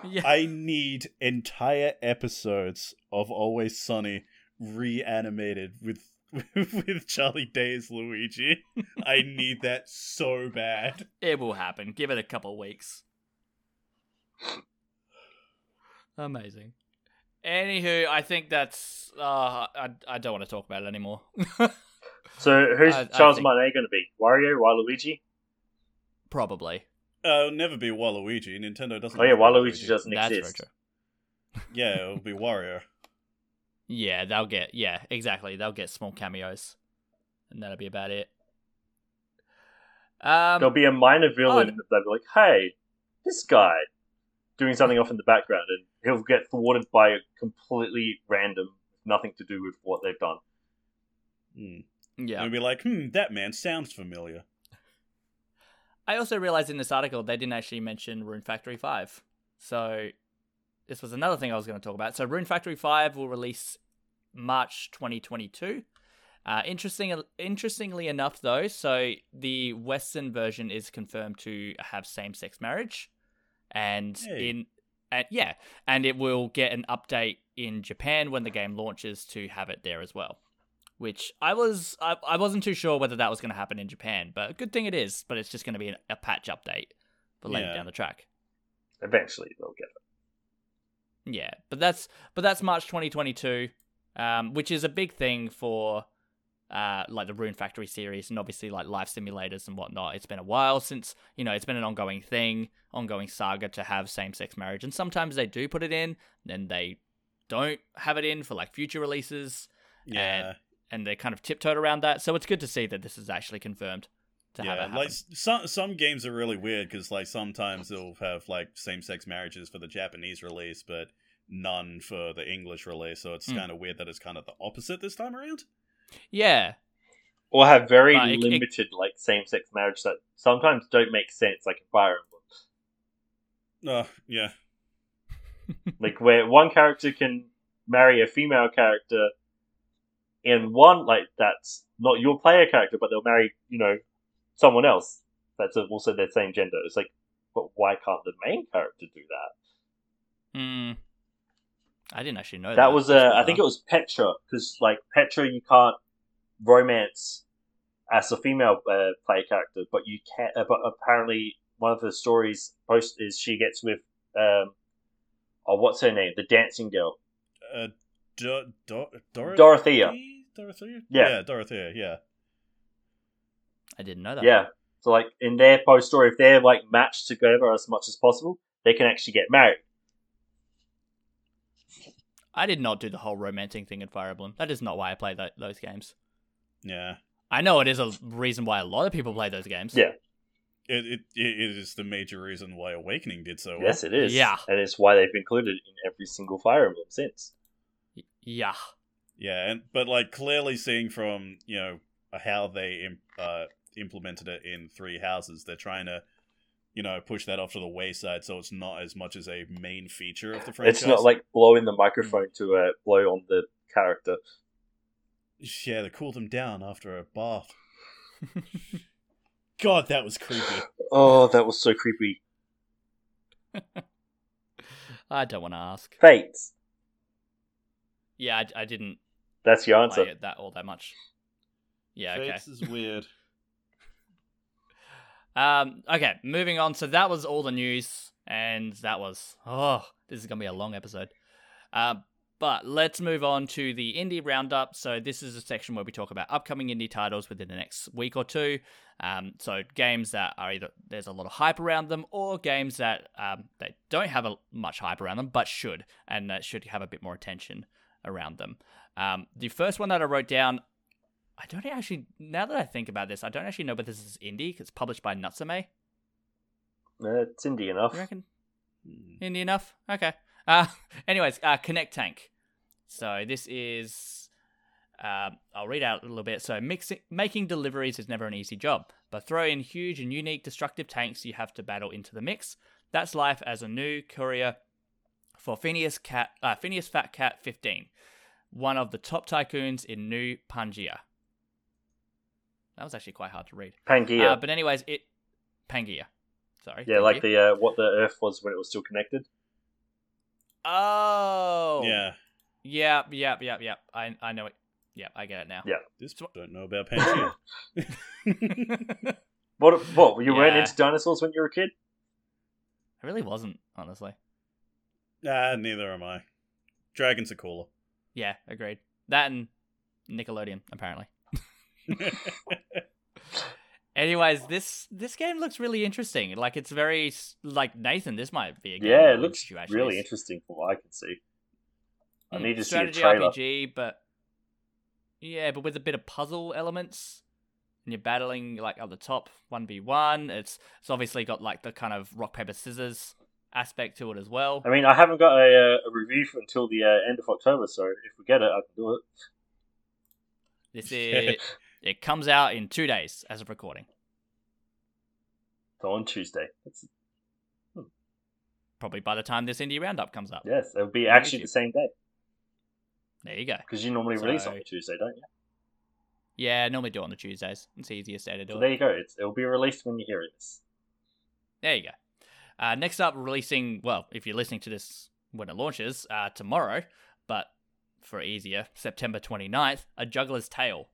yeah. I need entire episodes of Always Sunny reanimated with *laughs* with Charlie Day's Luigi. I need that so bad. It will happen. Give it a couple weeks. Amazing. Anywho, I think that's. Uh, I I don't want to talk about it anymore. *laughs* So who's I- I Charles think- Martinet going to be? Wario, Waluigi? Probably. Uh, it'll never be Waluigi. Nintendo doesn't. Oh yeah, have Waluigi doesn't That's very exist. true. Yeah, it'll be Wario. Yeah, they'll get. Yeah, exactly. They'll get small cameos, and that'll be about it. Um, There'll be a minor villain and- that they'll be like, "Hey, this guy doing something off in the background," and he'll get thwarted by a completely random, nothing to do with what they've done. Hmm. yeah. And be like, hmm, that man sounds familiar. I also realized in this article they didn't actually mention Rune Factory 5. So this was another thing I was going to talk about. So Rune Factory 5 will release March 2022. Uh, interesting, interestingly enough, though, so the Western version is confirmed to have same-sex marriage, and Hey. in and yeah, and it will get an update in Japan when the game launches to have it there as well. Which I was I, I wasn't too sure whether that was going to happen in Japan, but good thing it is. But it's just going to be an, a patch update for later Yeah. down the track. Eventually, they'll get it. Yeah, but that's but that's March 2022, um, which is a big thing for uh, like the Rune Factory series and obviously like life simulators and whatnot. It's been a while since you know it's been an ongoing thing, ongoing saga to have same-sex marriage, and sometimes they do put it in, then they don't have it in for like future releases, Yeah. and they kind of tiptoed around that. So it's good to see that this is actually confirmed to have it yeah, happen. like some some games are really weird because like sometimes they'll have like same sex marriages for the Japanese release, but none for the English release. So it's Hmm. kind of weird that it's kind of the opposite this time around. yeah, Or have very But it- it- limited like same-sex marriage that sometimes don't make sense, like in Fire Emblem. Uh, yeah, *laughs* like where one character can marry a female character in one like that's not your player character but they'll marry you know someone else that's also their same gender it's like but why can't the main character do that mm, I didn't actually know that. That was, uh, I think it was Petra, because like Petra, you can't romance as a female uh, player character, but you can. Uh, but apparently, one of the stories post is she gets with, um, oh, what's her name? The dancing girl, Uh, Do- Do- Dorothy? Dorothea. Dorothea? Yeah. Yeah, Dorothea, yeah. I didn't know that. Yeah. So like in their post story, if they're like matched together as much as possible, they can actually get married. I did not do the whole romancing thing in Fire Emblem. That is not why I play tho- those games. Yeah. I know it is a reason why a lot of people play those games. Yeah. It, it it is the major reason why Awakening did so well. Yes, it is. Yeah. and it's why they've included in every single Fire Emblem since. Y- Yeah. Yeah, and but like clearly seeing from you know how they uh, implemented it in Three Houses, they're trying to you know push that off to the wayside, so it's not as much as a main feature of the franchise. It's not like blowing the microphone to uh, blow on the character. yeah, they cooled him down after a bath. *laughs* God, that was creepy. Oh, that was so creepy. *laughs* I don't want to ask. Fates. Yeah, I, I didn't That's your answer. it that all that much. Yeah, okay. Fates is weird. Um, okay, moving on. So that was all the news, and that was oh, this is gonna be a long episode. Uh, but let's move on to the indie roundup. So this is a section where we talk about upcoming indie titles within the next week or two. Um, so games that are either there's a lot of hype around them, or games that um, they don't have a, much hype around them, but should and uh, should have a bit more attention around them. Um, the first one that I wrote down I don't actually. Now that I think about this, I don't actually know whether this is indie 'cause it's published by Natsume. Uh, it's indie enough. You reckon Hmm. indie enough? Okay. Uh, *laughs* anyways, uh, Connect Tank. So this is. Uh, I'll read out a little bit. So mixing, making deliveries is never an easy job, but throw in huge and unique destructive tanks you have to battle into the mix. That's life as a new courier for Phineas Cat, uh, Phineas Fat Cat 15, one of the top tycoons in New Pangaea. That was actually quite hard to read. Pangaea. Uh, but anyways, it Pangaea. Sorry. yeah, thank like you. the uh, what the Earth was when it was still connected. Oh. Yeah, Yep. Yep. Yep. Yep. I I know it. Yep. I get it now. Yeah. this don't know about Pangea. *laughs* *laughs* What? What? You weren't into dinosaurs when you were a kid? I really wasn't, honestly. nah, neither am I. Dragons are cooler. Yeah. Agreed. That and Nickelodeon, apparently. *laughs* Anyways, this this game looks really interesting. Like it's very like Nathan. This might be a game. Yeah, it looks interest you, actually. really interesting from what I can see. I Mm, need to see a strategy trailer. RPG, but yeah, but with a bit of puzzle elements. And you're battling like at the top one v one. It's it's obviously got like the kind of rock paper scissors aspect to it as well. I mean, I haven't got a, uh, a review for until the uh, end of October, so if we get it, I can do it. This *laughs* is it comes out in two days as of recording. So on Tuesday. That's, Probably by the time this indie roundup comes up. yes, it'll be actually the same day There you go. because you normally release on Tuesday, don't you? Yeah, normally do it on the Tuesdays. It's the easiest day to do So it. there you go. It's, it'll be released when you hear this. There you go. Uh, next up, releasing, well, if you're listening to this when it launches, uh, tomorrow, but for easier, September 29th, A Juggler's Tale.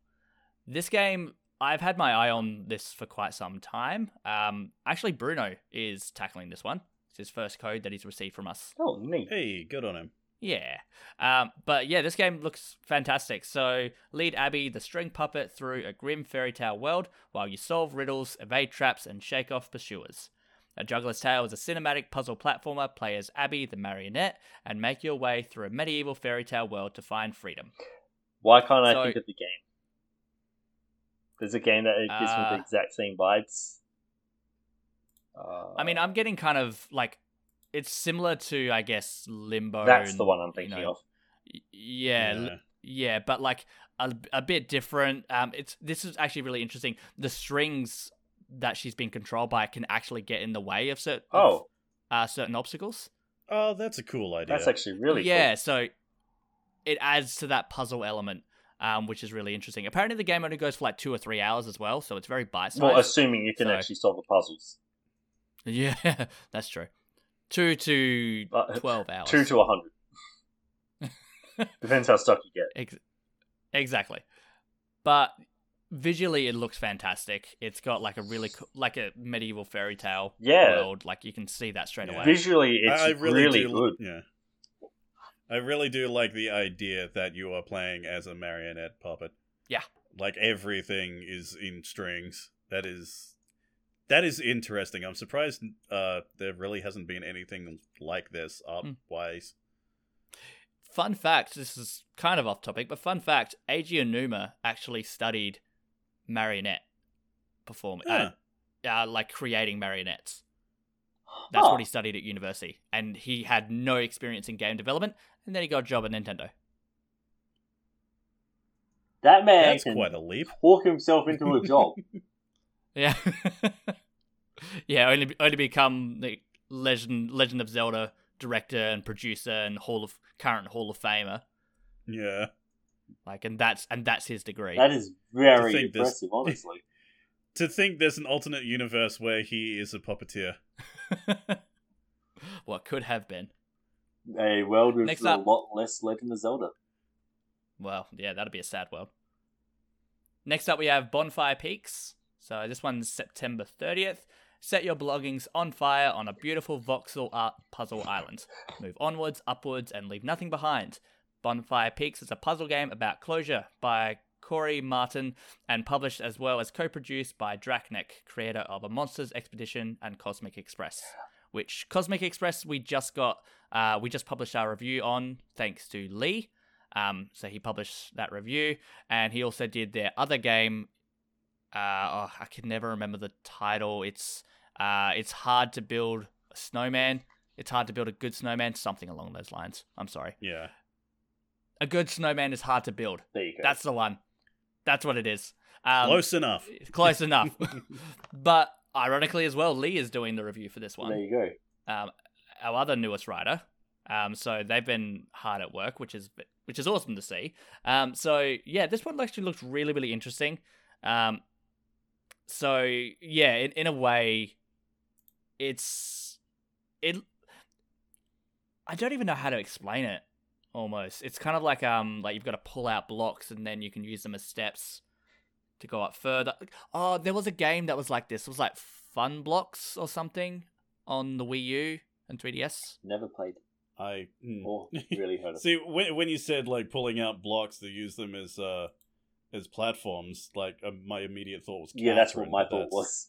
This game, I've had my eye on this for quite some time. Um, actually, Bruno is tackling this one. It's his first code that he's received from us. Oh, neat. hey, good on him. Yeah. Um, but yeah, this game looks fantastic. So lead Abby, the string puppet, through a grim fairy tale world while you solve riddles, evade traps, and shake off pursuers. A Juggler's Tale is a cinematic puzzle platformer. Play as Abby, the marionette, and make your way through a medieval fairy tale world to find freedom. Why can't I So- think of the game? There's a game that it gives me Uh, the exact same vibes. Uh, I mean, I'm getting kind of like it's similar to, I guess, Limbo. that's and, the one I'm you thinking know, of. y- Yeah, yeah, but like a, a bit different. Um, it's this is actually really interesting. The strings that she's been controlled by can actually get in the way of certain Oh, uh, certain obstacles. Oh, that's a cool idea. that's actually really yeah, so it adds to that puzzle element, um, which is really interesting. Apparently, the game only goes for like two or three hours as well, so it's very bite cool. sized. Well, assuming you can So- actually solve the puzzles. yeah, *laughs* that's true. Two to Uh, twelve hours. Two to a hundred. *laughs* Depends how stuck you get. Ex- exactly. But visually, it looks fantastic. It's got like a really co- like a medieval fairy tale Yeah. world. Like you can see that straight Yeah. away. Visually, it's I I really, really, do, good. Yeah. I really do like the idea that you are playing as a marionette puppet. Yeah. Like everything is in strings. That is that is interesting. I'm surprised uh there really hasn't been anything like this art Hmm. wise. Fun fact: This is kind of off topic, but fun fact: Eiji Aonuma actually studied marionette performance, Huh. uh, uh, like creating marionettes. That's Huh. what he studied at university, and he had no experience in game development. And then he got a job at Nintendo. That man That's can quite a leap. talk himself into a job. *laughs* Yeah, *laughs* yeah. Only only become the legend Legend of Zelda director and producer and Hall of current Hall of Famer. Yeah. Like, and that's and that's his degree. that is very To this- impressive, *laughs* honestly. To think there's an alternate universe where he is a puppeteer. what could have been. A world with Next a up. lot less Legend of Zelda. Well, yeah, that'd be a sad world. Next up, we have Bonfire Peaks. So this one's September 30th. Set your belongings on fire on a beautiful voxel art puzzle island. Move onwards, upwards, and leave nothing behind. Bonfire Peaks is a puzzle game about closure by Corey Martin and published as well as co-produced by Draknek, creator of A Monsters Expedition and Cosmic Express. Which Cosmic Express we just got, uh, we just published our review on thanks to Lee. Um, so he published that review, and he also did their other game. Uh, oh, I can never remember the title. It's uh, it's hard to build a snowman. It's hard to build a good snowman. Something along those lines. I'm sorry. Yeah. A good snowman is hard to build. There you go. That's the one. That's what it is. Um, Close enough. *laughs* Close enough. *laughs* but ironically, as well, Lee is doing the review for this one there you go. um, our other newest writer. Um, so they've been hard at work, which is which is awesome to see. Um, so yeah, this one actually looks really really interesting. Um, so yeah, in, in a way, it's it. I don't even know how to explain it. Almost, it's kind of like um like you've got to pull out blocks and then you can use them as steps to go up further. Oh, there was a game that was like this. It was like Fun Blocks or something on the Wii U and 3DS. Never played I hmm. or really heard of. *laughs* See, when when you said like pulling out blocks to use them as uh as platforms, like uh, my immediate thought was yeah, that's what my but thought that's- was.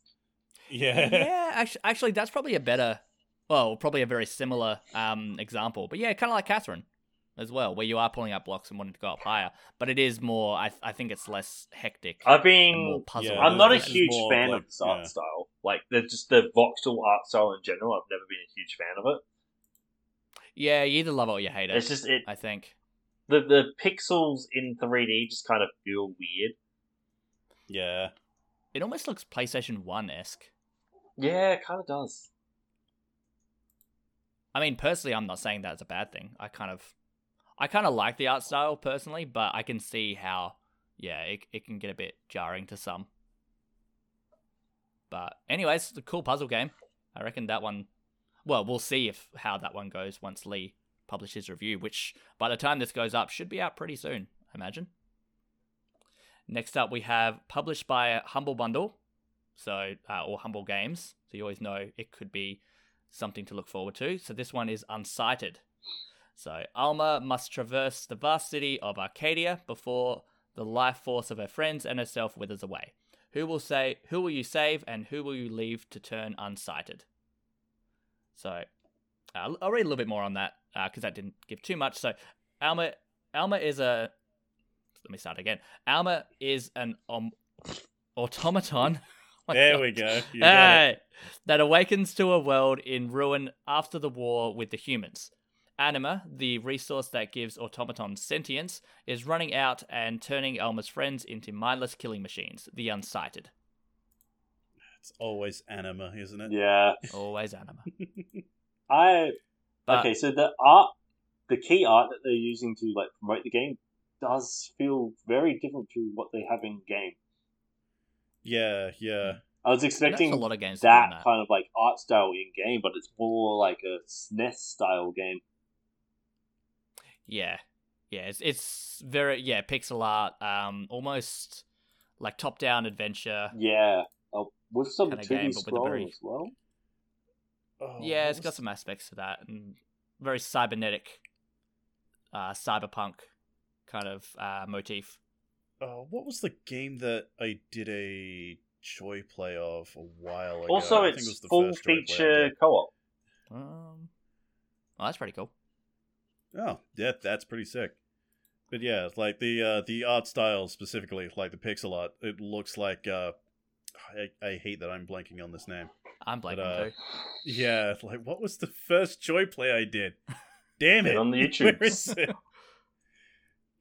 Yeah, yeah, *laughs* actually, actually, that's probably a better, well, probably a very similar um example. But yeah, kind of like Catherine as well, where you are pulling up blocks and wanting to go up higher. But it is more. I I think it's less hectic. I've been. puzzle. Yeah, I'm not a huge more fan like- of this art yeah. style. Like the just the voxel art style in general. I've never been a huge fan of it. Yeah, you either love it or you hate it. It's just it. I think. The the pixels in 3D just kind of feel weird. yeah. It almost looks PlayStation One esque. Yeah, it kind of does. I mean, personally, I'm not saying that's a bad thing. I kind of, I kind of like the art style personally, but I can see how, yeah, it it can get a bit jarring to some. But anyways, it's a cool puzzle game. I reckon that one. Well, we'll see if how that one goes once Lee publishes review, which by the time this goes up should be out pretty soon. I imagine. Next up, we have published by Humble Bundle, so uh, or Humble Games. So you always know it could be something to look forward to. So this one is Unsighted. So Alma must traverse the vast city of Arcadia before the life force of her friends and herself withers away. Who will say who will you save and who will you leave to turn unsighted? So uh, I'll read a little bit more on that because that didn't give too much. So Alma Alma is a let me start again. Alma is an um, automaton. *laughs* Oh there God. we go. You got it. Hey, that awakens to a world in ruin after the war with the humans. Anima, the resource that gives automatons sentience, is running out and turning Elma's friends into mindless killing machines, the unsighted. It's always anima, isn't it? Yeah, Always Anima. *laughs* I But okay. So the art, the key art that they're using to like promote the game, does feel very different to what they have in game. Yeah, yeah. I was expecting a lot of games that, that. kind of like art style in game, but it's more like a SNES style game. Yeah. Yeah, it's, it's very yeah pixel art, um, almost like top down adventure. Yeah, oh, with some Kinda 2D game, but with a scrolling very- as well. Oh, yeah, what it's got some aspects to that, and very cybernetic, uh, cyberpunk kind of uh, motif. Uh, what was the game that I did a joy play of a while ago? Also, I think it it's was the full first joy play I feature co-op. Um, oh, that's pretty cool. Oh, yeah, that's pretty sick. But yeah, like the uh, the art style specifically, like the pixel art, it looks like. Uh, I, I hate that I'm blanking on this name. I'm blanking uh, too. Yeah, like what was the first joy play I did? *laughs* Damn Get it! on the *laughs* YouTube. YouTubes. it?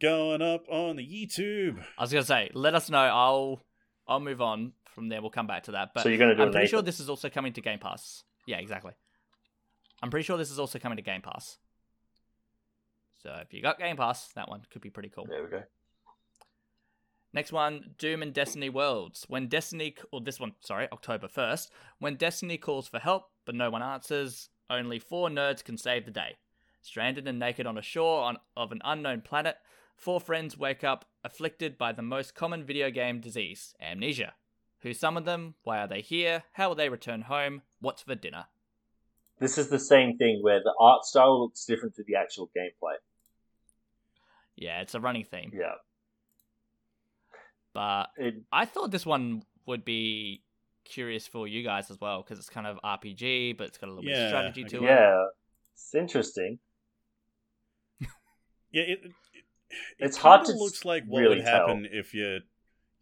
Going up on the YouTube. I was gonna say, let us know. I'll I'll move on from there. We'll come back to that. But so you're going to do I'm a pretty sure this is also coming to Game Pass. Yeah, exactly. I'm pretty sure this is also coming to Game Pass. So if you got Game Pass, that one could be pretty cool. There we go. Next one, Doom and Destiny Worlds. When Destiny, or this one, sorry, October 1st, when Destiny calls for help, but no one answers, only four nerds can save the day. Stranded and naked on a shore on, of an unknown planet, four friends wake up afflicted by the most common video game disease, amnesia. Who summoned them? Why are they here? How will they return home? What's for dinner? This is the same thing where the art style looks different to the actual gameplay. Yeah, it's a running theme. Yeah. But It, I thought this one would be curious for you guys as well because it's kind of RPG, but it's got a little bit of strategy to get it. yeah. It's interesting. *laughs* Yeah, it, it, it It's hard kinda to looks like what really would happen if you.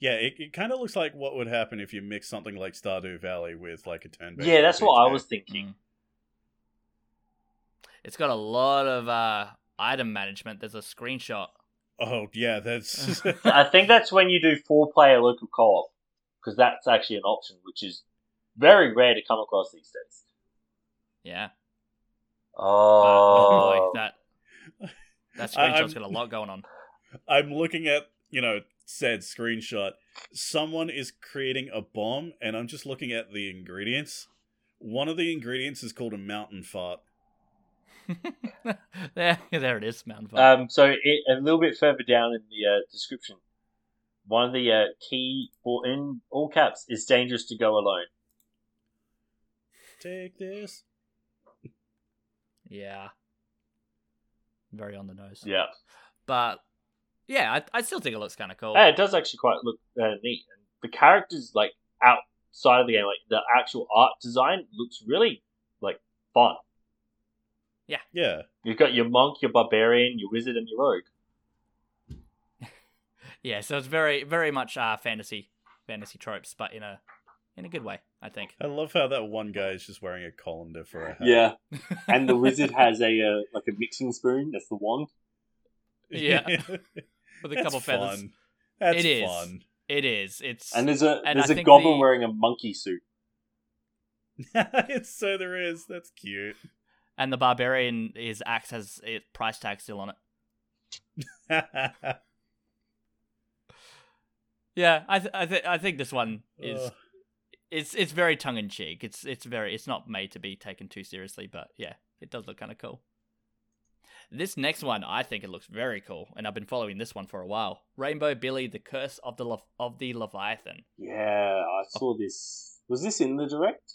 Yeah, it, it kind of looks like what would happen if you mix something like Stardew Valley with like a turn-based. Yeah, that's what I was thinking. Mm. It's got a lot of uh, item management. There's a screenshot. Oh yeah, that's *laughs* I think that's when you do four player local co op, because that's actually an option, which is very rare to come across these days. Yeah. But, oh Oh, boy, that *laughs* that I- screenshot's I'm- got a lot going on. *laughs* I'm looking at you know said screenshot. Someone is creating a bomb, and I'm just looking at the ingredients. One of the ingredients is called a mountain fart. *laughs* there, there it is, Mountain Fire. um, so it, a little bit further down in the uh, description, one of the uh, key for in all caps is dangerous to go alone. Take this. yeah. Very on the nose. Yeah, But yeah, I, I still think it looks kind of cool. yeah, it does actually quite look uh, neat. And the characters like outside of the game, like the actual art design looks really like fun. Yeah, You've got your monk, your barbarian, your wizard, and your rogue. *laughs* Yeah, so it's very, very much uh, fantasy, fantasy tropes, but in a, in a good way, I think. I love how that one guy is just wearing a colander for a hat. Yeah, *laughs* and the wizard has a uh, like a mixing spoon. That's the wand. Yeah. *laughs* With a That's couple feathers. fun. That's It is. fun. It is. It's And there's a And there's I a goblin the- wearing a monkey suit. so there is. That's cute. And the barbarian his axe has its price tag still on it. *laughs* Yeah, I th- I, th- I think this one is Ugh. it's it's very tongue in cheek. It's it's very it's not made to be taken too seriously, but yeah, it does look kind of cool. This next one, I think it looks very cool, and I've been following this one for a while. Rainbow Billy: The Curse of the Le- of the Leviathan. Yeah, I saw this. Was this in the direct?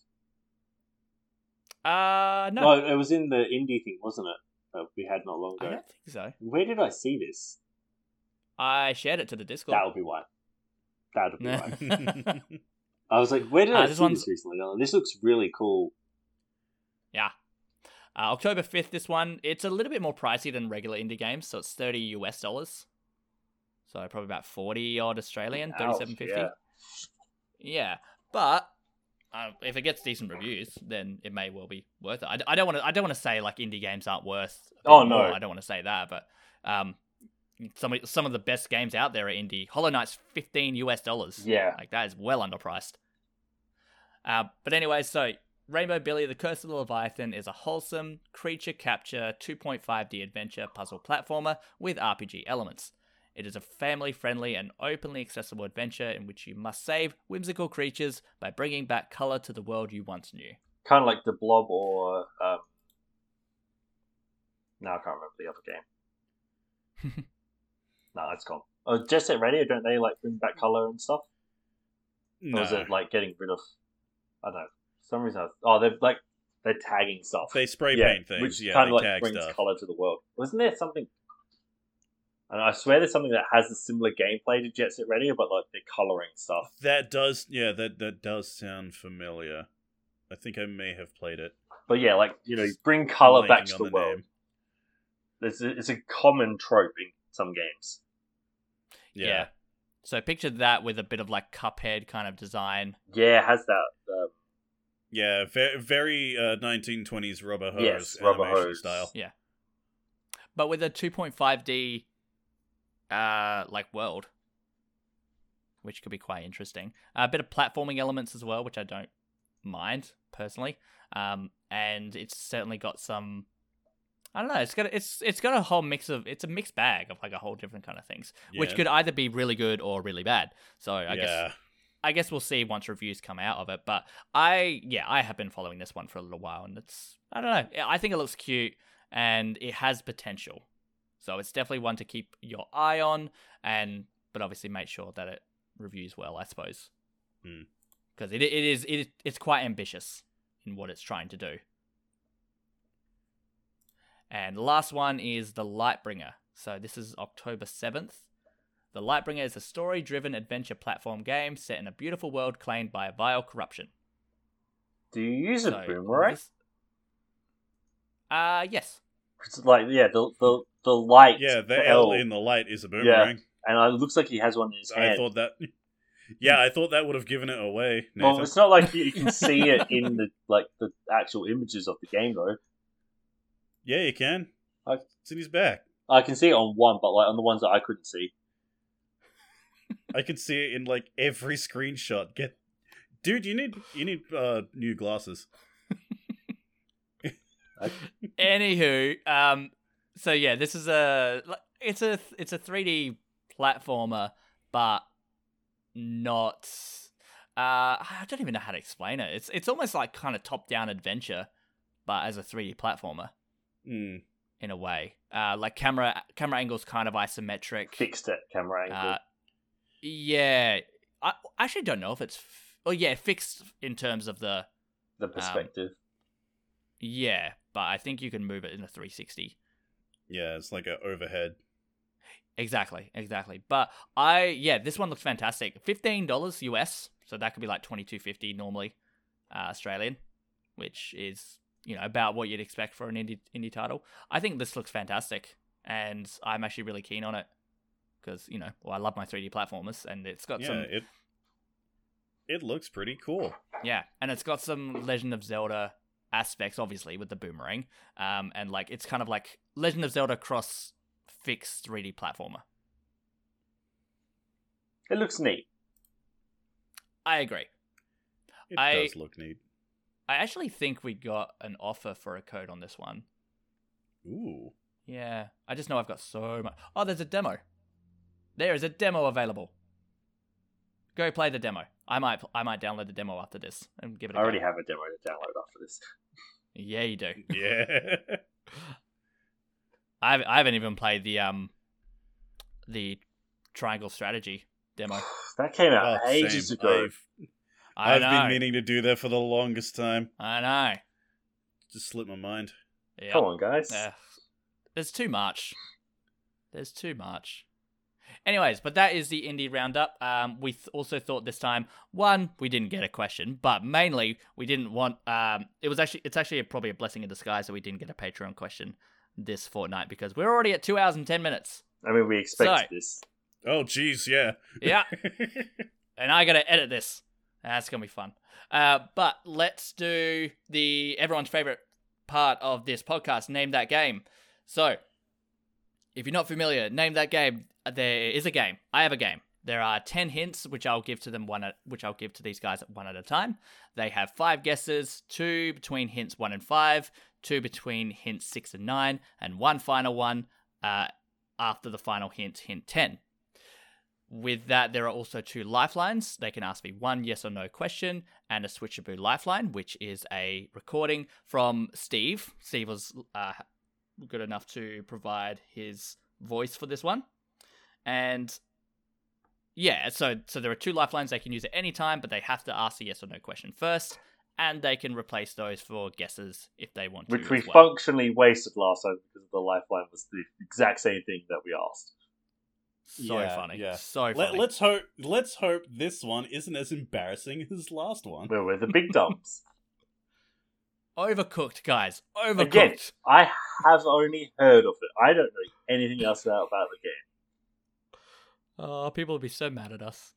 Uh no, No, it was in the indie thing, wasn't it? That we had not long ago. I don't think so. Where did I see this? I shared it to the Discord. That would be why. That would be why. *laughs* I was like, where did Uh, I this see one's- this recently? Oh, this looks really cool. uh, October fifth. This one, it's a little bit more pricey than regular indie games, so it's thirty US dollars. So probably about forty odd Australian, thirty-seven fifty. yeah. Yeah, but uh, if it gets decent reviews, then it may well be worth it. I, I don't want to. I don't want to say like indie games aren't worth. Oh, no. more. I don't want to say that, but um, some of- some of the best games out there are indie. Hollow Knight's fifteen US dollars. Yeah. like that is well underpriced. Uh, but anyway, so Rainbow Billy: The Curse of the Leviathan is a wholesome creature capture 2.5D adventure puzzle platformer with RPG elements. It is a family friendly and openly accessible adventure in which you must save whimsical creatures by bringing back color to the world you once knew. Kind of like the Blob or um. No, I can't remember the other game. *laughs* No, it's gone. Oh, Jet Set Radio, don't they like bring back color and stuff? No, Or is it like getting rid of? I don't know. For some reason, I, oh, they're like they're tagging stuff. they spray yeah, paint things. which yeah, kind they of like tag brings stuff. color to the world. Wasn't there something? And I swear there's something that has a similar gameplay to Jet Set Radio, but like they're coloring stuff. That does, yeah, that that does sound familiar. I think I may have played it. But yeah, like you know, bring color back to the, the world. It's a, it's a common trope in some games. Yeah, So picture that with a bit of like Cuphead kind of design. Yeah, it has that. Um, yeah, ve- very uh, 1920s rubber hose Yes, rubber hose. style. Yeah, but with a 2.5D uh like world which could be quite interesting a bit of platforming elements as well which I don't mind personally um and it's certainly got some I don't know it's got it's it's got a whole mix of it's a mixed bag of like a whole different kind of things which could either be really good or really bad so I yeah. guess I guess we'll see once reviews come out of it. But I, yeah, I have been following this one for a little while, and it's, I don't know, I think it looks cute and it has potential. So it's definitely one to keep your eye on, and but obviously make sure that it reviews well, I suppose, Hmm. because it it is it it's quite ambitious in what it's trying to do. And the last one is the Lightbringer. So this is October seventh. The Lightbringer is a story driven adventure platform game set in a beautiful world claimed by a vile corruption. do you use a So, boomerang? this- Uh, yes. It's like yeah, the the the light. Yeah, the L, L in the light is a boomerang. and it looks like he has one in his I hand. thought that. Yeah, I thought that would have given it away. well, it's not like you can *laughs* see it in the like the actual images of the game though. yeah, you can. I- It's in his back. I can see it on one, but like on the ones that I couldn't see. I can see it in like every screenshot. Get, dude, you need you need uh, new glasses. *laughs* Anywho, um, so yeah, this is a it's a it's a 3D platformer, but not. Uh, I don't even know how to explain it. It's it's almost like kind of top down adventure, but as a 3D platformer Hmm. in a way. Uh, like camera camera angles kind of isometric. Fixed it camera angle. Uh, yeah, I I actually don't know if it's. F- oh yeah, fixed in terms of the the perspective. yeah, but I think you can move it in a 360. Yeah, it's like an overhead. Exactly, exactly. But I yeah, this one looks fantastic. Fifteen dollars US, so that could be like twenty two fifty normally, uh, Australian, which is you know about what you'd expect for an indie indie title. I think this looks fantastic, and I'm actually really keen on it because you know well I love my 3D platformers, and it's got Yeah, some it it looks pretty cool. yeah, and it's got some Legend of Zelda aspects, obviously with the boomerang, um, and like it's kind of like Legend of Zelda cross fixed 3D platformer. It looks neat. I agree. It I- does look neat. I actually think we got an offer for a code on this one. Ooh. Yeah, I just know I've got so much. Oh, there's a demo. There is a demo available. Go play the demo. I might, I might download the demo after this and give it. a I already go. have a demo to download after this. Yeah, you do. *laughs* Yeah. I haven't, I haven't even played the um, the triangle strategy demo. *sighs* That came out Oh, ages same. ago. I've, I I've know. been meaning to do that for the longest time. I know. Just slipped my mind. Yeah. Come on, guys. Uh, there's too much. There's too much. Anyways, but that is the indie roundup. Um, we th- also thought this time, one, we didn't get a question, but mainly we didn't want. Um, it was actually it's actually probably a blessing in disguise that we didn't get a Patreon question this fortnight because we're already at two hours and ten minutes. I mean, we expect So- this. Oh, jeez, yeah. Yeah, *laughs* and I gotta edit this. That's gonna be fun. Uh, but let's do the everyone's favorite part of this podcast. Name that game. So, if you're not familiar, name that game. There is a game. I have a game. There are ten hints, which I'll give to them one at, which I'll give to these guys one at a time. They have five guesses: two between hints one and five, two between hints six and nine, and one final one uh, after the final hint, hint ten. With that, there are also two lifelines. They can ask me one yes or no question and a switchaboo lifeline, which is a recording from Steve. Steve was uh, good enough to provide his voice for this one, and yeah, so so there are two lifelines they can use at any time, but they have to ask a yes or no question first, and they can replace those for guesses if they want to. Which we well. functionally wasted last time because the lifeline was the exact same thing that we asked. So Yeah, funny, yeah. so funny. Let, let's hope. Let's hope this one isn't as embarrassing as last one. Where we're the big *laughs* dumps. Overcooked, guys. Overcooked. Again, I have only heard of it. I don't know anything else about about the game. Oh, people will be so mad at us.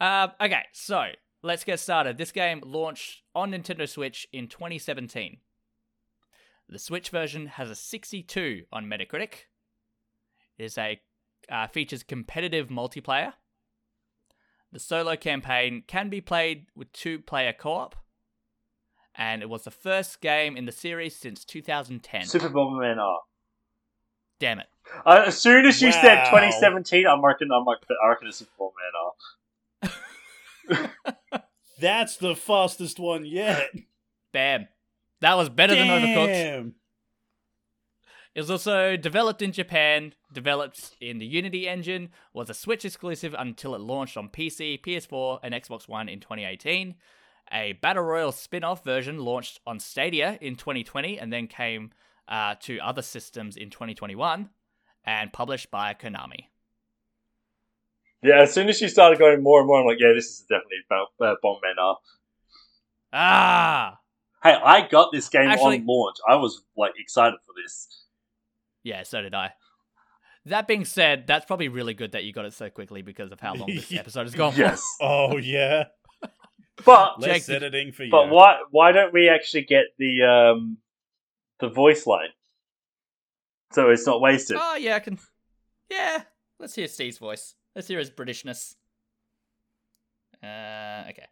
Um, okay, so let's get started. This game launched on Nintendo Switch in 2017. The Switch version has a 62 on Metacritic. It is a uh, features competitive multiplayer. The solo campaign can be played with two-player co-op, and it was the first game in the series since 2010. Super Bomberman R. Damn it! Uh, as soon as you said 2017, I'm marking. I'm like, I reckon it's Super Bomberman R. That's the fastest one yet. Bam! That was better than Overcooked. Damn. It was also developed in Japan, developed in the Unity engine, was a Switch exclusive until it launched on PC, PS4, and Xbox One in 2018. A Battle Royale spin off version launched on Stadia in 2020 and then came uh, to other systems in 2021 and published by Konami. Yeah, as soon as you started going more and more, I'm like, yeah, this is definitely about uh, Bomberman R. Ah! Hey, I got this game Actually- on launch. I was like excited for this. Yeah, so did I. That being said, that's probably really good that you got it so quickly because of how long this *laughs* episode has gone. Yes, *laughs* Oh yeah. but Less Jake, did- editing for you. but why why don't we actually get the um the voice line so it's not wasted? Oh yeah, I can. Yeah, let's hear Steve's voice. Let's hear his Britishness. Uh, okay.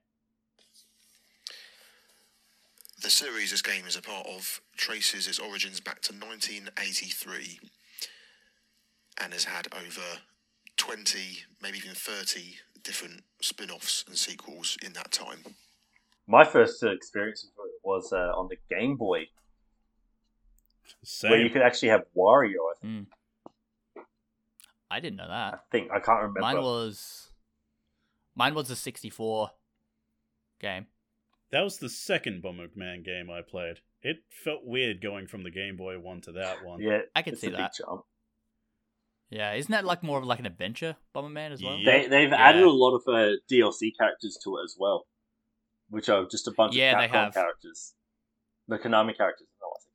The series this game is a part of traces its origins back to 1983 and has had over 20, maybe even 30 different spin offs and sequels in that time. My first uh, experience with it was uh, on the Game Boy, Same. where you could actually have Wario. I think. I didn't know that. I think I can't remember. Mine was. Mine was a 64 game. That was the second Bomberman game I played. It felt weird going from the Game Boy one to that one. yeah, I can it's see a big that. jump. Yeah, isn't that like more of like an adventure Bomberman as well? Yeah. They, they've Yeah. added a lot of uh, DLC characters to it as well. which are just a bunch Yeah, of they Capcom have. characters. The Konami characters.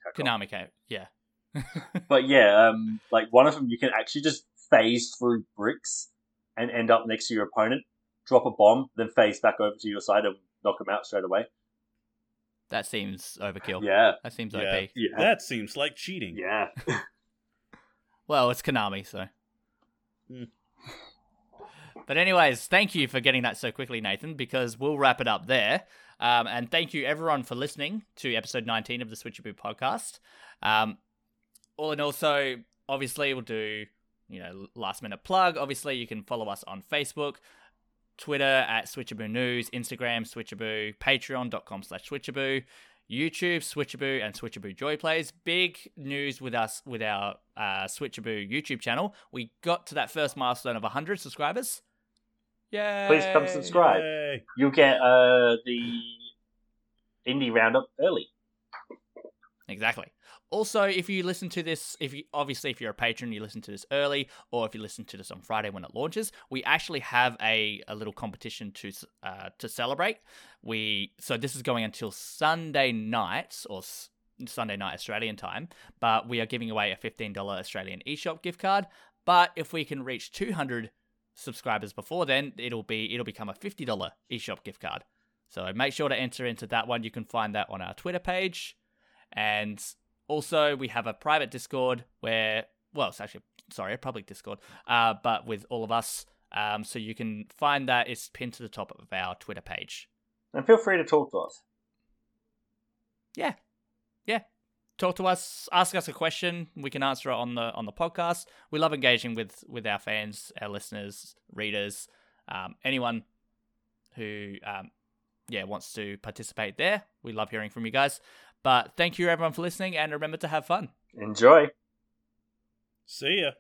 No, I. Konami game. Yeah. *laughs* But yeah, um, like one of them, you can actually just phase through bricks and end up next to your opponent, drop a bomb, then phase back over to your side and knock them out straight away. that seems overkill. Yeah, That seems Yeah. OP. yeah, That seems like cheating. yeah. *laughs* Well, it's Konami, so. Hmm. But anyways, thank you for getting that so quickly, Nathan, because we'll wrap it up there. Um, and thank you everyone for listening to episode 19 of the Switchaboo podcast. Um, all and also, obviously, we'll do you know last minute plug. Obviously, you can follow us on Facebook, Twitter at Switchaboo News, Instagram Switchaboo, Patreon.com slash Switchaboo, YouTube Switchaboo, and Switchaboo Joy Plays. Big news with us with our uh, Switchaboo YouTube channel. We got to that first milestone of 100 subscribers. Yay! Please come subscribe. Yay. You'll get uh, the indie roundup early. Exactly. Also, if you listen to this, if you obviously if you're a patron, you listen to this early, or if you listen to this on Friday when it launches, we actually have a, a little competition to uh, to celebrate. We so this is going until Sunday night or s- Sunday night Australian time, but we are giving away a fifteen dollar Australian eShop gift card. But if we can reach two hundred subscribers before then, it'll be it'll become a fifty dollar eShop gift card. So make sure to enter into that one. You can find that on our Twitter page. And also, we have a private Discord where, well, it's actually, sorry, a public Discord, uh, but with all of us. Um, so you can find that. It's pinned to the top of our Twitter page. And feel free to talk to us. Yeah. Yeah. Talk to us, ask us a question. We can answer it on the on the podcast. We love engaging with with our fans, our listeners, readers, um, anyone who um, yeah wants to participate there. We love hearing from you guys. But thank you everyone for listening, and remember to have fun. Enjoy. See ya.